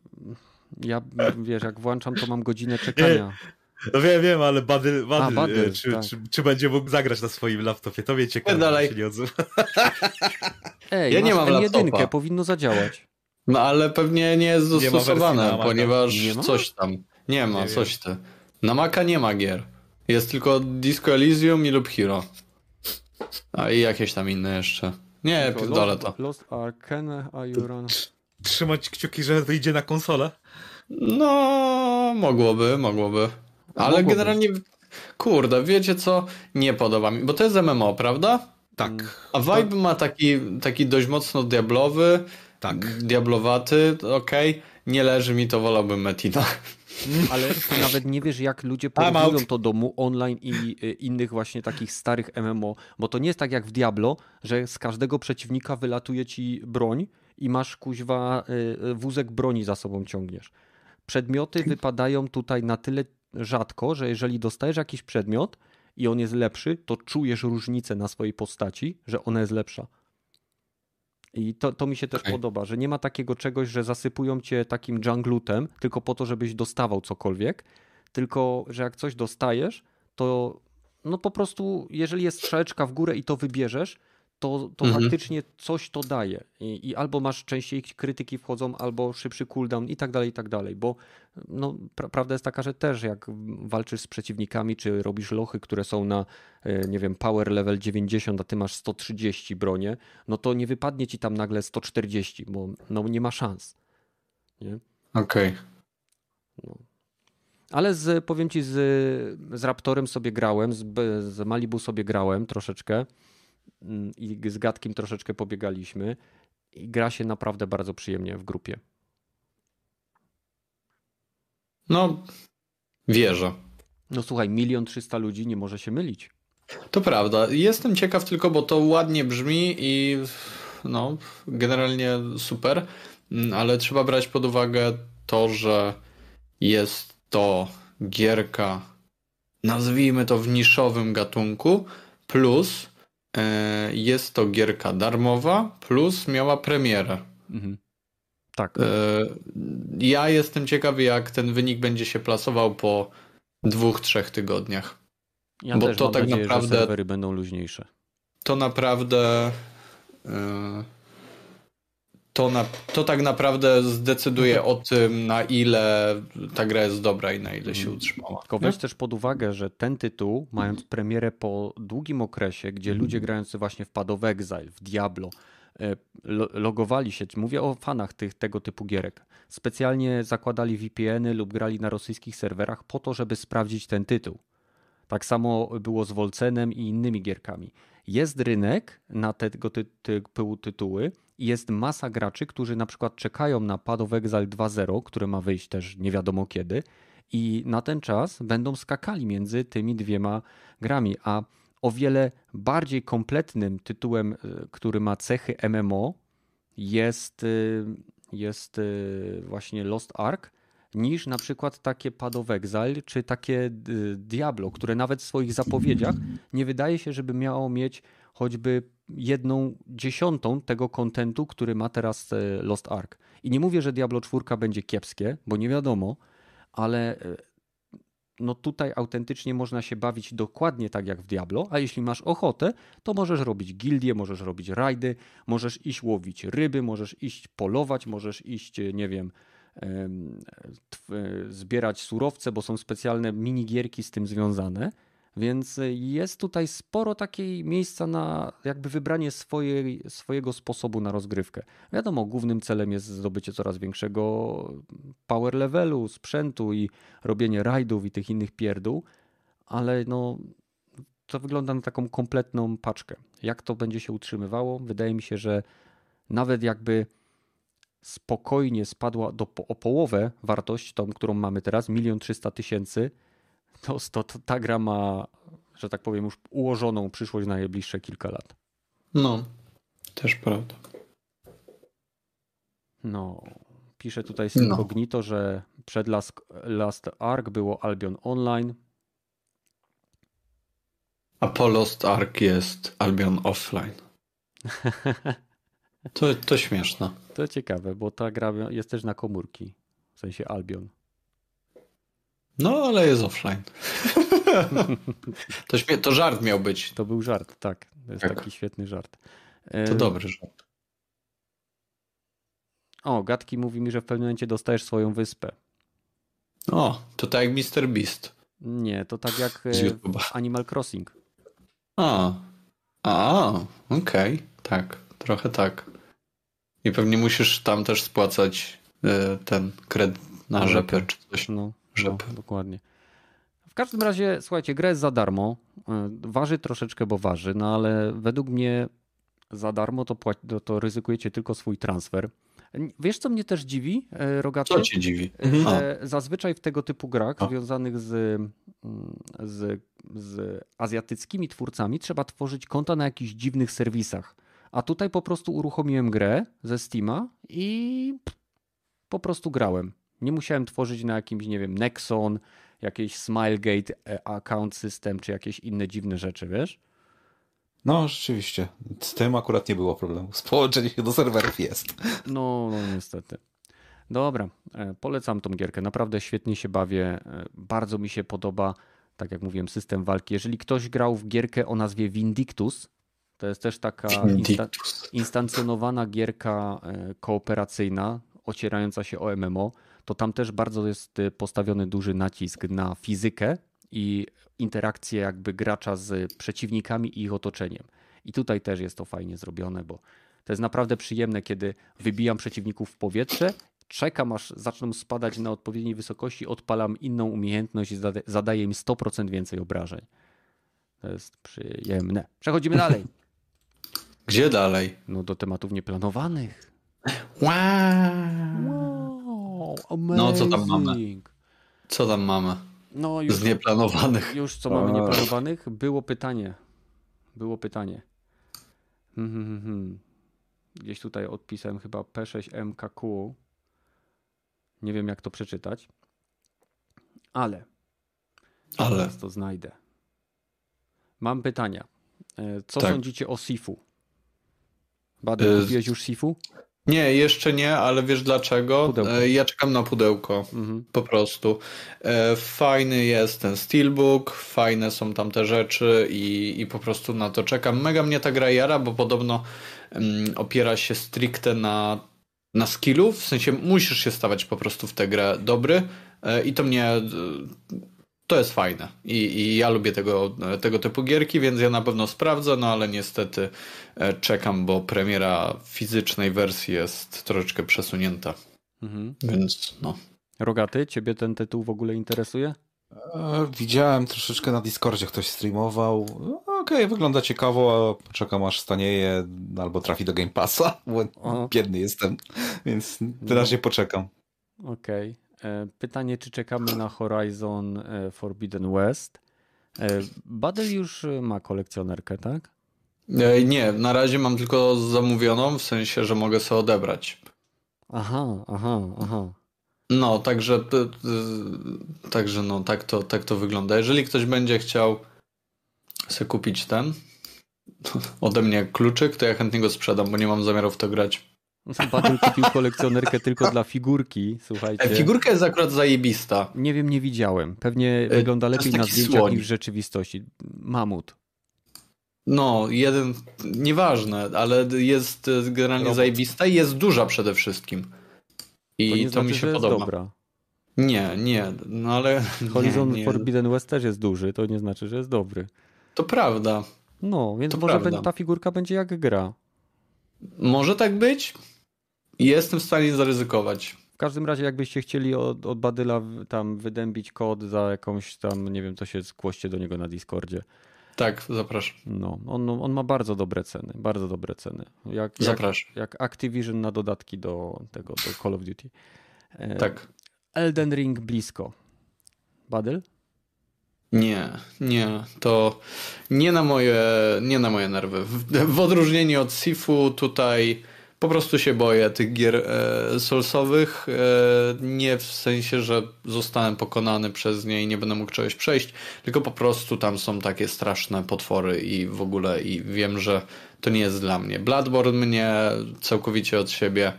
ja wiesz, jak włączam, to mam godzinę czekania. No wiem, wiem, ale Badyl, Badyl, A, Badyl czy, tak. czy, czy, będzie mógł zagrać na swoim laptopie? To mnie ciekawe, dalej. się nie odzywa. Ej, ja nie mam jedynkę, powinno zadziałać. No ale pewnie nie jest dostosowane, nie ponieważ coś tam. Nie ma, nie coś ty. Na Maca nie ma gier. Jest tylko Disco Elysium i lub Hero. A i jakieś tam inne jeszcze. Nie, pierdolę to. Lost Arcane, a you run... Trzymać kciuki, że wyjdzie na konsolę? No, mogłoby, mogłoby. Ale mogłoby. generalnie, kurde, wiecie co? Nie podoba mi, bo to jest MMO, prawda? Tak. A vibe ma taki, taki dość mocno diablowy. Tak. Diablowaty, okej. Okay. Nie leży mi to, wolałbym Metina. Ale ty nawet nie wiesz, jak ludzie porównują to do mu online i y, innych właśnie takich starych MMO, bo to nie jest tak jak w Diablo, że z każdego przeciwnika wylatuje ci broń i masz kuźwa y, y, wózek broni za sobą ciągniesz. Przedmioty wypadają tutaj na tyle rzadko, że jeżeli dostajesz jakiś przedmiot i on jest lepszy, to czujesz różnicę na swojej postaci, że ona jest lepsza. I to, to mi się też okay. podoba, że nie ma takiego czegoś, że zasypują cię takim junglutem tylko po to, żebyś dostawał cokolwiek, tylko że jak coś dostajesz, to no po prostu, jeżeli jest strzałeczka w górę i to wybierzesz, to, to mhm. faktycznie coś to daje. I, I, albo masz częściej krytyki wchodzą, albo szybszy cooldown i tak dalej, i tak dalej. Bo no, pra prawda jest taka, że też jak walczysz z przeciwnikami, czy robisz lochy, które są na, e, nie wiem, power level 90, a ty masz 130 bronie, no to nie wypadnie ci tam nagle 140, bo no, nie ma szans. Okej. Okay. No. Ale z, powiem ci, z, z Raptorem sobie grałem, z, z Malibu sobie grałem troszeczkę i z Gatkiem troszeczkę pobiegaliśmy i gra się naprawdę bardzo przyjemnie w grupie. No, wierzę. No słuchaj, milion trzysta ludzi nie może się mylić. To prawda. Jestem ciekaw tylko, bo to ładnie brzmi i no, generalnie super, ale trzeba brać pod uwagę to, że jest to gierka, nazwijmy to w niszowym gatunku, plus jest to gierka darmowa, plus miała premierę. Mhm. Tak. E, ja jestem ciekawy, jak ten wynik będzie się plasował po dwóch, trzech tygodniach. Ja Bo to tak nadzieję, naprawdę. Że serwery będą luźniejsze. To naprawdę. E, to, na, to tak naprawdę zdecyduje o tym, na ile ta gra jest dobra i na ile się mhm. utrzymała. Tylko weź też pod uwagę, że ten tytuł, mając premierę po długim okresie, gdzie ludzie grający właśnie w Pad of Exile, w Diablo, e, logowali się, mówię o fanach tych, tego typu gierek, specjalnie zakładali VPN-y lub grali na rosyjskich serwerach po to, żeby sprawdzić ten tytuł. Tak samo było z Wolcenem i innymi gierkami. Jest rynek na tego typu tytuły jest masa graczy, którzy na przykład czekają na Pad of Exile 2.0, które ma wyjść też nie wiadomo kiedy i na ten czas będą skakali między tymi dwiema grami, a o wiele bardziej kompletnym tytułem, y, który ma cechy MMO jest, y, jest y, właśnie Lost Ark, niż na przykład takie Pad of Exile czy takie Diablo, które nawet w swoich zapowiedziach nie wydaje się, żeby miało mieć choćby jedną dziesiątą tego kontentu, który ma teraz Lost Ark. I nie mówię, że Diablo 4 będzie kiepskie, bo nie wiadomo, ale no tutaj autentycznie można się bawić dokładnie tak jak w Diablo, a jeśli masz ochotę, to możesz robić gildie, możesz robić rajdy, możesz iść łowić ryby, możesz iść polować, możesz iść, nie wiem, zbierać surowce, bo są specjalne minigierki z tym związane. Więc jest tutaj sporo takiej miejsca na jakby wybranie swojej, swojego sposobu na rozgrywkę. Wiadomo, głównym celem jest zdobycie coraz większego power levelu, sprzętu i robienie rajdów i tych innych pierdół, ale no to wygląda na taką kompletną paczkę. Jak to będzie się utrzymywało? Wydaje mi się, że nawet jakby spokojnie spadła do, o połowę wartość, tą, którą mamy teraz, milion trzysta tysięcy, to, to, to ta gra ma, że tak powiem, już ułożoną przyszłość na najbliższe kilka lat. No, też prawda. No, pisze tutaj Incognito, no. że przed Last, Last Ark było Albion Online. A po Lost Ark jest Albion Offline. To, to śmieszne. To ciekawe, bo ta gra jest też na komórki. W sensie Albion. No, ale jest offline. to, to żart miał być. To był żart, tak. To jest tak. taki świetny żart. To dobry żart. O, Gatki mówi mi, że w pewnym momencie dostajesz swoją wyspę. O, to tak jak Mr. Beast. Nie, to tak jak Animal Crossing. A, a, okej, okay. tak, trochę tak. I pewnie musisz tam też spłacać y, ten kredyt na rzepę czy coś. No. No, dokładnie. W każdym razie, słuchajcie, gra jest za darmo. E, waży troszeczkę, bo waży, no ale według mnie za darmo to, to, to ryzykujecie tylko swój transfer. Wiesz, co mnie też dziwi, e, Rogaty? Co cię dziwi? Mhm. Zazwyczaj w tego typu grach A. związanych z, mm, z, z azjatyckimi twórcami trzeba tworzyć konta na jakichś dziwnych serwisach. A tutaj po prostu uruchomiłem grę ze Steama i po prostu grałem. Nie musiałem tworzyć na jakimś, nie wiem, Nexon, jakiejś Smilegate e, account system, czy jakieś inne dziwne rzeczy, wiesz? No, rzeczywiście. Z tym akurat nie było problemu. Połączenie się do serwerów jest. No, no niestety. Dobra, e, polecam tą gierkę. Naprawdę świetnie się bawię. E, bardzo mi się podoba, tak jak mówiłem, system walki. Jeżeli ktoś grał w gierkę o nazwie Vindictus, to jest też taka insta instancjonowana gierka kooperacyjna, ocierająca się o MMO to tam też bardzo jest y, postawiony duży nacisk na fizykę i interakcję jakby gracza z przeciwnikami i ich otoczeniem. I tutaj też jest to fajnie zrobione, bo to jest naprawdę przyjemne, kiedy wybijam przeciwników w powietrze, czekam aż zaczną spadać na odpowiedniej wysokości, odpalam inną umiejętność i zadaję im 100% więcej obrażeń. To jest przyjemne. Przechodzimy dalej. Gdzie dalej? No do tematów nieplanowanych. Wow. wow. Amazing. No, co tam mamy? Co tam mamy? No, już, Z nieplanowanych. Już co mamy nieplanowanych? Było pytanie. Było pytanie. Hmm, hmm, hmm, Gdzieś tutaj odpisałem chyba P6MKQ. Nie wiem, jak to przeczytać. Ale. Ale. Teraz to znajdę. Mam pytania. E, co tak. sądzicie o Sifu? Bady, kupiłeś już Sifu? Nie, jeszcze nie, ale wiesz dlaczego? Pudełko. E, ja czekam na pudełko. Mhm. Po prostu. E, fajny jest ten steelbook, fajne są tam te rzeczy i, i po prostu na to czekam. Mega mnie ta gra jara, bo podobno um, opiera się stricte na, na skillu, w sensie musisz się stawać po prostu w tę grę dobry e, i to mnie to jest fajne. I, I, ja lubię tego, tego typu gierki, więc ja na pewno sprawdzę, no ale niestety e, czekam, bo premiera fizycznej wersji jest troszeczkę przesunięta. Mhm. Więc no. Rogaty, ciebie ten tytuł w ogóle interesuje? E, widziałem troszeczkę na Discordzie, ktoś streamował. No, Okej, okay, wygląda ciekawo, czekam aż stanieje albo trafi do Game Passa, bo biedny jestem, więc na razie poczekam. Okej. Okay. E, pytanie, czy czekamy na Horizon e, Forbidden West? Badel już ma kolekcjonerkę, tak? Nie, na razie mam tylko zamówioną, w sensie, że mogę sobie odebrać. Aha, aha, aha. No, także, także no, tak, to, tak to wygląda. Jeżeli ktoś będzie chciał sobie kupić ten ode mnie kluczyk, to ja chętnie go sprzedam, bo nie mam zamiaru w to grać. Batyl kupił kolekcjonerkę tylko dla figurki, słuchajcie. E, figurka jest akurat zajebista. Nie wiem, nie widziałem. Pewnie e, wygląda lepiej na zdjęciach słoń. niż w rzeczywistości. Mamut. No, jeden, nieważne, ale jest generalnie Robot. zajebista i jest duża przede wszystkim. I to, to znaczy, mi się podoba. Dobra. Nie, nie, no ale. Horizon nie, nie. Forbidden West też jest duży, to nie znaczy, że jest dobry. To prawda. No, więc to może prawda. ta figurka będzie jak gra. Może tak być. Jestem w stanie zaryzykować. W każdym razie, jakbyście chcieli od, od Badyla tam wydębić kod za jakąś tam, nie wiem, to się zgłoście do niego na Discordzie. Tak, zapraszam. No, on, on ma bardzo dobre ceny, bardzo dobre ceny. Jak, zapraszam. Jak, jak Activision na dodatki do tego, do Call of Duty. E, tak. Elden Ring blisko. Badyl? Nie, nie, to nie na moje, nie na moje nerwy. W, w odróżnieniu od Sifu tutaj po prostu się boję tych gier e, solsowych. E, nie w sensie, że zostałem pokonany przez nie i nie będę mógł czegoś przejść, tylko po prostu tam są takie straszne potwory i w ogóle i wiem, że to nie jest dla mnie. Bloodborne mnie całkowicie od siebie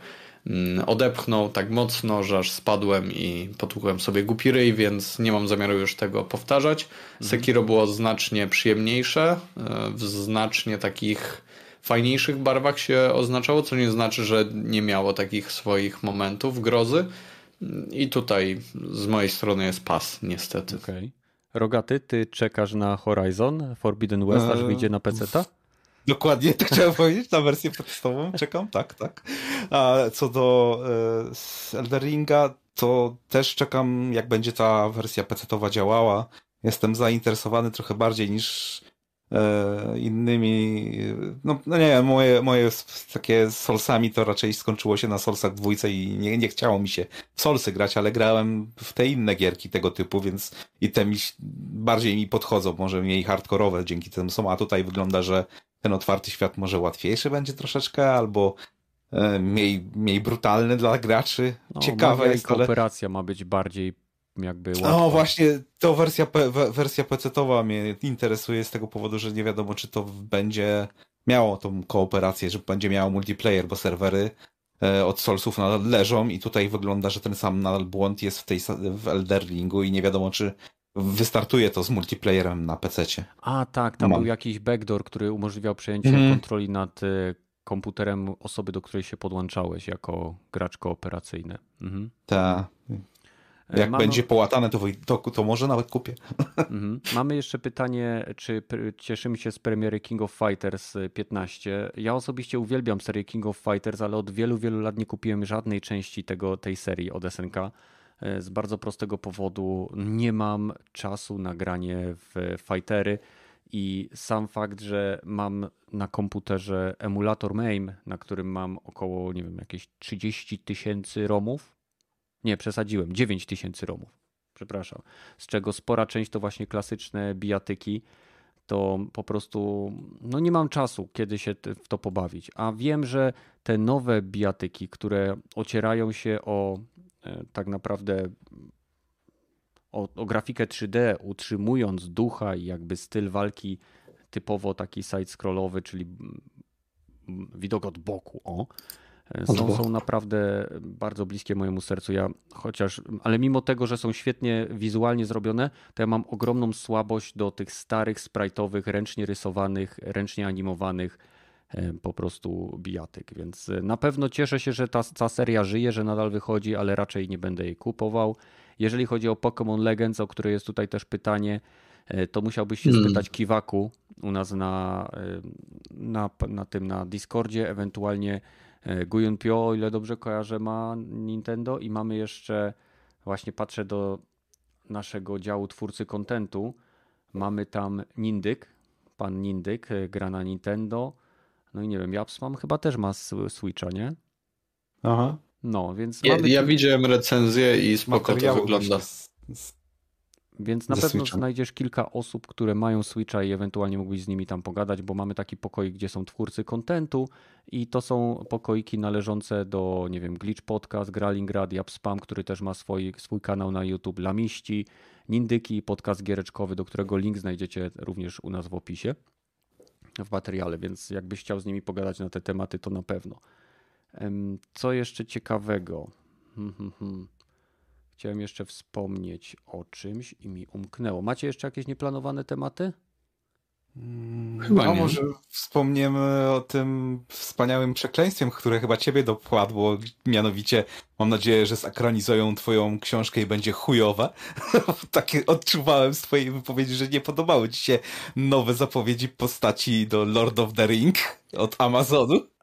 mm, odepchnął tak mocno, że aż spadłem i potłukłem sobie głupi ryj, więc nie mam zamiaru już tego powtarzać. Mhm. Sekiro było znacznie przyjemniejsze, e, w znacznie takich fajniejszych barwach się oznaczało, co nie znaczy, że nie miało takich swoich momentów grozy. I tutaj z mojej strony jest pas, niestety. Okay. Rogaty, ty czekasz na Horizon Forbidden West, aż eee, wyjdzie na PC? -ta? Dokładnie, to chciałem powiedzieć, na wersję podstawową czekam, tak, tak. A co do e, Elderinga, to też czekam, jak będzie ta wersja PC-towa działała. Jestem zainteresowany trochę bardziej niż E, innymi, no, no nie wiem, moje, moje takie z Solsami to raczej skończyło się na Solsach dwójce i nie, nie chciało mi się w Solsy grać, ale grałem w te inne gierki tego typu, więc i te mi bardziej mi podchodzą, może mniej hardkorowe dzięki temu są, a tutaj wygląda, że ten otwarty świat może łatwiejszy będzie troszeczkę, albo e, mniej, mniej brutalny dla graczy. No, Ciekawe jest, ale... kooperacja ma być bardziej jakby łatwo. No właśnie, to wersja, wersja PC-towa mnie interesuje z tego powodu, że nie wiadomo, czy to będzie miało tą kooperację, że będzie miało multiplayer, bo serwery e, od Soulsów nadal leżą i tutaj wygląda, że ten sam nadal błąd jest w tej w Elderlingu i nie wiadomo, czy wystartuje to z multiplayerem na PC-cie. A tak, tam Mam. był jakiś backdoor, który umożliwiał przejęcie mm. kontroli nad e, komputerem osoby, do której się podłączałeś jako gracz kooperacyjny. Mhm. Tak. Jak Mamy... będzie połatane, to, to, to może nawet kupię. Mhm. Mamy jeszcze pytanie, czy cieszymy się z premiery King of Fighters 15. Ja osobiście uwielbiam serię King of Fighters, ale od wielu, wielu lat nie kupiłem żadnej części tego, tej serii od SNK. E, z bardzo prostego powodu nie mam czasu na granie w fightery i sam fakt, że mam na komputerze emulator MAME, na którym mam około, nie wiem, jakieś 30 tysięcy ROMów, nie, przesadziłem. 9 tysięcy romów. Przepraszam. Z czego spora część to właśnie klasyczne bijatyki. To po prostu no nie mam czasu, kiedy się w to pobawić. A wiem, że te nowe bijatyki, które ocierają się o e, tak naprawdę o, o grafikę 3D, utrzymując ducha i jakby styl walki typowo taki side-scrollowy, czyli widok od boku, o, są, są naprawdę bardzo bliskie mojemu sercu. Ja chociaż, ale mimo tego, że są świetnie wizualnie zrobione, to ja mam ogromną słabość do tych starych, sprite'owych, ręcznie rysowanych, ręcznie animowanych po prostu bijatyk. Więc na pewno cieszę się, że ta, ta seria żyje, że nadal wychodzi, ale raczej nie będę jej kupował. Jeżeli chodzi o Pokémon Legends, o które jest tutaj też pytanie, to musiałbyś się hmm. spytać Kiwaku u nas na, na, na tym na Discordzie, ewentualnie Guyon Pio, o ile dobrze kojarzę, ma Nintendo i mamy jeszcze, właśnie patrzę do naszego działu twórcy kontentu, mamy tam Nindyk, pan Nindyk e, gra na Nintendo, no i nie wiem, Japsmam chyba też ma Switcha, nie? Aha. No, więc ja, mamy... Ja widziałem recenzję i spoko to wygląda. Z, z więc na pewno Switchem. znajdziesz kilka osób, które mają Switcha i ewentualnie mógłbyś z nimi tam pogadać, bo mamy taki pokoik, gdzie są twórcy kontentu i to są pokoiki należące do, nie wiem, Glitch Podcast, Gralingrad, Spam, który też ma swój, swój kanał na YouTube, Lamiści, Nindyki, podcast giereczkowy, do którego link znajdziecie również u nas w opisie w materiale, więc jakbyś chciał z nimi pogadać na te tematy, to na pewno. Co jeszcze ciekawego? Hmm, hmm, hmm. Chciałem jeszcze wspomnieć o czymś i mi umknęło. Macie jeszcze jakieś nieplanowane tematy? Hmm, chyba no, nie. może wspomniemy o tym wspaniałym przekleństwem, które chyba ciebie dopładło. Mianowicie mam nadzieję, że zakranizują twoją książkę i będzie chujowa. Takie odczuwałem z twojej wypowiedzi, że nie podobały ci się nowe zapowiedzi postaci do Lord of the Ring od Amazonu.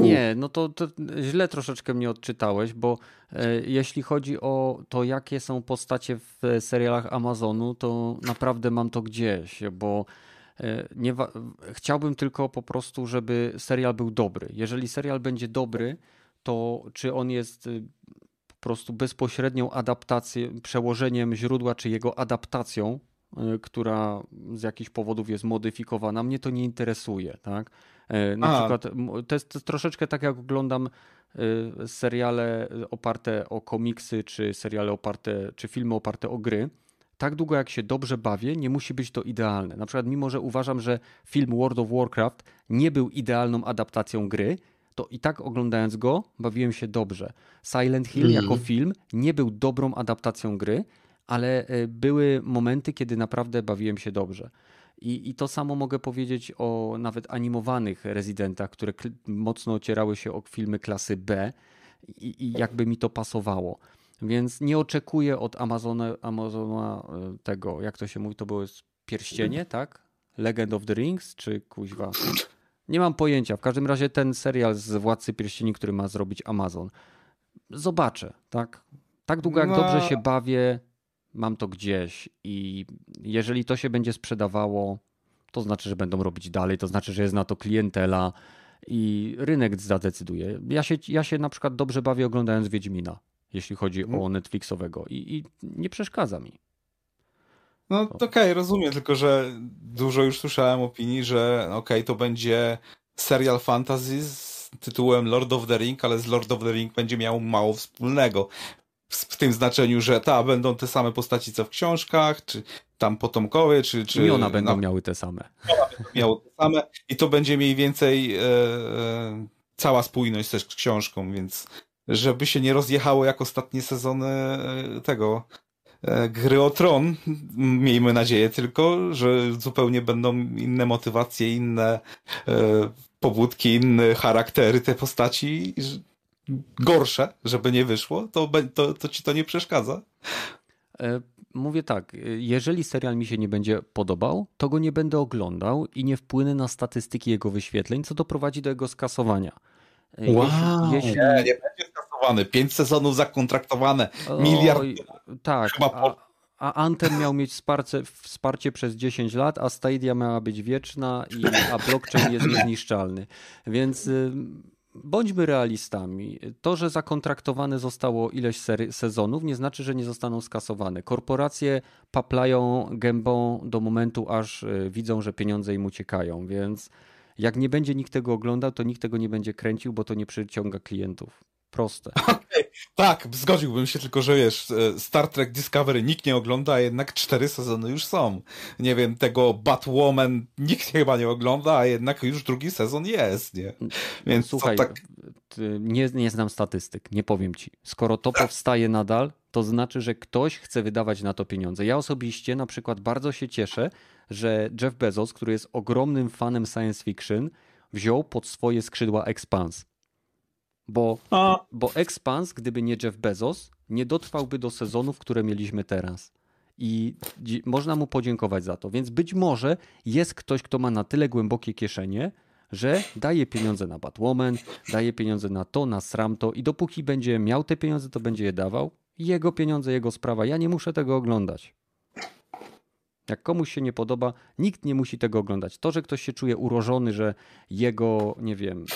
Nie, no to, to, źle troszeczkę mnie odczytałeś, bo e, jeśli chodzi o to, jakie są postacie w serialach Amazonu, to naprawdę mam to gdzieś, bo e, nie chciałbym tylko po prostu, żeby serial był dobry. Jeżeli serial będzie dobry, to czy on jest po prostu bezpośrednią adaptacją, przełożeniem źródła, czy jego adaptacją, która z jakichś powodów jest modyfikowana, mnie to nie interesuje, tak? E, na A. przykład to jest, troszeczkę tak, jak oglądam e, seriale oparte o komiksy, czy seriale oparte, czy filmy oparte o gry. Tak długo jak się dobrze bawię, nie musi być to idealne. Na przykład, mimo że uważam, że film World of Warcraft nie był idealną adaptacją gry, to i tak oglądając go bawiłem się dobrze. Silent Hill mm. jako film nie był dobrą adaptacją gry, ale e, były momenty, kiedy naprawdę bawiłem się dobrze. I, I to samo mogę powiedzieć o nawet animowanych rezydentach, które mocno ocierały się o filmy klasy B i, i jakby mi to pasowało. Więc nie oczekuję od Amazona, Amazona e, tego, jak to się mówi, to było pierścienie, tak? Legend of the Rings, czy kuźwa? Nie mam pojęcia. W każdym razie ten serial z Władcy Pierścieni, który ma zrobić Amazon. Zobaczę, tak? Tak długo jak no. dobrze się bawię, mam to gdzieś i jeżeli to się będzie sprzedawało, to znaczy, że będą robić dalej, to znaczy, że jest na to klientela i rynek zadecyduje. Ja się, ja się na przykład dobrze bawię oglądając Wiedźmina, jeśli chodzi hmm. o Netflixowego i, i, nie przeszkadza mi. No okej, okay, rozumiem, tylko że dużo już słyszałem opinii, że okej, okay, to będzie serial fantasy z tytułem Lord of the Ring, ale z Lord of the Ring będzie miał mało wspólnego w tym znaczeniu, że ta będą te same postaci co w książkach, czy tam potomkowie, czy... czy Imiona będą miały te same. Imiona będą miały te same i to będzie mniej więcej e, e, cała spójność też z książką, więc żeby się nie rozjechało jak ostatnie sezony e, tego e, gry o tron, miejmy nadzieję tylko, że zupełnie będą inne motywacje, inne e, pobudki, inne charaktery te postaci, gorsze, żeby nie wyszło, to, to, to ci to nie przeszkadza? E, mówię tak, jeżeli serial mi się nie będzie podobał, to go nie będę oglądał i nie wpłynę na statystyki jego wyświetleń, co doprowadzi do jego skasowania. E, wow, jeśli, jeśli... Nie, nie będzie skasowany. Pięć sezonów zakontraktowane, miliard. tak, a, a Anthem miał mieć wsparcie, wsparcie przez 10 lat, a Stadia miała być wieczna, i, a blockchain jest niezniszczalny. Więc bądźmy realistami. To, że zakontraktowane zostało ileś sezonów, nie znaczy, że nie zostaną skasowane. Korporacje paplają gębą do momentu, aż e, widzą, że pieniądze im uciekają, więc jak nie będzie nikt tego oglądał, to nikt tego nie będzie kręcił, bo to nie przyciąga klientów. Proste. Tak, zgodziłbym się, tylko że wiesz, e, Star Trek Discovery nikt nie ogląda, a jednak cztery sezony już są. Nie wiem, tego Batwoman nikt chyba nie ogląda, a jednak już drugi sezon jest, nie? Więc Słuchaj, tak... nie, nie znam statystyk, nie powiem ci. Skoro to powstaje nadal, to znaczy, że ktoś chce wydawać na to pieniądze. Ja osobiście na przykład bardzo się cieszę, że Jeff Bezos, który jest ogromnym fanem science fiction, wziął pod swoje skrzydła Expans. Bo, bo Expans, gdyby nie Jeff Bezos, nie dotrwałby do sezonów, które mieliśmy teraz. I można mu podziękować za to. Więc być może jest ktoś, kto ma na tyle głębokie kieszenie, że daje pieniądze na Batwoman, daje pieniądze na to, na Sramto i dopóki będzie miał te pieniądze, to będzie je dawał. Jego pieniądze, jego sprawa. Ja nie muszę tego oglądać. Jak komuś się nie podoba, nikt nie musi tego oglądać. To, że ktoś się czuje urożony, że jego, nie wiem,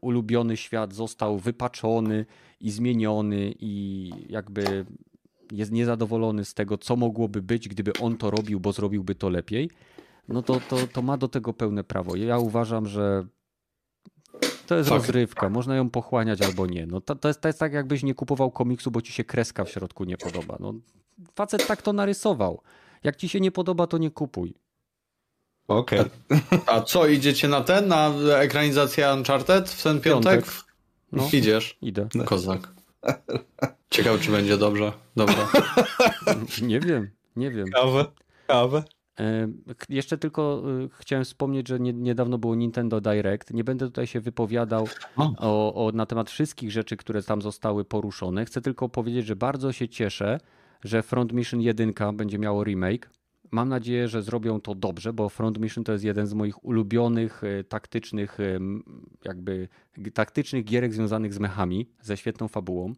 ulubiony świat został wypaczony i zmieniony i jakby jest niezadowolony z tego, co mogłoby być, gdyby on to robił, bo zrobiłby to lepiej, no to, to, to ma do tego pełne prawo. Ja uważam, że to jest Fakt. rozrywka, można ją pochłaniać albo nie. No to, to, jest, to jest tak, jakbyś nie kupował komiksu, bo ci się kreska w środku nie podoba. No, facet tak to narysował. Jak ci się nie podoba, to nie kupuj. Okej. Okay. A, a, co, idziecie na ten, na ekranizację Uncharted w ten piątek? piątek. No, Idziesz? Idę. Kozak. Ciekawe, czy będzie dobrze. Dobra. Nie wiem, nie wiem. Kawę, kawę. E, jeszcze tylko e, chciałem wspomnieć, że niedawno było Nintendo Direct. Nie będę tutaj się wypowiadał o, o, na temat wszystkich rzeczy, które tam zostały poruszone. Chcę tylko powiedzieć, że bardzo się cieszę, że Front Mission 1 będzie miało remake. Mam nadzieję, że zrobią to dobrze, bo Front Mission to jest jeden z moich ulubionych e, taktycznych, jakby taktycznych gierek związanych z mechami, ze świetną fabułą.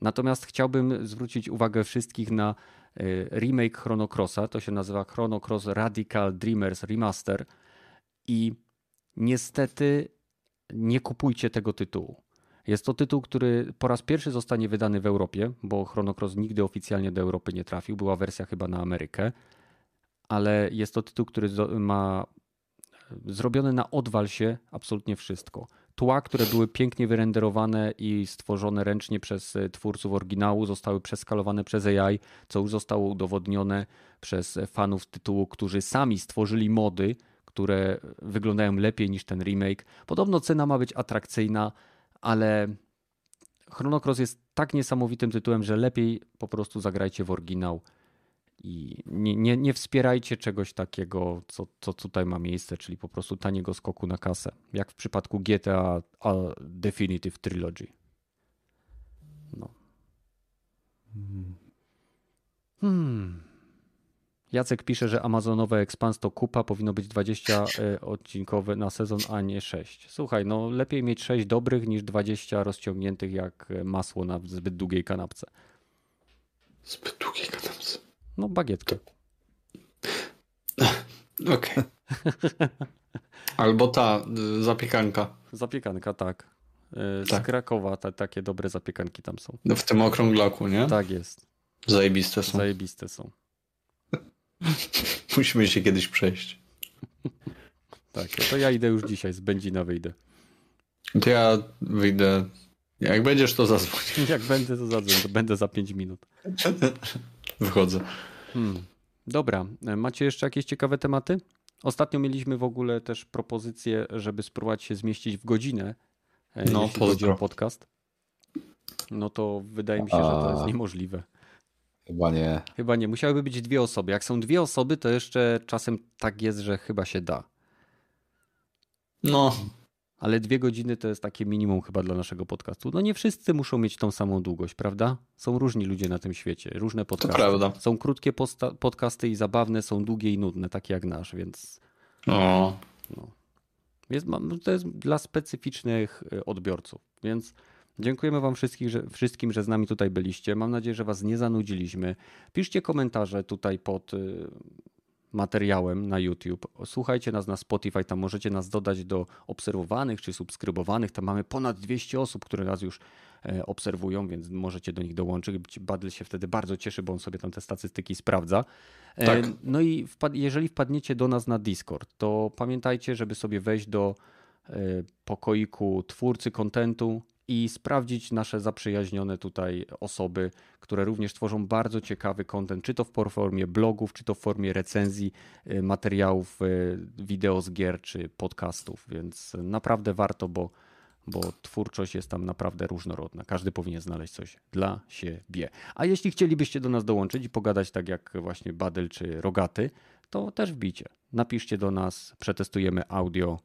Natomiast chciałbym zwrócić uwagę wszystkich na Y, remake Chrono Crossa. To się nazywa Chrono Cross Radical Dreamers Remaster. I niestety nie kupujcie tego tytułu. Jest to tytuł, który po raz pierwszy zostanie wydany w Europie, bo Chrono Cross nigdy oficjalnie do Europy nie trafił. Była wersja chyba na Amerykę, ale jest to tytuł, który ma zrobione na odwalsie absolutnie wszystko tła, które były pięknie wyrenderowane i stworzone ręcznie przez e, twórców oryginału, zostały przeskalowane przez AI, co już zostało udowodnione przez fanów tytułu, którzy sami stworzyli mody, które wyglądają lepiej niż ten remake. Podobno cena ma być atrakcyjna, ale Chrono Cross jest tak niesamowitym tytułem, że lepiej po prostu zagrajcie w oryginał i nie, nie, nie wspierajcie czegoś takiego, co, co tutaj ma miejsce, czyli po prostu taniego skoku na kasę. Jak w przypadku GTA Definitive Trilogy. No. Hmm. Jacek pisze, że Amazonowe Expans to kupa, powinno być 20 e, odcinkowe na sezon, a nie 6. Słuchaj, no lepiej mieć 6 dobrych niż 20 rozciągniętych jak masło na zbyt długiej kanapce. Zbyt długiej. No, bagietkę. Okej. Okay. Albo ta y, zapiekanka. Zapiekanka, tak. Y, z tak. Krakowa ta, takie dobre zapiekanki tam są. No w tym okrąglaku, nie? Tak jest. Zajebiste są. Zajebiste są. Musimy się kiedyś przejść. tak, to ja idę już dzisiaj, z Będzina wyjdę. To ja wyjdę. Jak będziesz, to zadzwoń. Jak będę, to zadzwoń. To będę za 5 minut. Wychodzę. Hmm. Dobra, macie jeszcze jakieś ciekawe tematy? Ostatnio mieliśmy w ogóle też propozycję, żeby spróbować się zmieścić w godzinę, e, no, jeśli chodzi o podcast. No to wydaje mi się, że to jest niemożliwe. Chyba nie. Chyba nie. Musiałyby być dwie osoby. Jak są dwie osoby, to jeszcze czasem tak jest, że chyba się da. No, ale dwie godziny to jest takie minimum chyba dla naszego podcastu. No nie wszyscy muszą mieć tą samą długość, prawda? Są różni ludzie na tym świecie, różne podcasty. To prawda. Są krótkie podcasty i zabawne, są długie i nudne, takie jak nasz, więc... O. No. Jest, to jest dla specyficznych e, odbiorców, więc dziękujemy wam wszystkich, że, wszystkim, że z nami tutaj byliście. Mam nadzieję, że was nie zanudziliśmy. Piszcie komentarze tutaj pod e, materiałem na YouTube. Słuchajcie nas na Spotify, tam możecie nas dodać do obserwowanych czy subskrybowanych. Tam mamy ponad 200 osób, które nas już e, obserwują, więc możecie do nich dołączyć. Badl się wtedy bardzo cieszy, bo on sobie tam te statystyki sprawdza. E, tak. No i jeżeli wpadniecie do nas na Discord, to pamiętajcie, żeby sobie wejść do pokoiku twórcy kontentu i sprawdzić nasze zaprzyjaźnione tutaj osoby, które również tworzą bardzo ciekawy content, czy to w formie blogów, czy to w formie recenzji y, materiałów y, wideo z gier, czy podcastów, więc naprawdę warto, bo, bo twórczość jest tam naprawdę różnorodna. Każdy powinien znaleźć coś dla siebie. A jeśli chcielibyście do nas dołączyć i pogadać tak jak właśnie Badel czy Rogaty, to też wbicie. Napiszcie do nas, przetestujemy audio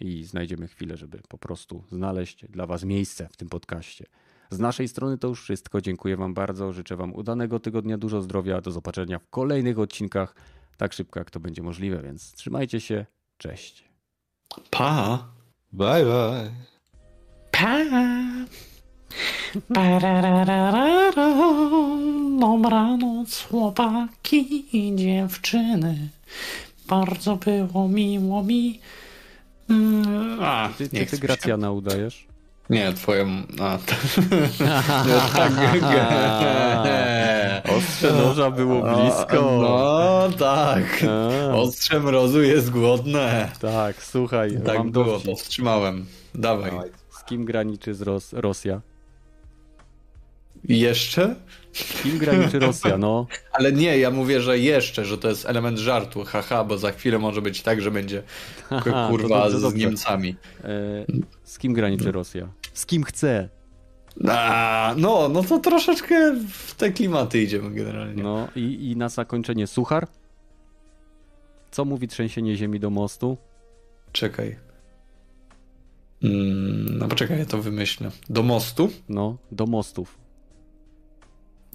i znajdziemy chwilę, żeby po prostu znaleźć dla Was miejsce w tym podcaście. Z naszej strony to już wszystko. Dziękuję Wam bardzo. Życzę Wam udanego tygodnia, dużo zdrowia. Do zobaczenia w kolejnych odcinkach tak szybko, jak to będzie możliwe, więc trzymajcie się. Cześć. Pa! Bye, bye. Pa! Parararara, Dobranoc, chłopaki i dziewczyny. Bardzo było miło mi. Mm, A, Ty, nie ty, ty. Gracjana udajesz? Nie, twoją. A, to... tak. Ostrze noża było blisko. No tak. Ostrze mrozu jest głodne. tak, słuchaj, Tak mam było, powstrzymałem. Dawaj. Z kim graniczy z Ros Rosja? Jeszcze? Z kim graniczy Rosja? No, Ale nie, ja mówię, że jeszcze, że to jest element żartu. Haha, bo za chwilę może być tak, że będzie to kurwa z. Niemcami. E, z kim graniczy Rosja? Z kim chce? A, no, no to troszeczkę w te klimaty idziemy generalnie. No i, i na zakończenie suchar. Co mówi trzęsienie ziemi do mostu? Czekaj. Mm, no poczekaj, ja to wymyślę. Do mostu? No, do mostów.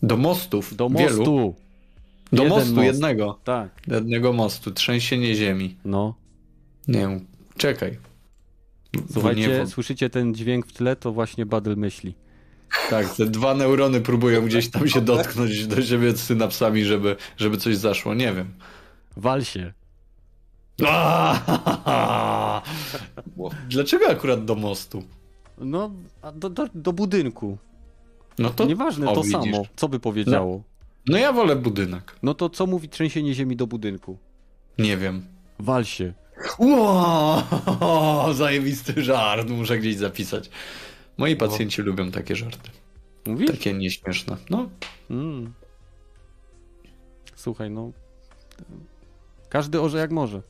Do mostów. Do Wielu. mostu! Do Jeden mostu most. jednego. Tak, Jednego mostu. Trzęsienie ziemi. no. Nie wiem, czekaj. Słuchajcie, Nie, słyszycie ten dźwięk w tle? To właśnie Badel myśli. tak, te dwa neurony próbują gdzieś tam się dotknąć do siebie synapsami, żeby, żeby coś zaszło. Nie wiem. Wal się. Aaaa! Dlaczego akurat do mostu? No, do, do, do budynku. No to Nieważne, o, to widzisz. samo. Co by powiedziało? No ja wolę budynek. No to co mówi trzęsienie ziemi do budynku? Nie wiem. Wal się. Wow, zajebisty żart, muszę gdzieś zapisać. Moi pacjenci lubią takie żarty. Mówisz? Takie nieśmieszne. No, Mm. Słuchaj, no. Każdy orze jak może.